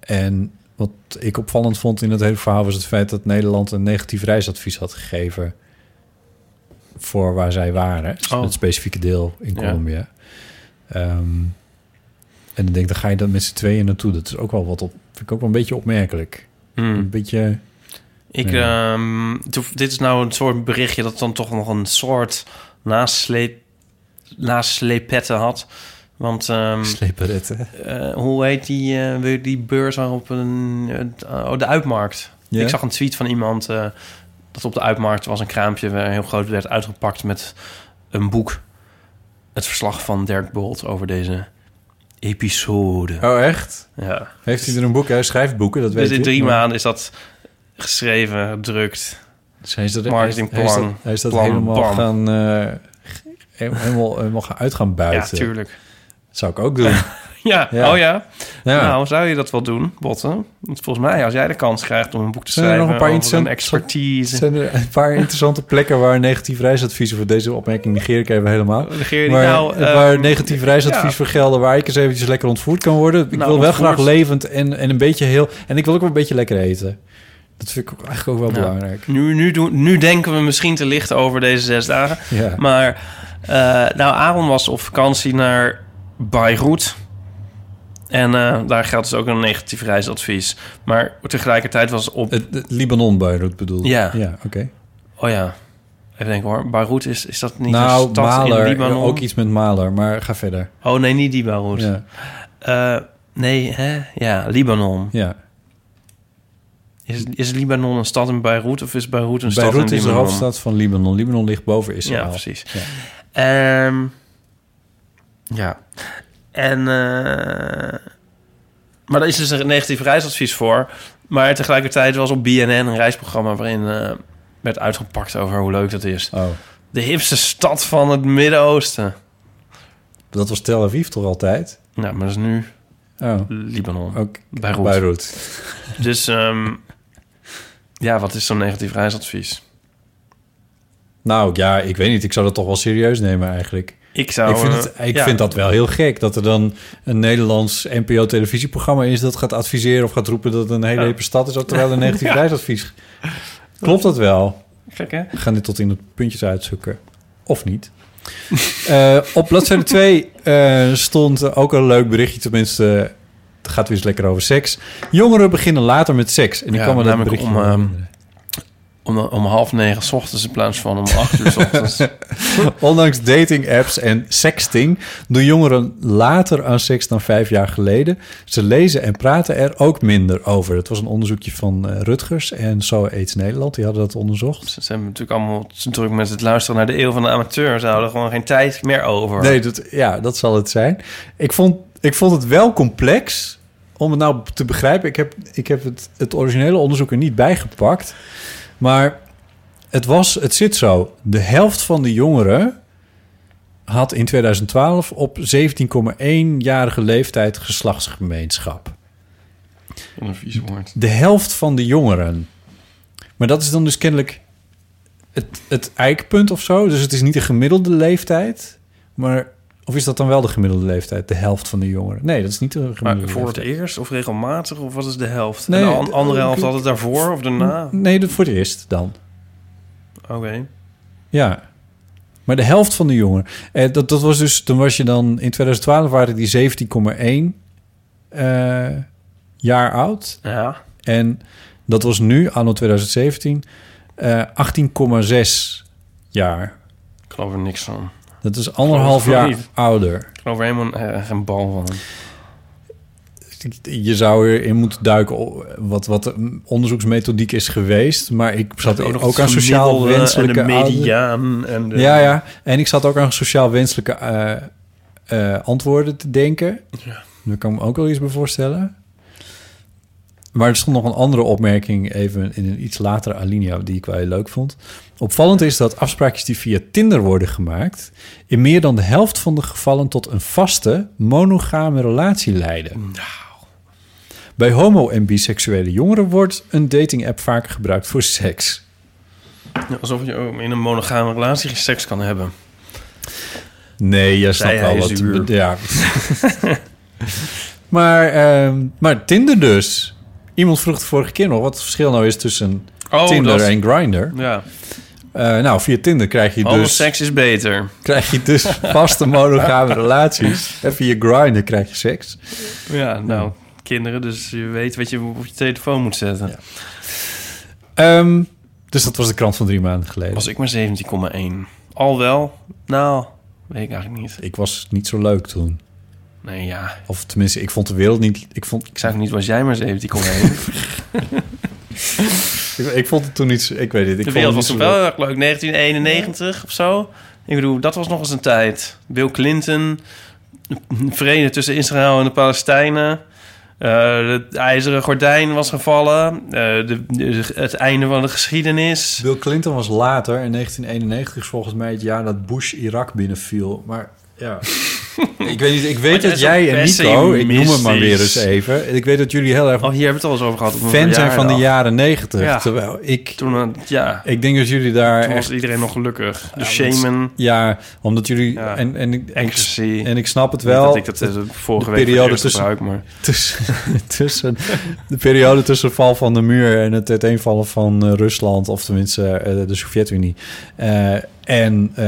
en wat ik opvallend vond in het hele verhaal... was het feit dat Nederland een negatief reisadvies had gegeven... voor waar zij waren. Oh. Het specifieke deel in Ja. Colombia. Ehm, en ik denk, dan ga je dan met z'n tweeën naartoe. Dat is ook wel wat op. Vind ik ook wel een beetje opmerkelijk. Hmm. Een beetje. Ik, Ja. ehm, dit is nou een soort berichtje dat dan toch nog een soort nasleep, had. Want eh, hoe heet die, weer die beurs waarop een... eh, oh, de uitmarkt. Ja? Ik zag een tweet van iemand... dat op de uitmarkt was een kraampje... waar heel groot werd uitgepakt met een boek. Het verslag van Dirk Bolt over deze episode. Oh, echt? Ja. Heeft hij er een boek? Hij schrijft boeken, dat weet Dus in drie maar- maanden is dat geschreven, gedrukt. Dus hij is dat, Marketingplan, hij is dat, hij is dat plan, helemaal bam. gaan... eh, he- helemaal, helemaal gaan uit gaan Ja, buiten. tuurlijk. Dat zou ik ook doen. Ja, Ja. oh ja. Ja. Nou, zou je dat wel doen, Botten? Want volgens mij, als jij de kans krijgt om een boek te Zijn er schrijven... nog een paar interessante- expertise... zijn er een paar interessante plekken waar negatief reisadviezen... voor deze opmerking negeer ik even helemaal. Negeer je die Maar, nou, waar ehm, negatief reisadvies ja. voor gelden... waar ik eens eventjes lekker ontvoerd kan worden. Ik Nou, wil wel graag levend en, en een beetje heel... en ik wil ook wel een beetje lekker eten. Dat vind ik ook, eigenlijk ook wel belangrijk. Nu, nu, doen, nu denken we misschien te licht over deze zes dagen. Ja. Maar, eh, nou, Aaron was op vakantie naar Beirut. En eh, daar geldt dus ook een negatief reisadvies. Maar tegelijkertijd was op... Het, het Libanon Beirut bedoel? Ja. Ja, oké. Oh ja, even denken hoor. Beirut is, is dat niet Nou, een stad Maler, in Libanon? ook iets met Maler, maar ga verder. Oh nee, niet die Beirut. Ja, Eh, nee, hè? Ja, Libanon. ja. Is, is Libanon een stad in Beirut of is Beirut een stad in Beirut is de Libanon? hoofdstad van Libanon. Libanon ligt boven Israël. Ja, precies. Ja. Ehm, ja. En... eh, maar daar is dus een negatief reisadvies voor. Maar tegelijkertijd was op BNN een reisprogramma... waarin eh, werd uitgepakt over hoe leuk dat is. Oh, De hipste stad van het Midden-Oosten. dat was Tel Aviv toch altijd? Nou, maar dat is nu Oh, Libanon. ook Beirut. Beirut. Dus ehm, ja, wat is zo'n negatief reisadvies? Nou ja, ik weet niet. Ik zou dat toch wel serieus nemen eigenlijk. Ik zou... ik vind, eh, het, ik ja, vind dat wel heel gek. Dat er dan een Nederlands NPO-televisieprogramma is... dat gaat adviseren of gaat roepen dat het een hele hippe stad is... terwijl een negatief Ja. reisadvies... Klopt dat wel? Gek, hè? We gaan dit tot in de puntjes uitzoeken. Of niet. Eh, op bladzijde 2 eh, stond ook een leuk berichtje. Tenminste, het gaat weer eens lekker over seks. Jongeren beginnen later met seks. En die Ja, kwam met dat namelijk berichtje. om, om, half negen 's ochtends in plaats van om acht uur 's ochtends. Ondanks dating-apps en sexting doen jongeren later aan seks dan vijf jaar geleden. Ze lezen en praten er ook minder over. Het was een onderzoekje van eh, Rutgers en So AIDS Nederland. Die hadden dat onderzocht. Ze zijn natuurlijk allemaal druk met het luisteren naar de eeuw van de amateur. Ze houden gewoon geen tijd meer over. Nee, dat, ja, dat zal het zijn. Ik vond, ik vond het wel complex om het nou te begrijpen. Ik heb, ik heb het, het originele onderzoek er niet bijgepakt. Maar het, was, het zit zo. De helft van de jongeren had in 2012 op 17,1-jarige leeftijd geslachtsgemeenschap. Wat een vies woord. De helft van de jongeren. Maar dat is dan dus kennelijk het, het eikpunt of zo. Dus het is niet de gemiddelde leeftijd. Maar, of is dat dan wel de gemiddelde leeftijd? De helft van de jongeren? Nee, dat is niet de Maar gemiddelde voor het leeftijd. eerst of regelmatig? Of wat is de helft? Nee, en de an- andere eh, helft ik- altijd daarvoor of daarna? Nee, dat voor het eerst dan. Oké. Ja. Maar de helft van de jongeren. Eh, dat, dat was dus, toen was je dan in 2012 waren die 17,1 eh, jaar oud. Ja. En dat was nu, anno 2017, eh 18,6 jaar. Ik geloof er niks van. Dat is anderhalf jaar niet. ouder. Ik geloof er helemaal eh, geen bal van. Je zou erin moeten duiken wat, wat de onderzoeksmethodiek is geweest. Maar ik zat ook, aan sociaal wenselijke En de mediaan. En de, Ja, ja. En ik zat ook aan sociaal wenselijke eh, eh, antwoorden te denken. Ja. Daar kan ik me ook wel iets bij voorstellen. Maar er stond nog een andere opmerking even in een iets latere alinea die ik wel heel leuk vond. Opvallend is dat afspraakjes die via Tinder worden gemaakt... in meer dan de helft van de gevallen tot een vaste, monogame relatie leiden. Bij homo- en biseksuele jongeren wordt een dating-app vaker gebruikt voor seks. Ja, Alsof je ook in een monogame relatie geen seks kan hebben. Nee, je snapt wel wat. Ja. maar, ehm, maar Tinder dus. Iemand vroeg de vorige keer nog wat het verschil nou is tussen Oh, Tinder dat- en Grindr. Ja. Eh, nou, via Tinder krijg je Alle dus, seks is beter. krijg je dus vaste monogame relaties. En via Grindr krijg je seks. Ja, nou, kinderen, dus je weet wat je op je telefoon moet zetten. Ja. Ehm, dus dat was de krant van drie maanden geleden. Was ik maar 17,1. Al wel? Nou, weet ik eigenlijk niet. Ik was niet zo leuk toen. Nee, ja. Of tenminste, ik vond de wereld niet... Ik vond, Ik zei niet, was jij maar 17,1. ik, ik vond het toen niet... Ik weet het. Ik De vond wereld het was toen wel leuk. erg leuk. 1991 of zo. Ik bedoel, dat was nog eens een tijd. Bill Clinton, vrede tussen Israël en de Palestijnen. Eh, het ijzeren gordijn was gevallen. Eh, de, de- het einde van de geschiedenis. Bill Clinton was later, in 1991 is volgens mij het jaar dat Bush Irak binnenviel. Maar ja, ik weet niet. Ik weet dat jij en Nico, ik noem het maar weer eens even. Ik weet dat jullie heel erg Oh, hier hebben we het al eens over gehad. op mijn fan zijn van de jaren 90. Ja. Terwijl ik, Toen, eh, ja, ik denk dat jullie daar toen echt... was iedereen nog gelukkig. De Ja, shaman, Ja, omdat jullie... Ja. En, en, ik, ecstasy. en ik snap het Niet wel. dat ik dat eh, vorige de week periode tussen- gebruik, maar... tussen, tussen de periode tussen de val van de muur en het uiteenvallen van eh, Rusland, of tenminste de Sovjet-Unie, eh, en eh,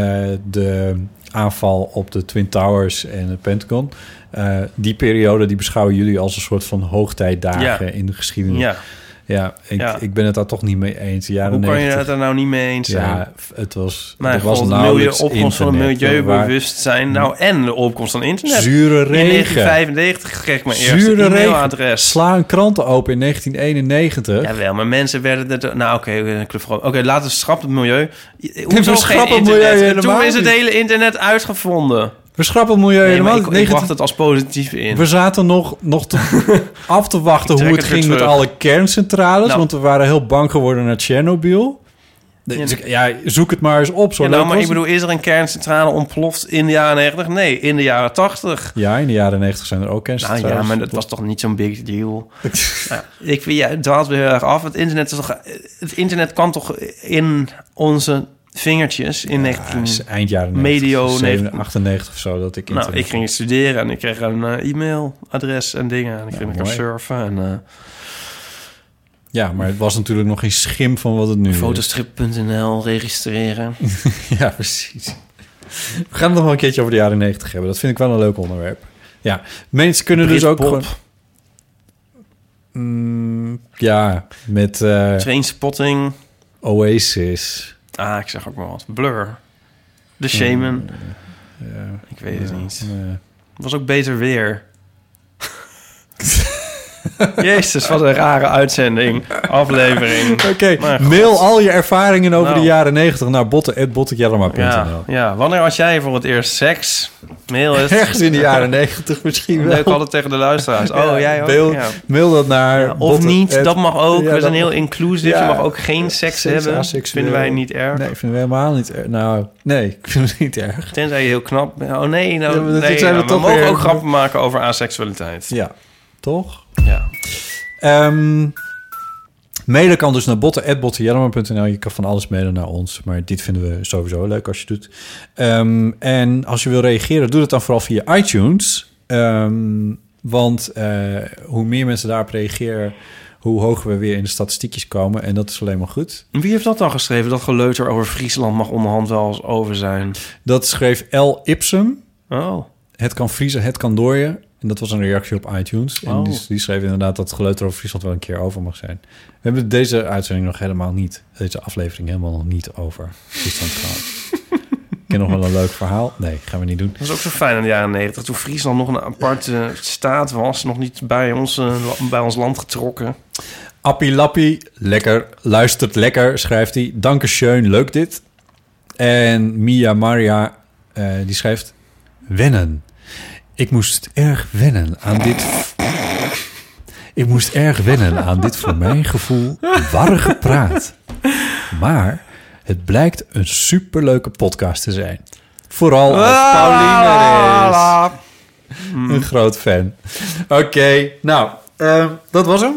de aanval op de Twin Towers en het Pentagon. Eh, die periode die beschouwen jullie als een soort van hoogtijdagen Ja. in de geschiedenis. Ja, Ja, ik, Ja. ik ben het daar toch niet mee eens. Jaren hoe kan je 90, het er nou niet mee eens zijn? Ja, het was, er was god, milieu, opkomst van het milieubewustzijn. Nou, en de opkomst van internet. Zure In regen. 1995 kreeg ik mijn eerste Zure e-mailadres. Sla een kranten open in 1991. Jawel, maar mensen werden er... Nou, oké, oké, laten we schrappen het milieu. Hoezo geen het internet? milieu Toen is het hele internet uitgevonden. We schrappen het milieu helemaal niet. ik, ik 19 wacht het als positief in. We zaten nog, nog te, af te wachten hoe het ging met alle kerncentrales. Nou. Want we waren heel bang geworden naar Tsjernobyl. Ja, zoek het maar eens op. Zo Ja, nou, maar ik bedoel, is er een kerncentrale ontploft in de jaren 90? Nee, in de jaren 80. het. Ja, in de jaren 90 zijn er ook Nou kerncentrales. ja, maar dat was toch niet zo'n big deal. Ja, ik vind, ja, het dwaalt weer heel erg af. Het internet, is toch, het internet kan toch in onze vingertjes in Ja, 19... is eind jaren 90. Medio 97, 98 of zo. Dat ik Nou, ik ging studeren en ik kreeg een eh, e-mailadres en dingen. En ik ging surfen en eh Ja, maar het was natuurlijk nog geen schim van wat het nu is. fotostrip.nl registreren. Ja, precies. We gaan het nog wel een keertje over de jaren 90 hebben. Dat vind ik wel een leuk onderwerp. Ja, mensen kunnen dus ook gewoon... Mm, ja, met eh, Trainspotting. Oasis. Ah, ik zeg ook maar wat. Blur. The Shaman. Ja, Ik weet het niet. Het was ook beter weer. Jezus, wat een rare uitzending. Aflevering. Oké, mail al je ervaringen over Nou. de jaren 90 naar botten.bottenjellema.nl. Ja, ja, wanneer was jij voor het eerst seks? Mail het. Ergens in de jaren 90 misschien wel. Leuk altijd tegen de luisteraars. Oh, Ja, jij ook? mail, Ja. mail dat naar... Ja, of botten- niet, at- dat mag ook. We zijn heel inclusief. Ja. Je mag ook geen seks hebben. Vinden wij niet erg. Nee, vinden we helemaal niet erg. Nou, nee, ik vind het niet erg. Tenzij je heel knap bent. Oh nee, nou, nee, we nou, mogen ook grappen maken over aseksualiteit. Ja, toch? Ja. Ehm mailen kan dus naar botten.bottenjellerman.nl. Je kan van alles mailen naar ons. Maar dit vinden we sowieso leuk als je doet. Ehm, en als je wil reageren, doe dat dan vooral via iTunes. Ehm, want eh, hoe meer mensen daarop reageren... hoe hoger we weer in de statistiekjes komen. En dat is alleen maar goed. Wie heeft dat dan geschreven? Dat geleuter over Friesland mag onderhand wel eens over zijn. Dat schreef L. Ipsum. Oh. Het kan vriezen, het kan dooien. En dat was een reactie op iTunes. En Oh. die, die schreef inderdaad dat geleuter over Friesland wel een keer over mag zijn. We hebben deze uitzending nog helemaal niet, deze aflevering helemaal nog niet over Friesland gehad. Ik ken nog wel een leuk verhaal. Nee, gaan we niet doen. Dat was ook zo fijn in de jaren negentig. Toen Friesland nog een aparte staat was. Nog niet bij ons, eh, bij ons land getrokken. Appie Lappie, lekker, luistert lekker, schrijft hij. Dankeschön, leuk dit. En Mia Maria, eh, die schrijft... Wennen. Ik moest erg wennen aan dit... Ik moest erg wennen aan dit voor mijn gevoel warrige praat. Maar het blijkt een superleuke podcast te zijn. Vooral als Pauline er is. Een groot fan. Oké, nou, eh, dat was hem.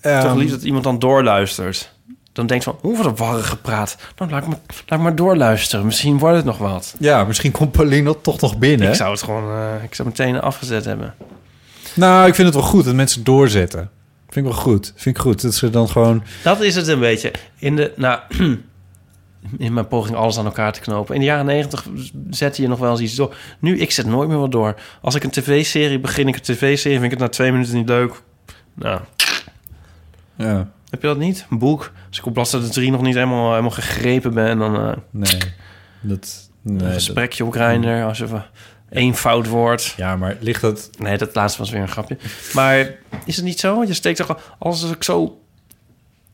Toch Ehm, lief dat iemand dan doorluistert. Dan denkt van, hoe wat een warrig gepraat. Dan laat ik, maar, laat ik maar doorluisteren. Misschien wordt het nog wat. Ja, misschien komt Pauline toch nog binnen. Ik zou het gewoon, eh, ik zou meteen afgezet hebben. Nou, ik vind het wel goed dat mensen doorzetten. Vind ik wel goed. Vind ik goed dat ze dan gewoon... Dat is het een beetje. In de, nou, in mijn poging alles aan elkaar te knopen. In de jaren negentig zette je nog wel eens iets door. Nu, ik zet nooit meer wat door. Als ik een tv-serie begin, ik een tv-serie, vind ik het na twee minuten niet leuk. Nou, Ja, heb je dat niet? Een boek. Als ik op bladzijde drie nog niet helemaal, helemaal gegrepen ben, dan eh, nee. Dat... Nee, een dat- gesprekje op Grindr. Als er één fout wordt. ja, maar ligt dat... Nee, dat laatste was weer een grapje. Maar is het niet zo? Je steekt toch als ik zo.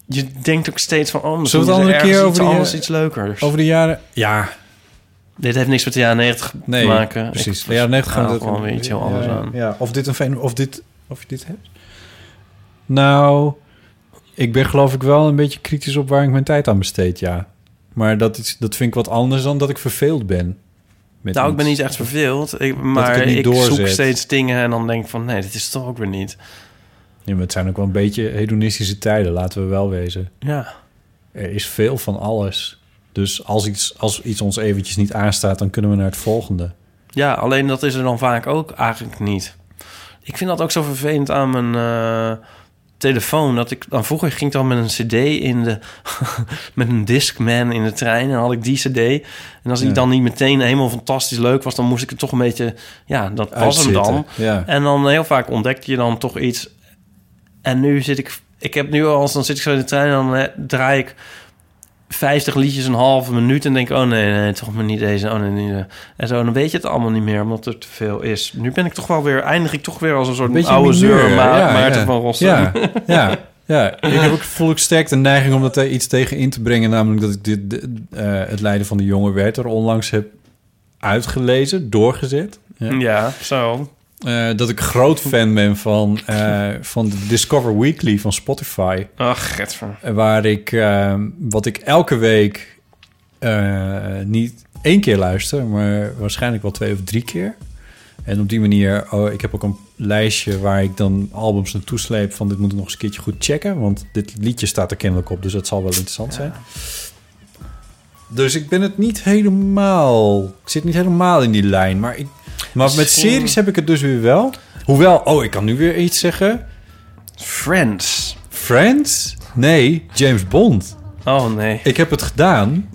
Je denkt ook steeds van, oh, Zullen we het er andere keer over iets anders, eh, iets leukers. Over de jaren... Ja. Dit heeft niks met de jaren 90 Nee, te maken. precies. De jaren 90 gaan haal we gewoon weer iets heel anders ja, aan. Ja, of dit een fijn, of dit, of je dit hebt. Nou, ik ben geloof ik wel een beetje kritisch op waar ik mijn tijd aan besteed, ja. Maar dat, is, dat vind ik wat anders dan dat ik verveeld ben. Met Nou, ik ben niet echt verveeld. Ik, maar ik zoek steeds dingen en dan denk ik van... nee, dit is toch ook weer niet. Ja, maar het zijn ook wel een beetje hedonistische tijden, laten we wel wezen. Ja. Er is veel van alles. Dus als iets, als iets ons eventjes niet aanstaat, dan kunnen we naar het volgende. Ja, alleen dat is er dan vaak ook eigenlijk niet. Ik vind dat ook zo vervelend aan mijn eh, telefoon. Dat ik dan vroeger ging ik dan met een CD in de met een Discman in de trein en had ik die CD. En als die Ja. dan niet meteen helemaal fantastisch leuk was, dan moest ik het toch een beetje ja, dat was hem dan. ja. En dan heel vaak ontdekte je dan toch iets. En nu zit ik, ik heb nu al, als dan zit ik zo in de trein en dan draai ik 50 liedjes een halve minuut en denk oh nee, nee, toch maar niet deze, oh nee, niet de- En zo, dan weet je het allemaal niet meer, omdat er te veel is. Nu ben ik toch wel weer, eindig ik toch weer als een soort Beetje oude zeur Ma- ja, Maarten ja. van Rossum. Ja, ja, ja. Ik heb ook, voel ik sterk de neiging om er iets tegen in te brengen. Namelijk dat ik dit, dit, eh, het lijden van de jonge Werther onlangs heb uitgelezen, doorgezet. Ja, zo. Eh, dat ik groot fan ben van, eh, van de Discover Weekly van Spotify. Ach, getver. Waar ik, eh, wat ik elke week eh, niet één keer luister, maar waarschijnlijk wel twee of drie keer. En op die manier, oh, ik heb ook een lijstje waar ik dan albums naartoe sleep van dit moet ik nog eens een keertje goed checken, want dit liedje staat er kennelijk op, dus dat zal wel interessant zijn. Dus ik ben het niet helemaal, ik zit niet helemaal in die lijn, maar ik, maar met Misschien- series heb ik het dus weer wel. Hoewel, oh, ik kan nu weer iets zeggen. Friends. Friends? Nee, James Bond. Oh nee. Ik heb het gedaan.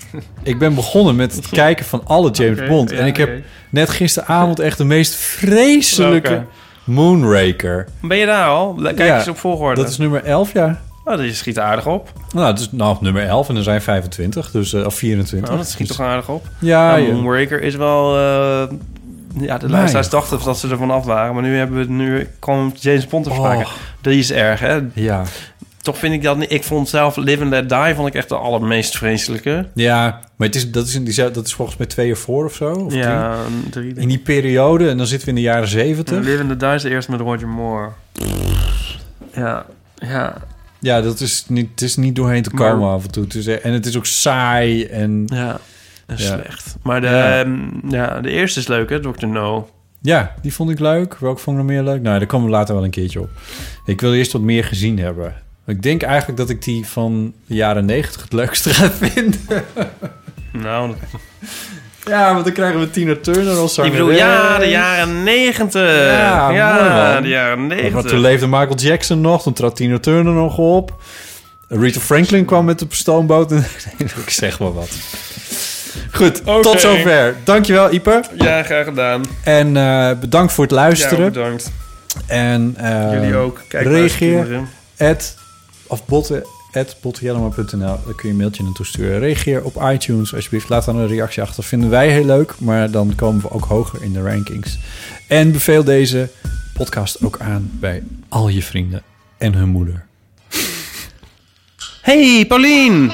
Ik ben begonnen met het kijken van alle James Bond. ja, En ik heb net gisteravond echt de meest vreselijke Welke? Moonraker. Ben je daar al? Kijk Ja, eens op volgorde. Dat is nummer 11, ja. Oh, dat schiet aardig op. Nou, het is nou, nummer 11 en er zijn 25, dus, eh, of 24. Oh, dat schiet Dus- toch aardig op. Ja, Nou, ja. Moonraker is wel... eh, ja, de luisteraars dachten dat ze ervan af waren. Maar nu hebben we nu kwam James Bond te sprake. Oh. Die is erg, hè? Ja. Toch vind ik dat niet... Ik vond zelf Live and Let Die vond ik echt de allermeest vreselijke. ja, maar het is, dat, is, in die- dat is volgens mij twee jaar voor of zo. Of ja, drie. drie. In die periode, en dan zitten we in de jaren 70. Live and Let Die is de eerste met Roger Moore. Ja, ja. Ja, dat is niet, het is niet doorheen te Maar- komen af en toe. Het is, en het is ook saai en... Ja, Ja. slecht. Maar de, Ja. ehm, ja, de eerste is leuk, hè? Dr. No. Ja, die vond ik leuk. Welke vond ik nog meer leuk? Nou, daar komen we later wel een keertje op. Ik wil eerst wat meer gezien hebben. Ik denk eigenlijk dat ik die van de jaren negentig het leukste ga vinden. Nou, Ja, want dan krijgen we Tina Turner als ik zangeres. bedoel, ja, de jaren negentig. Ja, Ja, mooi, de jaren negentig. toen leefde Michael Jackson nog, toen trad Tina Turner nog op. Rita Franklin kwam met de stoomboot. En, ik zeg maar wat. Goed, tot zover. Dankjewel, Ipe. Ja, graag gedaan. En eh, bedankt voor het Ja, luisteren. bedankt. en eh, Jullie ook. Kijk, reageer. at, of botten, at bottenjellema.nl. Daar kun je een mailtje naartoe sturen. Reageer op iTunes alsjeblieft. Laat dan een reactie achter. Vinden wij heel leuk. Maar dan komen we ook hoger in de rankings. En beveel deze podcast ook aan bij al je vrienden en hun moeder. Hey, Paulien!